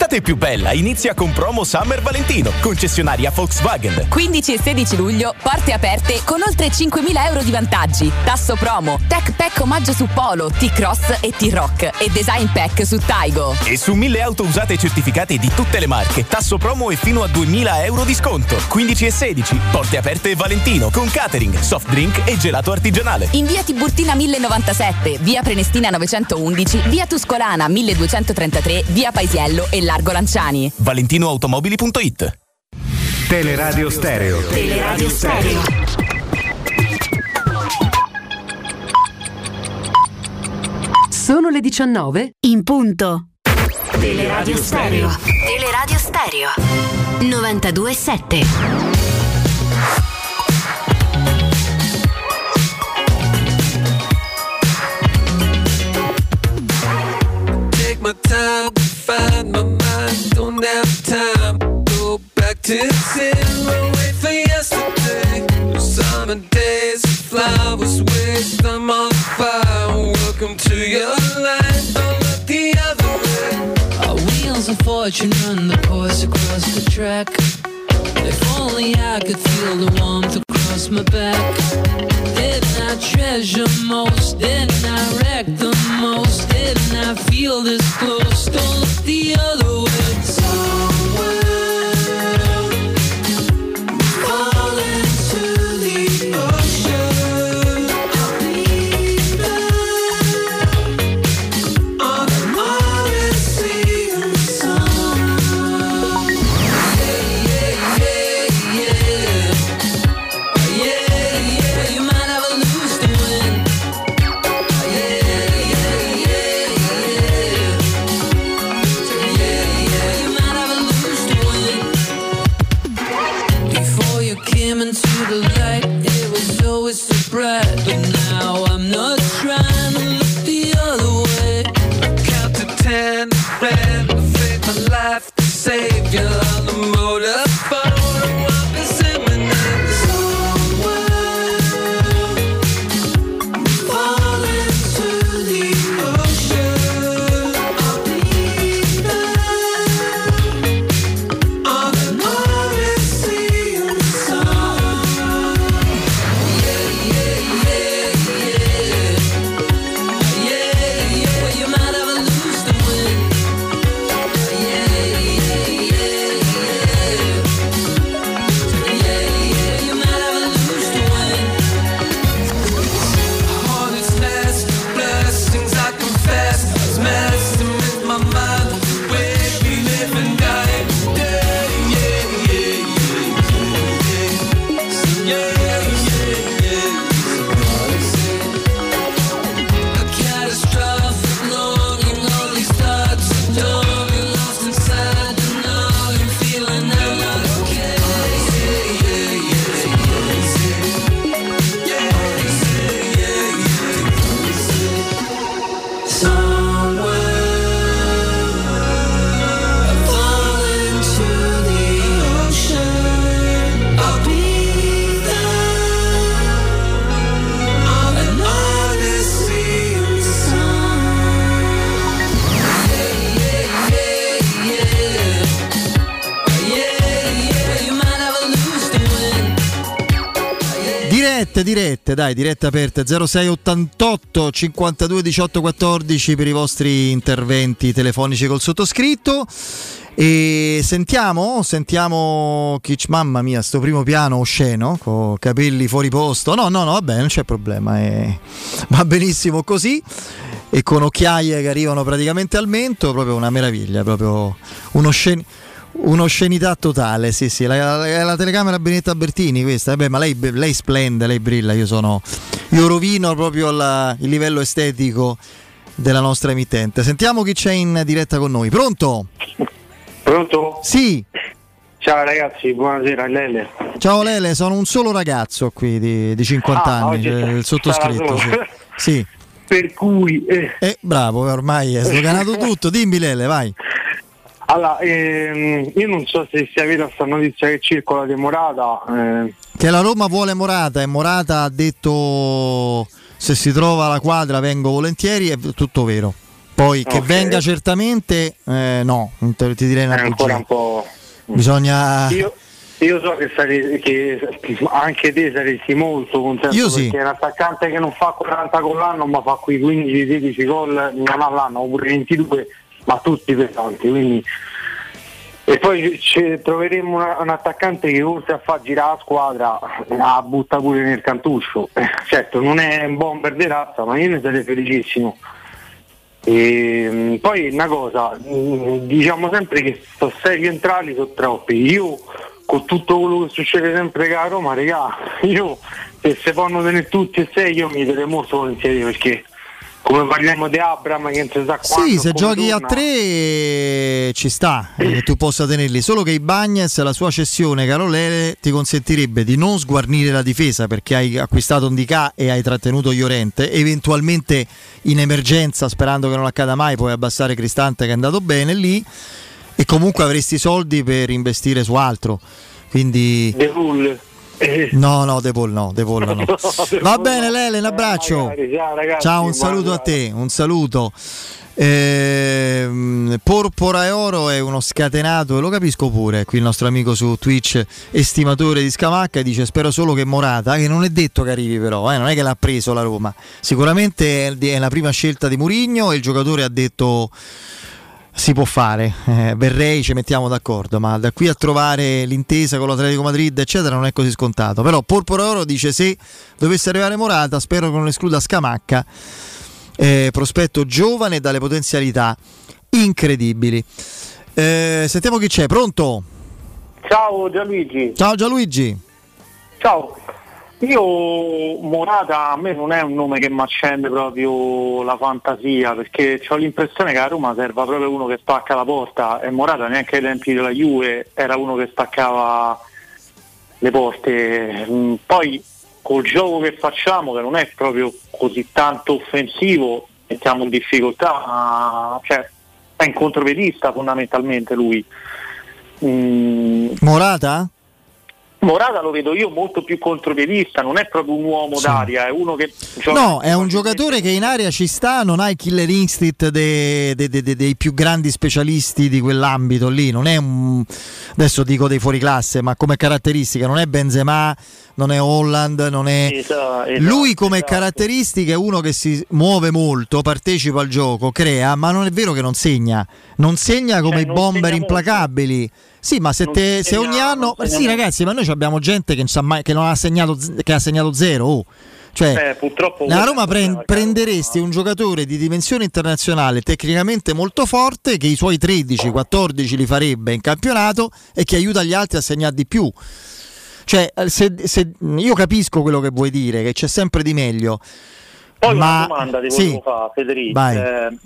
L'estate più bella inizia con promo Summer Valentino, concessionaria Volkswagen. 15 e 16 luglio, porte aperte con oltre 5.000 euro di vantaggi. Tasso promo, Tech Pack omaggio su Polo, T-Cross e T-Rock e Design Pack su Taigo. E su 1000 auto usate e certificate di tutte le marche, tasso promo e fino a 2000 euro di sconto. 15 e 16, porte aperte Valentino con catering, soft drink e gelato artigianale. In via Tiburtina 1097, via Prenestina 911, via Tuscolana 1233, via Paisiello e Largo Lanciani. ValentinoAutomobili.it Teleradio Stereo. Teleradio Stereo. Sono le 19 in punto. Teleradio Stereo. Teleradio Stereo. 927. Of fortune run the course across the track. If only I could feel the warmth across my back. Didn't I treasure most? Didn't I wreck the most? Didn't I feel this close? Don't look the other way. Dai, dirette aperte 0688 52 18 14 per i vostri interventi telefonici col sottoscritto. E sentiamo, sentiamo Kitsch, mamma mia, sto primo piano osceno, con capelli fuori posto. No, no, no, vabbè, non c'è problema, è- va benissimo così. E con occhiaie che arrivano praticamente al mento, proprio una meraviglia, proprio uno scen- Un'oscenità totale, sì, sì, la, la- la telecamera Benetta Bertini questa, vabbè, ma lei, lei splende, lei brilla, io sono, io rovino proprio la- il livello estetico della nostra emittente. Sentiamo chi c'è in diretta con noi, pronto? Pronto? Sì. Ciao ragazzi, buonasera Lele. Ciao Lele, sono un solo ragazzo qui di, di 50 Ah, anni, cioè, il sottoscritto. Sì. Sì. Per cui... eh, Eh, bravo, ormai è sdoganato tutto, dimmi Lele, vai. Allora, ehm, io non so se sia vera questa notizia che circola di Morata. eh, Che la Roma vuole Morata e Morata ha detto se si trova la quadra vengo volentieri, è tutto vero. Poi che Ok. venga certamente, eh, no, non te- ti direi una bugia. un po'... Bisogna... Io, io so che, sarei, che anche te saresti molto contento Io sì. perché è un attaccante che non fa 40 gol l'anno ma fa quei 15-16 gol non all'anno oppure 22 ma tutti pesanti quindi e poi troveremo una- un attaccante che oltre a far girare la squadra la butta pure nel cantuccio Eh, certo non è un bomber di razza ma io ne sarei felicissimo e, mm, poi una cosa, mm, diciamo sempre che sono sei centrali sono troppi. Io con tutto quello che succede sempre a Roma, regà, io se si possono tenere tutti e sei io mi terrei molto volentieri perché come parliamo di Abram che non si sa quando Sì, se giochi a torna. tre ci sta eh, che tu possa tenerli, solo che i Bagnes, la sua cessione, caro Lele, ti consentirebbe di non sguarnire la difesa perché hai acquistato un DK e hai trattenuto Llorente, eventualmente in emergenza, sperando che non accada mai, puoi abbassare Cristante che è andato bene lì e comunque avresti i soldi per investire su altro. Quindi De Poel. Eh, No, no, De Paul no, De Paul no. <laughs> De Va Paul bene no. Lele, un abbraccio. magari, ciao, ragazzi, Ciao, un saluto a te, un saluto. Ehm, Porpora e Oro è uno scatenato lo capisco pure. Qui il nostro amico su Twitch, estimatore di Scamacca, dice: Spero solo che Morata, che non è detto che arrivi, però, eh, non è che l'ha preso la Roma. Sicuramente è è la prima scelta di Murigno e il giocatore ha detto si può fare, eh, Verrei ci mettiamo d'accordo, ma da qui a trovare l'intesa con l'Atletico Madrid, eccetera, non è così scontato. Però Porpora Oro dice se dovesse arrivare Morata, spero che non escluda Scamacca, eh, prospetto giovane dalle potenzialità incredibili. Eh, sentiamo chi c'è, pronto? Ciao Gianluigi. Ciao Gianluigi. Ciao, io Morata a me non è un nome che mi accende proprio la fantasia perché ho l'impressione che a Roma serva proprio uno che spacca la porta e Morata neanche ai tempi della Juve era uno che spaccava le porte. Mm, Poi col gioco che facciamo, che non è proprio così tanto offensivo, mettiamo in difficoltà, cioè, è in controvedista fondamentalmente lui. Mm, Morata? Morata lo vedo io molto più contropiedista, non è proprio un uomo d'aria, è uno che No, è un giocatore che in area ci sta, non ha il killer instinct dei, dei- dei- dei più grandi specialisti di quell'ambito lì, non è un adesso dico dei fuoriclasse, ma come caratteristica non è Benzema, non è Holland, non è Esatto, esatto, Lui come caratteristica è uno che si muove molto, partecipa al gioco, crea, ma non è vero che non segna. Non segna come Cioè, i bomber implacabili. Sì, ma se, te- se ogni anno... segna Sì, ragazzi, ma noi abbiamo gente che non, sa mai- che non ha segnato, che ha segnato zero. oh. Cioè, Eh, quello Roma è il pre- problema, prenderesti un giocatore di dimensione internazionale tecnicamente molto forte che i suoi 13-14 li farebbe in campionato e che aiuta gli altri a segnare di più. Cioè, eh, se- se- io capisco quello che vuoi dire, che c'è sempre di meglio. Poi ma una domanda ti sì, volevo fare, Federico. Eh,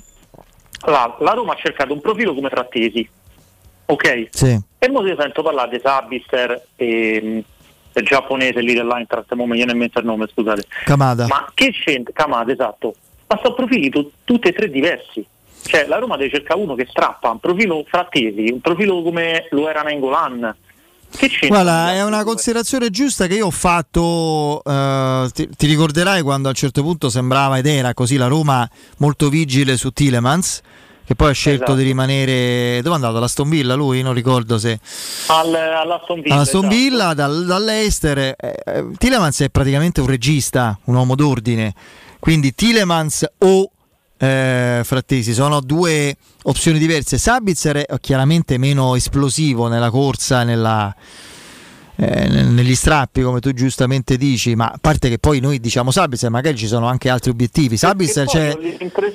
la, la Roma ha cercato un profilo come Frattesi, ok? Sì. E ora io sento parlare di Sabister e mm, il giapponese lì dell'Eintracht, mo mi viene in mente il nome, scusate. Kamada. Ma che c'entra? Kamada, esatto. Ma sono profili tu- tutti e tre diversi. Cioè la Roma deve cercare uno che strappa, un profilo Frattesi, un profilo come lo era Nengolan. Guarda, è una considerazione giusta che io ho fatto. eh, ti, ti ricorderai quando a un certo punto sembrava ed era così la Roma molto vigile su Tilemans, che poi ha scelto Esatto. di rimanere. Dove è andato? All'Aston Villa lui? Non ricordo se. Al, all'Aston Villa. All'Aston esatto. Dal- dall'Eister. eh, eh, Tilemans è praticamente un regista, un uomo d'ordine. Quindi Tilemans o eh, Frattesi sono due opzioni diverse. Sabitzer è chiaramente meno esplosivo nella corsa, nella, eh, ne- negli strappi, come tu giustamente dici, ma a parte che poi noi diciamo Sabitzer, magari ci sono anche altri obiettivi. Sabitzer, cioè,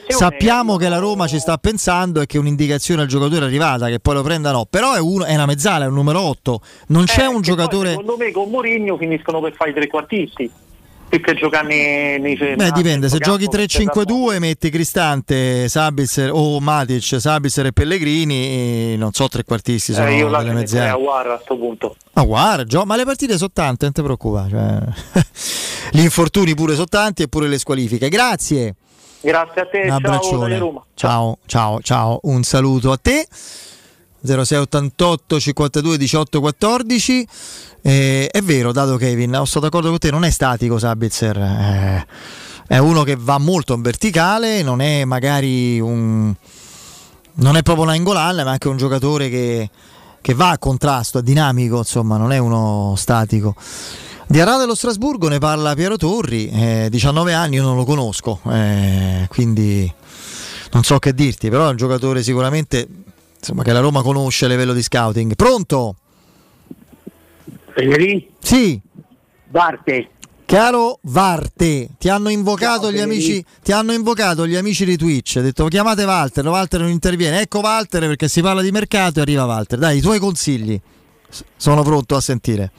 sappiamo che la Roma ci sta pensando e che un'indicazione al giocatore è arrivata, che poi lo prenda no, però è, uno- è una mezzala, è un numero 8, non c'è Eh, un che poi, giocatore... secondo me con Mourinho finiscono per fare i trequartisti. Più che giocare nei, nei Beh, dipende, se giochi centrocampo, 3-5-2 metti Cristante, Sabitzer o Matic, Sabitzer e Pellegrini, e non so trequartisti, sono eh, io metterei mezzane. a Guarra a sto punto. Ma guarda, gio- ma le partite sono tante, non ti preoccupare. cioè, <laughs> Gli infortuni pure sono tanti e pure le squalifiche. Grazie. Grazie a te, Un ciao abbraccione. Roma. Ciao, ciao, ciao. Un saluto a te. 0688 52 18 14. Eh, è vero, dato Kevin, ho stato d'accordo con te, non è statico Sabitzer. eh, è uno che va molto in verticale, non è magari un. Non è proprio una Ingolan, ma è anche un giocatore che, che va a contrasto, è dinamico, insomma, non è uno statico. Di Arà dello Strasburgo ne parla Piero Torri, eh, 19 anni, io non lo conosco, eh, quindi non so che dirti, però è un giocatore sicuramente insomma, che la Roma conosce a livello di scouting. Pronto? Federico? Sì. Varte. Caro Varte, ti hanno invocato gli amici, ti hanno invocato gli amici di Twitch, ha detto chiamate Walter, Walter non interviene, ecco Walter perché si parla di mercato e arriva Walter. Dai, i tuoi consigli. Sono pronto a sentire.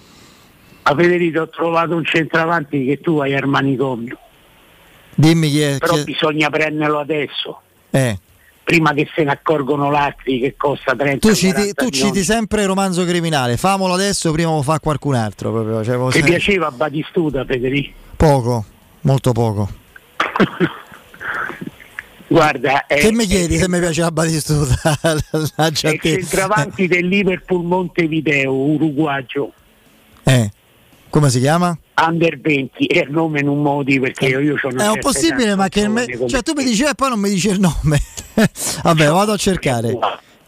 A Federico ho trovato un centravanti che tu hai al manicomio, Dimmi chi è. però chi è- bisogna prenderlo adesso, eh. Prima che se ne accorgono altri che costa 30 Tu citi, 40 tu citi sempre il romanzo criminale, famolo adesso prima lo fa qualcun altro. Proprio. Cioè, Ti sempre- piaceva Batistuta Federico? Poco, molto poco. <laughs> Guarda, è, che mi chiedi se mi piace <laughs> la Batistuta? La già il centravanti del Liverpool Montevideo, uruguagio, Eh, come si chiama? Under 20, è il nome non modi perché io, io ho una È un possibile, ma che me- cioè, tu mi dici e poi non mi dici il nome. <laughs> Vabbè, vado a cercare.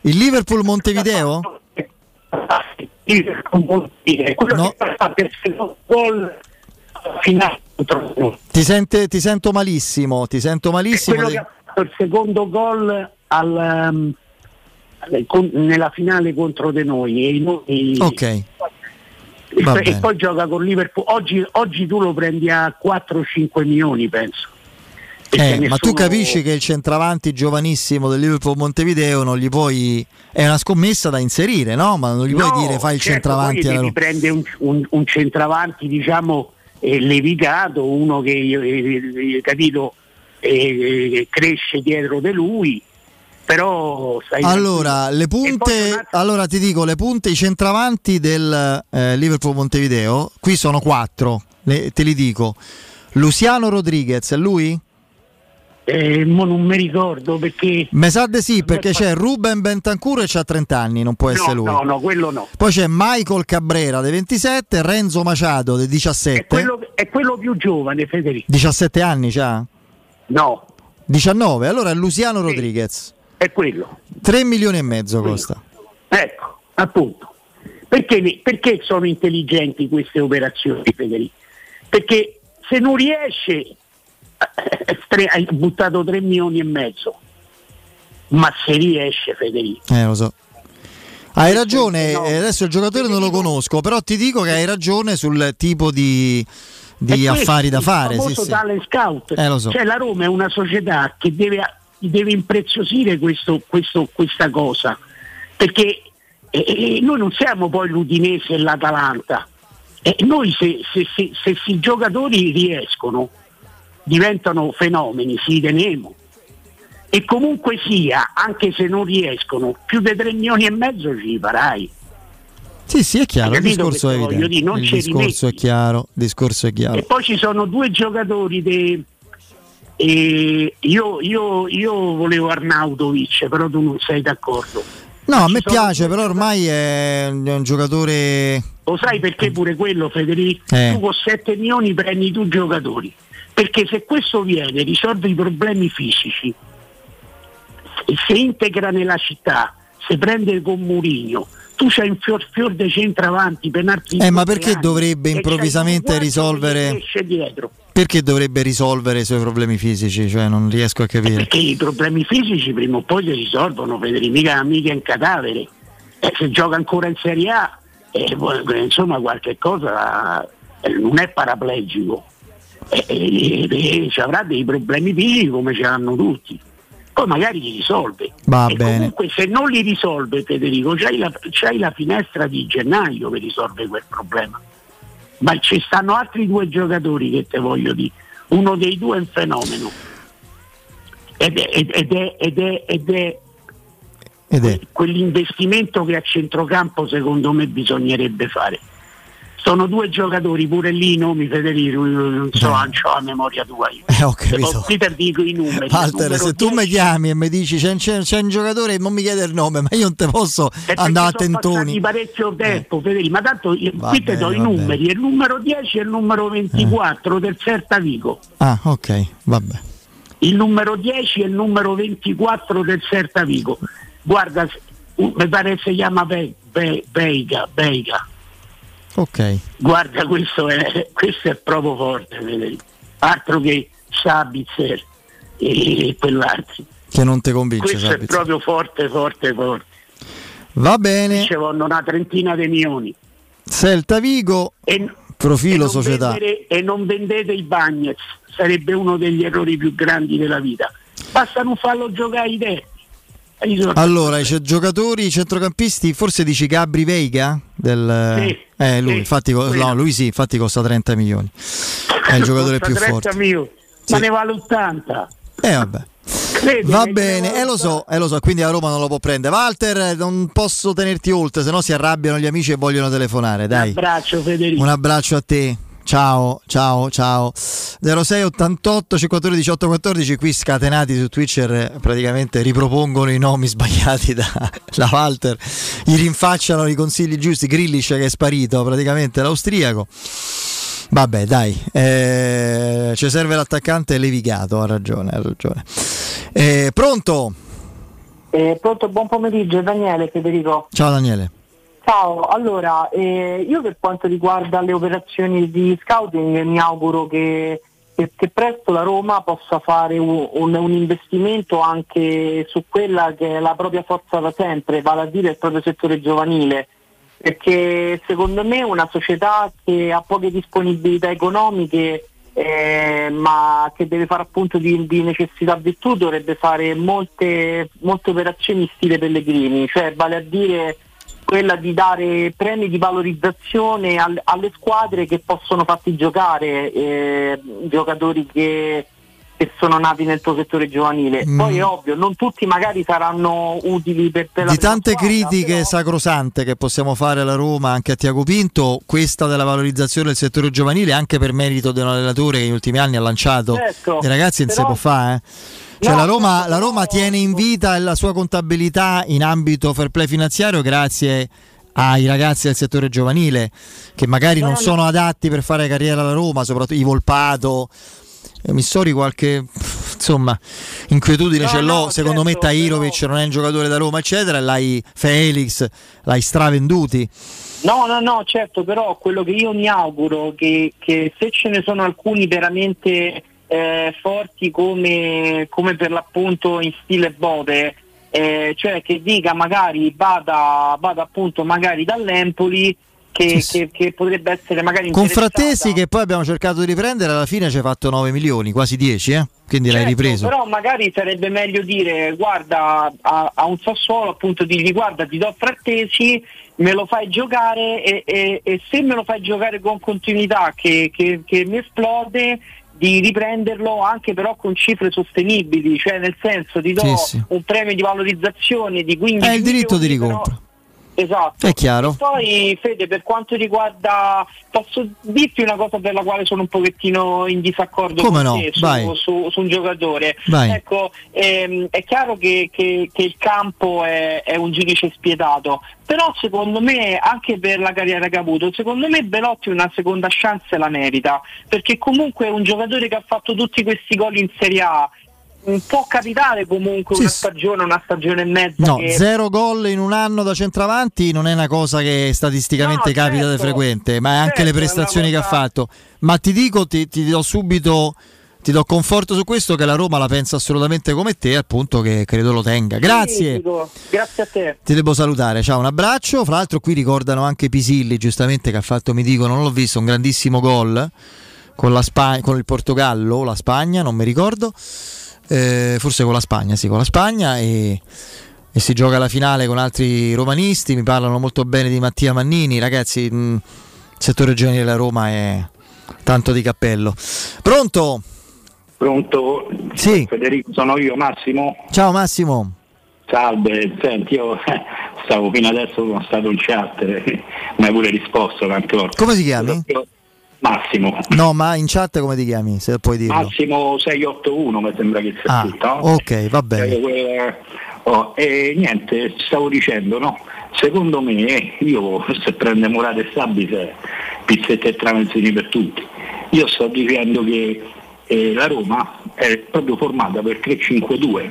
Il Liverpool Montevideo? Noi. Ti, sente- ti sento malissimo, ti sento malissimo. quello che il secondo gol al, um, nella finale contro di noi e, noi- Ok, e, poi gioca con Liverpool oggi, oggi tu lo prendi a 4-5 milioni penso Eh, ma tu capisci che il centravanti giovanissimo del Liverpool Montevideo non gli puoi. È una scommessa da inserire, no? Ma non gli puoi No, dire fai il certo, centravanti poi devi prendere un, un- un centravanti diciamo eh, levigato uno che eh, eh, capito eh, eh, cresce dietro di lui però sai Allora, le punte, allora ti dico, le punte, i centravanti del eh, Liverpool Montevideo, qui sono quattro. le- te li dico. Luciano Rodriguez, è lui? Eh, non mi ricordo perché... Me sa di sì, perché c'è Ruben Bentancur e c'ha 30 anni, non può essere no, lui. no, no, quello no. Poi c'è Michael Cabrera dei 27, Renzo Machado dei 17. È quello, è quello più giovane, Federico. 17 anni c'ha? No. 19, allora è Luciano Rodriguez. È quello. 3 milioni e mezzo costa. Ecco, appunto. Perché, perché sono intelligenti queste operazioni, Federico? Perché se non riesce, eh, hai buttato 3 milioni e mezzo. Ma se riesce, Federico. Eh, lo so. Hai ragione, eh, adesso il giocatore non lo conosco, però ti dico che hai ragione sul tipo di, di questo, affari da fare. Il famoso sì. talent scout. Eh, lo so. Cioè la Roma è una società che deve, deve impreziosire questo- questo- questa cosa. Perché eh, eh, noi non siamo poi l'Udinese e l'Atalanta. Eh, noi se, se, se, se i giocatori riescono, diventano fenomeni, si teniamo. E comunque sia, anche se non riescono, più di 3 milioni e mezzo ci farai. Sì, sì, è chiaro, il discorso è dire? Non il discorso è chiaro, il discorso è chiaro. E poi ci sono due giocatori de- io, io- io volevo Arnautovic, però tu non sei d'accordo. No, a me piace, però ormai è un giocatore Lo sai perché pure quello, Federico? Eh. Tu con 7 milioni prendi due giocatori. Perché se questo viene, risolve i problemi fisici, e se integra nella città, se prende con Murigno, tu c'hai un fior fior dei centravanti, penarti Eh, ma perché dovrebbe improvvisamente risolvere perché dovrebbe risolvere i suoi problemi fisici? Cioè, non riesco a capire. Perché i problemi fisici prima o poi si risolvono, Federico, mica, mica in cadavere. Eh, se gioca ancora in Serie A, eh, insomma qualche cosa eh, non è paraplegico. Eh, eh, eh, ci avrà dei problemi fisici come ce l'hanno tutti. Poi magari li risolve. Va e bene. comunque se non li risolve Federico, c'hai la, c'hai la finestra di gennaio per risolvere quel problema. Ma ci stanno altri due giocatori che te voglio dire. Uno dei due è un fenomeno. Ed è, ed è- ed è- ed è Ed è quell'investimento che a centrocampo secondo me bisognerebbe fare. Sono due giocatori, pure lì i nomi Federico, non so, non c'ho la memoria tua io. Eh, ho capito. te dico i numeri. Walter, se tu 10 mi chiami e mi dici c'è, c'è- c'è un giocatore, non mi chiede il nome, ma io non te posso perché andare a tentoni. parecchio tempo, Federico, ma tanto io- Va qui te do bene, i numeri, il numero 10 e il numero 24 del Certa Vigo. Ah, ok, vabbè. Il numero 10 e il numero 24 del Certa Vigo. Guarda, mi pare che si chiama Be- Be- Beiga, Beiga. Ok. Guarda, questo è, questo è proprio forte, Federico. Altro che Sabitzer e quell'altro. Che non ti convince, Questo è Sabitzer. proprio forte, forte, forte. Va bene. Ci vanno una trentina di milioni. Celta Vigo, E, profilo e società. vendere- e non vendete i Bagnets, sarebbe uno degli errori più grandi della vita. Basta non farlo giocare ai te. Allora, c'è giocatori centrocampisti, forse dici Gabri Veiga? Del... Sì, eh, lui, sì, infatti, no, lui sì, infatti costa 30 milioni. È il giocatore più 30 forte. milioni, ma ne vale 80. Eh, vabbè. Credi Va bene, eh lo so, eh lo so, quindi a Roma non lo può prendere. Walter, non posso tenerti oltre, se no si arrabbiano gli amici e vogliono telefonare, dai. Un abbraccio Federico. Un abbraccio a te. Ciao, ciao, ciao. 06 88 52 18 14 qui scatenati su Twitch eh, praticamente ripropongono i nomi <laughs> sbagliati da, da Walter, gli rinfacciano i consigli giusti, Grillish che è sparito praticamente l'austriaco. Vabbè, dai, eh, ci serve l'attaccante levigato, ha ragione, ha ragione. Eh, pronto? Eh, pronto, buon pomeriggio Daniele Federico. Ciao Daniele. Ciao, allora eh, io per quanto riguarda le operazioni di scouting mi auguro che, che- che presto la Roma possa fare un, un- un investimento anche su quella che è la propria forza da sempre, vale a dire il proprio settore giovanile, perché secondo me una società che ha poche disponibilità economiche eh, ma che deve fare appunto di, di necessità virtù dovrebbe fare molte, molte operazioni stile Pellegrini, cioè vale a dire quella di dare premi di valorizzazione al- alle squadre che possono farti giocare, eh, giocatori che, che sono nati nel tuo settore giovanile. Mm. Poi è ovvio, non tutti magari saranno utili per te Di tante squadra, critiche però- sacrosante che possiamo fare alla Roma anche a Tiago Pinto, questa della valorizzazione del settore giovanile anche per merito di un allenatore che negli ultimi anni ha lanciato Certo, i ragazzi non si però- può fare. eh. Cioè No, la Roma, certo, la Roma tiene in vita la sua contabilità in ambito fair play finanziario grazie ai ragazzi del settore giovanile che magari non sono adatti per fare carriera alla Roma, soprattutto i Volpato. Eh, Missori qualche insomma inquietudine ce l'ho, secondo me Tairovic non è un giocatore da Roma eccetera, e l'hai Felix, l'hai stravenduti. No, no, no, certo, però quello che io mi auguro che, che se ce ne sono alcuni veramente eh, forti come, come per l'appunto in stile Bove, eh, cioè che dica magari vada, vada appunto magari dall'Empoli che, Sì, che- che potrebbe essere magari Con. Frattesi che poi abbiamo cercato di riprendere, alla fine ci hai fatto 9 milioni, quasi 10, eh? quindi l'hai Certo, ripreso. Però magari sarebbe meglio dire guarda a, a un Sassuolo appunto dirgli guarda ti do Frattesi, me lo fai giocare e, e- e se me lo fai giocare con continuità che, che- che mi esplode di riprenderlo anche però con cifre sostenibili, cioè nel senso ti do Sì, sì. un premio di valorizzazione di 15 È il diritto di milioni, però- ricompra. Esatto. È chiaro. E poi Fede, per quanto riguarda, posso dirti una cosa per la quale sono un pochettino in disaccordo Come con no? te su, su- su un giocatore. Vai. Ecco, ehm, è chiaro che, che- che il campo è, è un giudice spietato, però secondo me, anche per la carriera che ha avuto, secondo me Belotti una seconda chance la merita, perché comunque è un giocatore che ha fatto tutti questi gol in Serie A. Mm, Può capitare comunque Sì, una stagione, una stagione e mezza. No, che... zero gol in un anno da centravanti non è una cosa che statisticamente No, capita certo. di frequente, ma è anche Certo, le una prestazioni che ha cosa- fatto. Ma ti dico, ti, ti do subito, ti do conforto su questo che la Roma la pensa assolutamente come te, appunto che credo lo tenga. Grazie. Sì, grazie a te. Ti devo salutare, ciao, un abbraccio. Fra l'altro qui ricordano anche Pisilli, giustamente che ha fatto, mi dicono, non l'ho visto, un grandissimo gol con, la Spa- con il Portogallo, o la Spagna, non mi ricordo. Eh, forse con la Spagna, sì, con la Spagna e, e si gioca la finale con altri romanisti, mi parlano molto bene di Mattia Mannini, ragazzi, il settore giovanile della Roma è tanto di cappello. Pronto? Pronto? Sì. Federico, sono io, Massimo. Ciao Massimo. Salve, senti, io stavo fino adesso sono stato in chat, <laughs> mi hai pure risposto tante volte. Come ti chiami? Massimo. No, ma in chat come ti chiami, se puoi dirlo. Massimo 681 mi sembra che sia Ah, scritto, no? ok, va bene. Eh, eh, oh, e niente, stavo dicendo, no? Secondo me, eh, io se prende Morata e Sabbi, se pizzette e tramezzini per tutti. Io sto dicendo che eh, la Roma è proprio formata per 3-5-2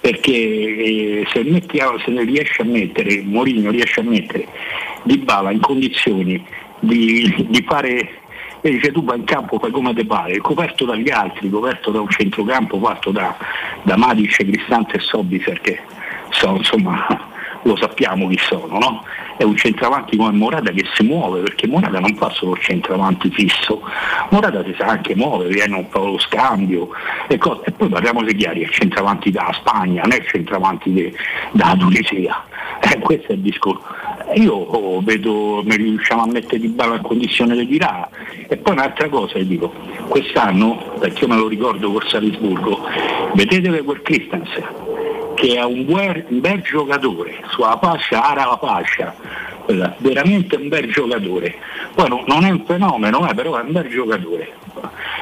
perché eh, se, mettiamo, se ne riesce a mettere, Mourinho riesce a mettere Di Bala in condizioni di, di fare, e dice tu vai in campo, fai come te pare, coperto dagli altri, coperto da un centrocampo fatto da, da Matic, Cristante e Sobbi perché sono, insomma lo sappiamo chi sono, no? È un centravanti come Morata che si muove, perché Morata non fa solo il centravanti fisso, Morata si sa anche muovere, viene un po' lo scambio e, cose. e poi parliamoci chiari, è il centravanti da Spagna, non è il centravanti de- da Tunisia. Eh, questo è il discorso. Io oh, vedo, mi riusciamo a mettere di balla in condizione di tirare. E poi un'altra cosa, vi dico, quest'anno, perché io me lo ricordo con Salisburgo, vedete quel Christensen che è un, buer- un bel giocatore, sulla fascia, ara la fascia, veramente un bel giocatore. Poi no- non è un fenomeno, eh, però è un bel giocatore.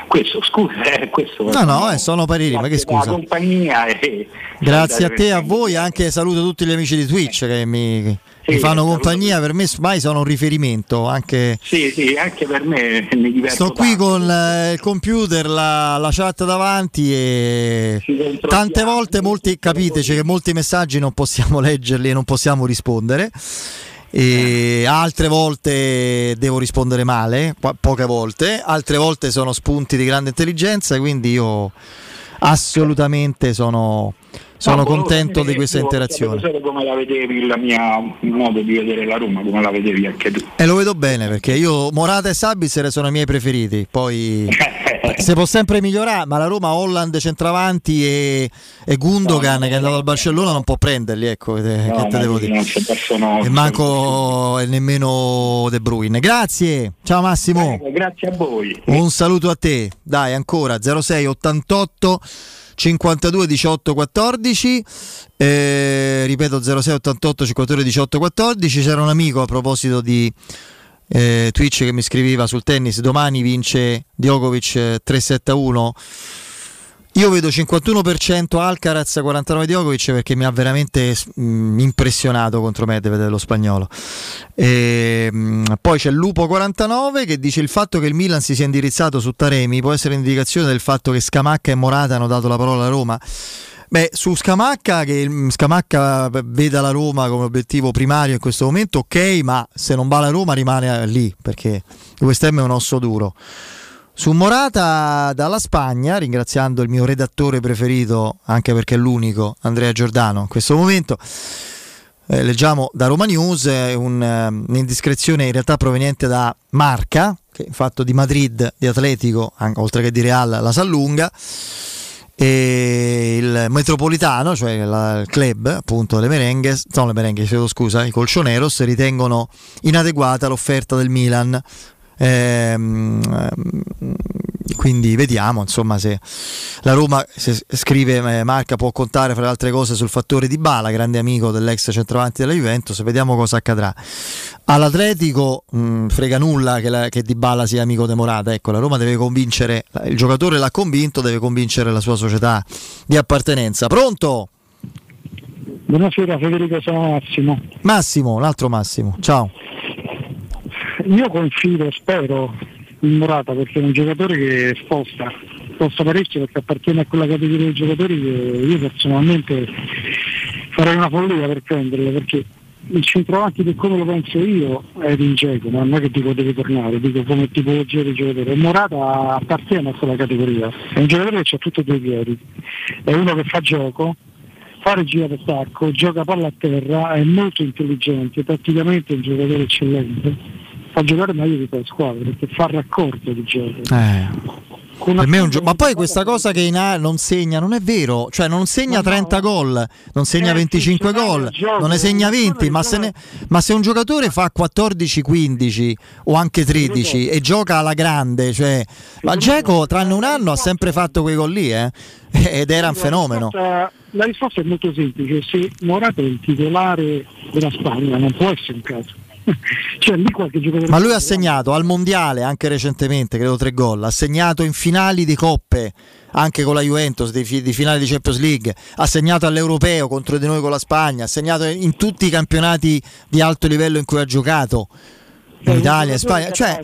Questo, scusa, eh, questo No, no, eh, sono pareri, ma che scusa. compagnia e Grazie a te e a voi, anche saluto tutti gli amici di Twitch che mi, mi Sì, fanno saluto compagnia, per me ormai sono un riferimento, anche Sì, sì, anche per me mi diverto sto qui tanto. con eh, il computer, la, la chat davanti e tante volte molti, capiteci che molti messaggi non possiamo <laughs> leggerli e non possiamo rispondere. E altre volte devo rispondere male, po- poche volte, altre volte sono spunti di grande intelligenza, quindi io assolutamente sono, sono No, contento di questa interazione. volevo sapere come la vedevi, il mio modo di vedere la Roma, come la vedevi anche tu. E lo vedo bene perché io Morata e Sabitzer sono i miei preferiti. Poi <laughs> si può sempre migliorare, ma la Roma Holland centravanti e, e Gundogan che è andato al Barcellona non può prenderli. Ecco, eh, No, che te devo dire. non E manco e nemmeno De Bruyne. Grazie, ciao Massimo. Eh, Grazie a voi. Un saluto a te. Dai, ancora 06 88 52 18 14. Eh, ripeto 06 88 52 18 14. C'era un amico a proposito di eh, Twitch che mi scriveva sul tennis. Domani vince Djokovic eh, 3-7-1. Io vedo 51% Alcaraz, 49 Djokovic perché mi ha veramente mm, impressionato contro Medvedev lo spagnolo. E, mm, poi c'è Lupo 49 che dice il fatto che il Milan si sia indirizzato su Taremi può essere indicazione del fatto che Scamacca e Morata hanno dato la parola alla Roma. Beh, su Scamacca, che il Scamacca veda la Roma come obiettivo primario in questo momento, ok, ma se non va la Roma rimane lì perché West Ham è un osso duro. Su Morata dalla Spagna, ringraziando il mio redattore preferito, anche perché è l'unico, Andrea Giordano, in questo momento. eh, leggiamo da Roma News un, eh, un'indiscrezione in realtà proveniente da Marca, che fatto di Madrid, di Atletico, anche- oltre che di Real, la Sallunga, e il Metropolitano, cioè la- il club appunto le Merengues, no le Merengues, chiedo scusa, i Colchoneros ritengono inadeguata l'offerta del Milan. Ehm, ehm, quindi vediamo insomma se la Roma se scrive eh, Marca può contare fra le altre cose sul fattore di Bala grande amico dell'ex centravanti della Juventus. Vediamo cosa accadrà. all'Atletico mh, frega nulla che, la, che Di Bala sia amico di Morata. Ecco la Roma deve convincere il giocatore l'ha convinto deve convincere la sua società di appartenenza. Pronto? Buonasera Federico, sono Massimo. Massimo, l'altro Massimo. Ciao Io confido, spero, in Morata perché è un giocatore che sposta, sposta parecchio perché appartiene a quella categoria di giocatori che io personalmente farei una follia per prenderlo perché il centravanti per come lo penso io è Ringeco, ma non è che dico deve tornare, dico come tipologia di giocatore. Morata appartiene a quella categoria, è un giocatore che ha tutti e due i piedi, è uno che fa gioco, fa regia per stacco, gioca palla a terra, è molto intelligente, praticamente è un giocatore eccellente, fa giocare meglio di quella squadra perché fa raccordo di gioco. Eh. Per me è un gio- ma poi questa cosa che in A non segna non è vero, cioè non segna 30 gol, non segna 25 gol, non ne segna 20, ma se, ne- ma se un giocatore fa 14-15 o anche 13 e gioca alla grande, cioè, ma Geco tranne un anno ha sempre fatto quei gol lì, eh? <laughs> ed era un fenomeno. la risposta è molto semplice, se Morata è il titolare della Spagna non può essere un caso. <laughs> cioè Ma lui ha segnato al mondiale anche recentemente, credo tre gol. Ha segnato in finali di coppe anche con la Juventus, di, fi- di finali di Champions League. Ha segnato all'Europeo contro di noi con la Spagna. Ha segnato in tutti i campionati di alto livello in cui ha giocato. In Italia, in Spagna. Cioè,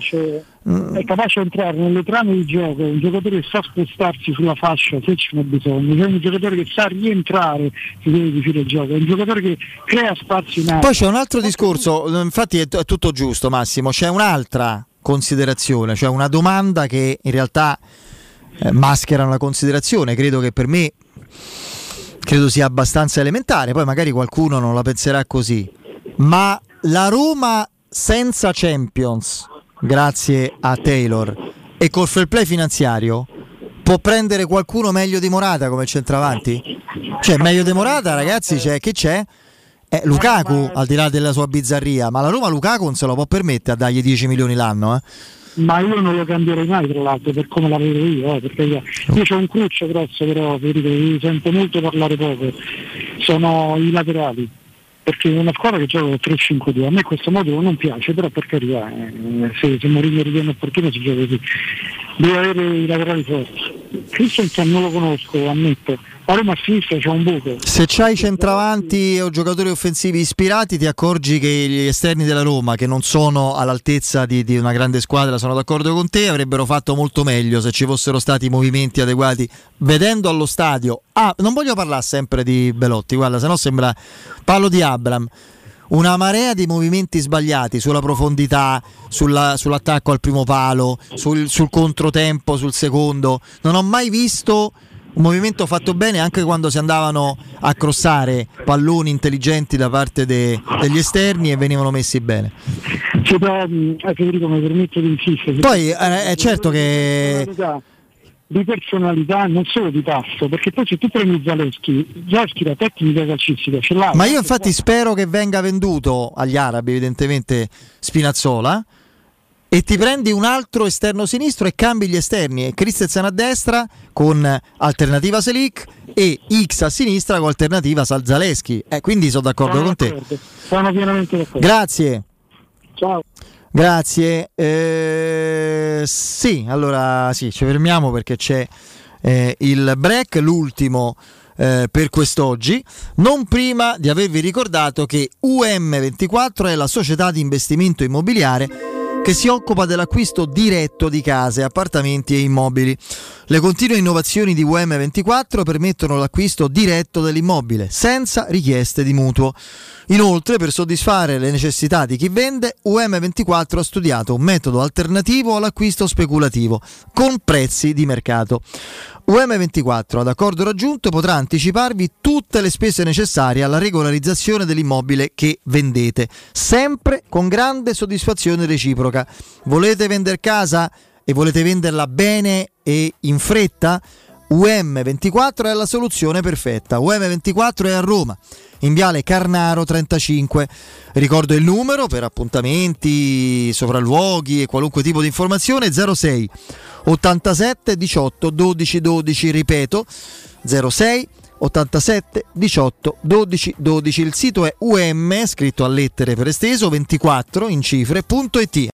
è capace di entrare nelle trame di gioco, un giocatore che sa spostarsi sulla fascia se ce n'è bisogno, è un giocatore che sa rientrare se deve definire il gioco, è un giocatore che crea spazi in. Poi c'è un altro discorso, infatti è, è tutto giusto Massimo, c'è un'altra considerazione, cioè una domanda che in realtà eh, maschera una considerazione, credo che per me credo sia abbastanza elementare, poi magari qualcuno non la penserà così, ma la Roma senza Champions, grazie a Taylor, e col fair play finanziario, può prendere qualcuno meglio di Morata come centravanti? Cioè meglio di Morata ragazzi, c'è, che c'è? Eh, Lukaku, al di là della sua bizzarria, ma la Roma Lukaku non se lo può permettere a dargli 10 milioni l'anno, eh? Ma io non lo cambierei mai tra l'altro per come la vedo io, eh, perché io, io ho un cruccio grosso però, Federico, mi sento molto parlare poco, sono i laterali. Perché è una squadra che gioca 3-5-2, a me questo modulo non piace, però per carità, eh, se, se Mourinho ritiene opportuno si gioca così. Deve avere i laterali forti. Christensen non lo conosco, ammetto. La Roma a sinistra c'è un buco. Se c'hai centravanti o giocatori offensivi ispirati, ti accorgi che gli esterni della Roma, che non sono all'altezza di, di una grande squadra, sono d'accordo con te, avrebbero fatto molto meglio se ci fossero stati movimenti adeguati. Vedendo allo stadio, ah, non voglio parlare sempre di Belotti, guarda, se no sembra. Parlo di Abram. Una marea di movimenti sbagliati sulla profondità, sulla- sull'attacco al primo palo, sul, sul controtempo, sul secondo. Non ho mai visto un movimento fatto bene anche quando si andavano a crossare palloni intelligenti da parte de- degli esterni e venivano messi bene. Sì, però, mh, eh, Federico mi permetto di insistere. Poi eh, è certo che Di personalità, non solo di passo, perché poi se tu prendi Zaleschi, Zaleschi la tecnica calcistica ce l'ha. Ma io infatti spero che venga venduto agli arabi, evidentemente Spinazzola, e ti prendi un altro esterno sinistro e cambi gli esterni. E Christensen a destra con alternativa Selic e X a sinistra con alternativa Salzaleschi. Eh, quindi sono d'accordo Sono con te. Sono pienamente d'accordo. Grazie. Ciao. Grazie. Eh, sì, allora sì, ci fermiamo perché c'è eh, il break, l'ultimo eh, per quest'oggi. Non prima di avervi ricordato che UM24 è la società di investimento immobiliare che si occupa dell'acquisto diretto di case, appartamenti e immobili. Le continue innovazioni di UM24 permettono l'acquisto diretto dell'immobile, senza richieste di mutuo. Inoltre, per soddisfare le necessità di chi vende, UM24 ha studiato un metodo alternativo all'acquisto speculativo, con prezzi di mercato. UM24, ad accordo raggiunto, potrà anticiparvi tutte le spese necessarie alla regolarizzazione dell'immobile che vendete, sempre con grande soddisfazione reciproca. Volete vendere casa e volete venderla bene e in fretta? UM24 è la soluzione perfetta. UM24 è a Roma, in viale Carnaro 35. Ricordo il numero per appuntamenti, sopralluoghi e qualunque tipo di informazione 06 87 18 12 12, ripeto 06 87 18 12 12. Il sito è um, scritto a lettere per esteso 24 in cifre.it.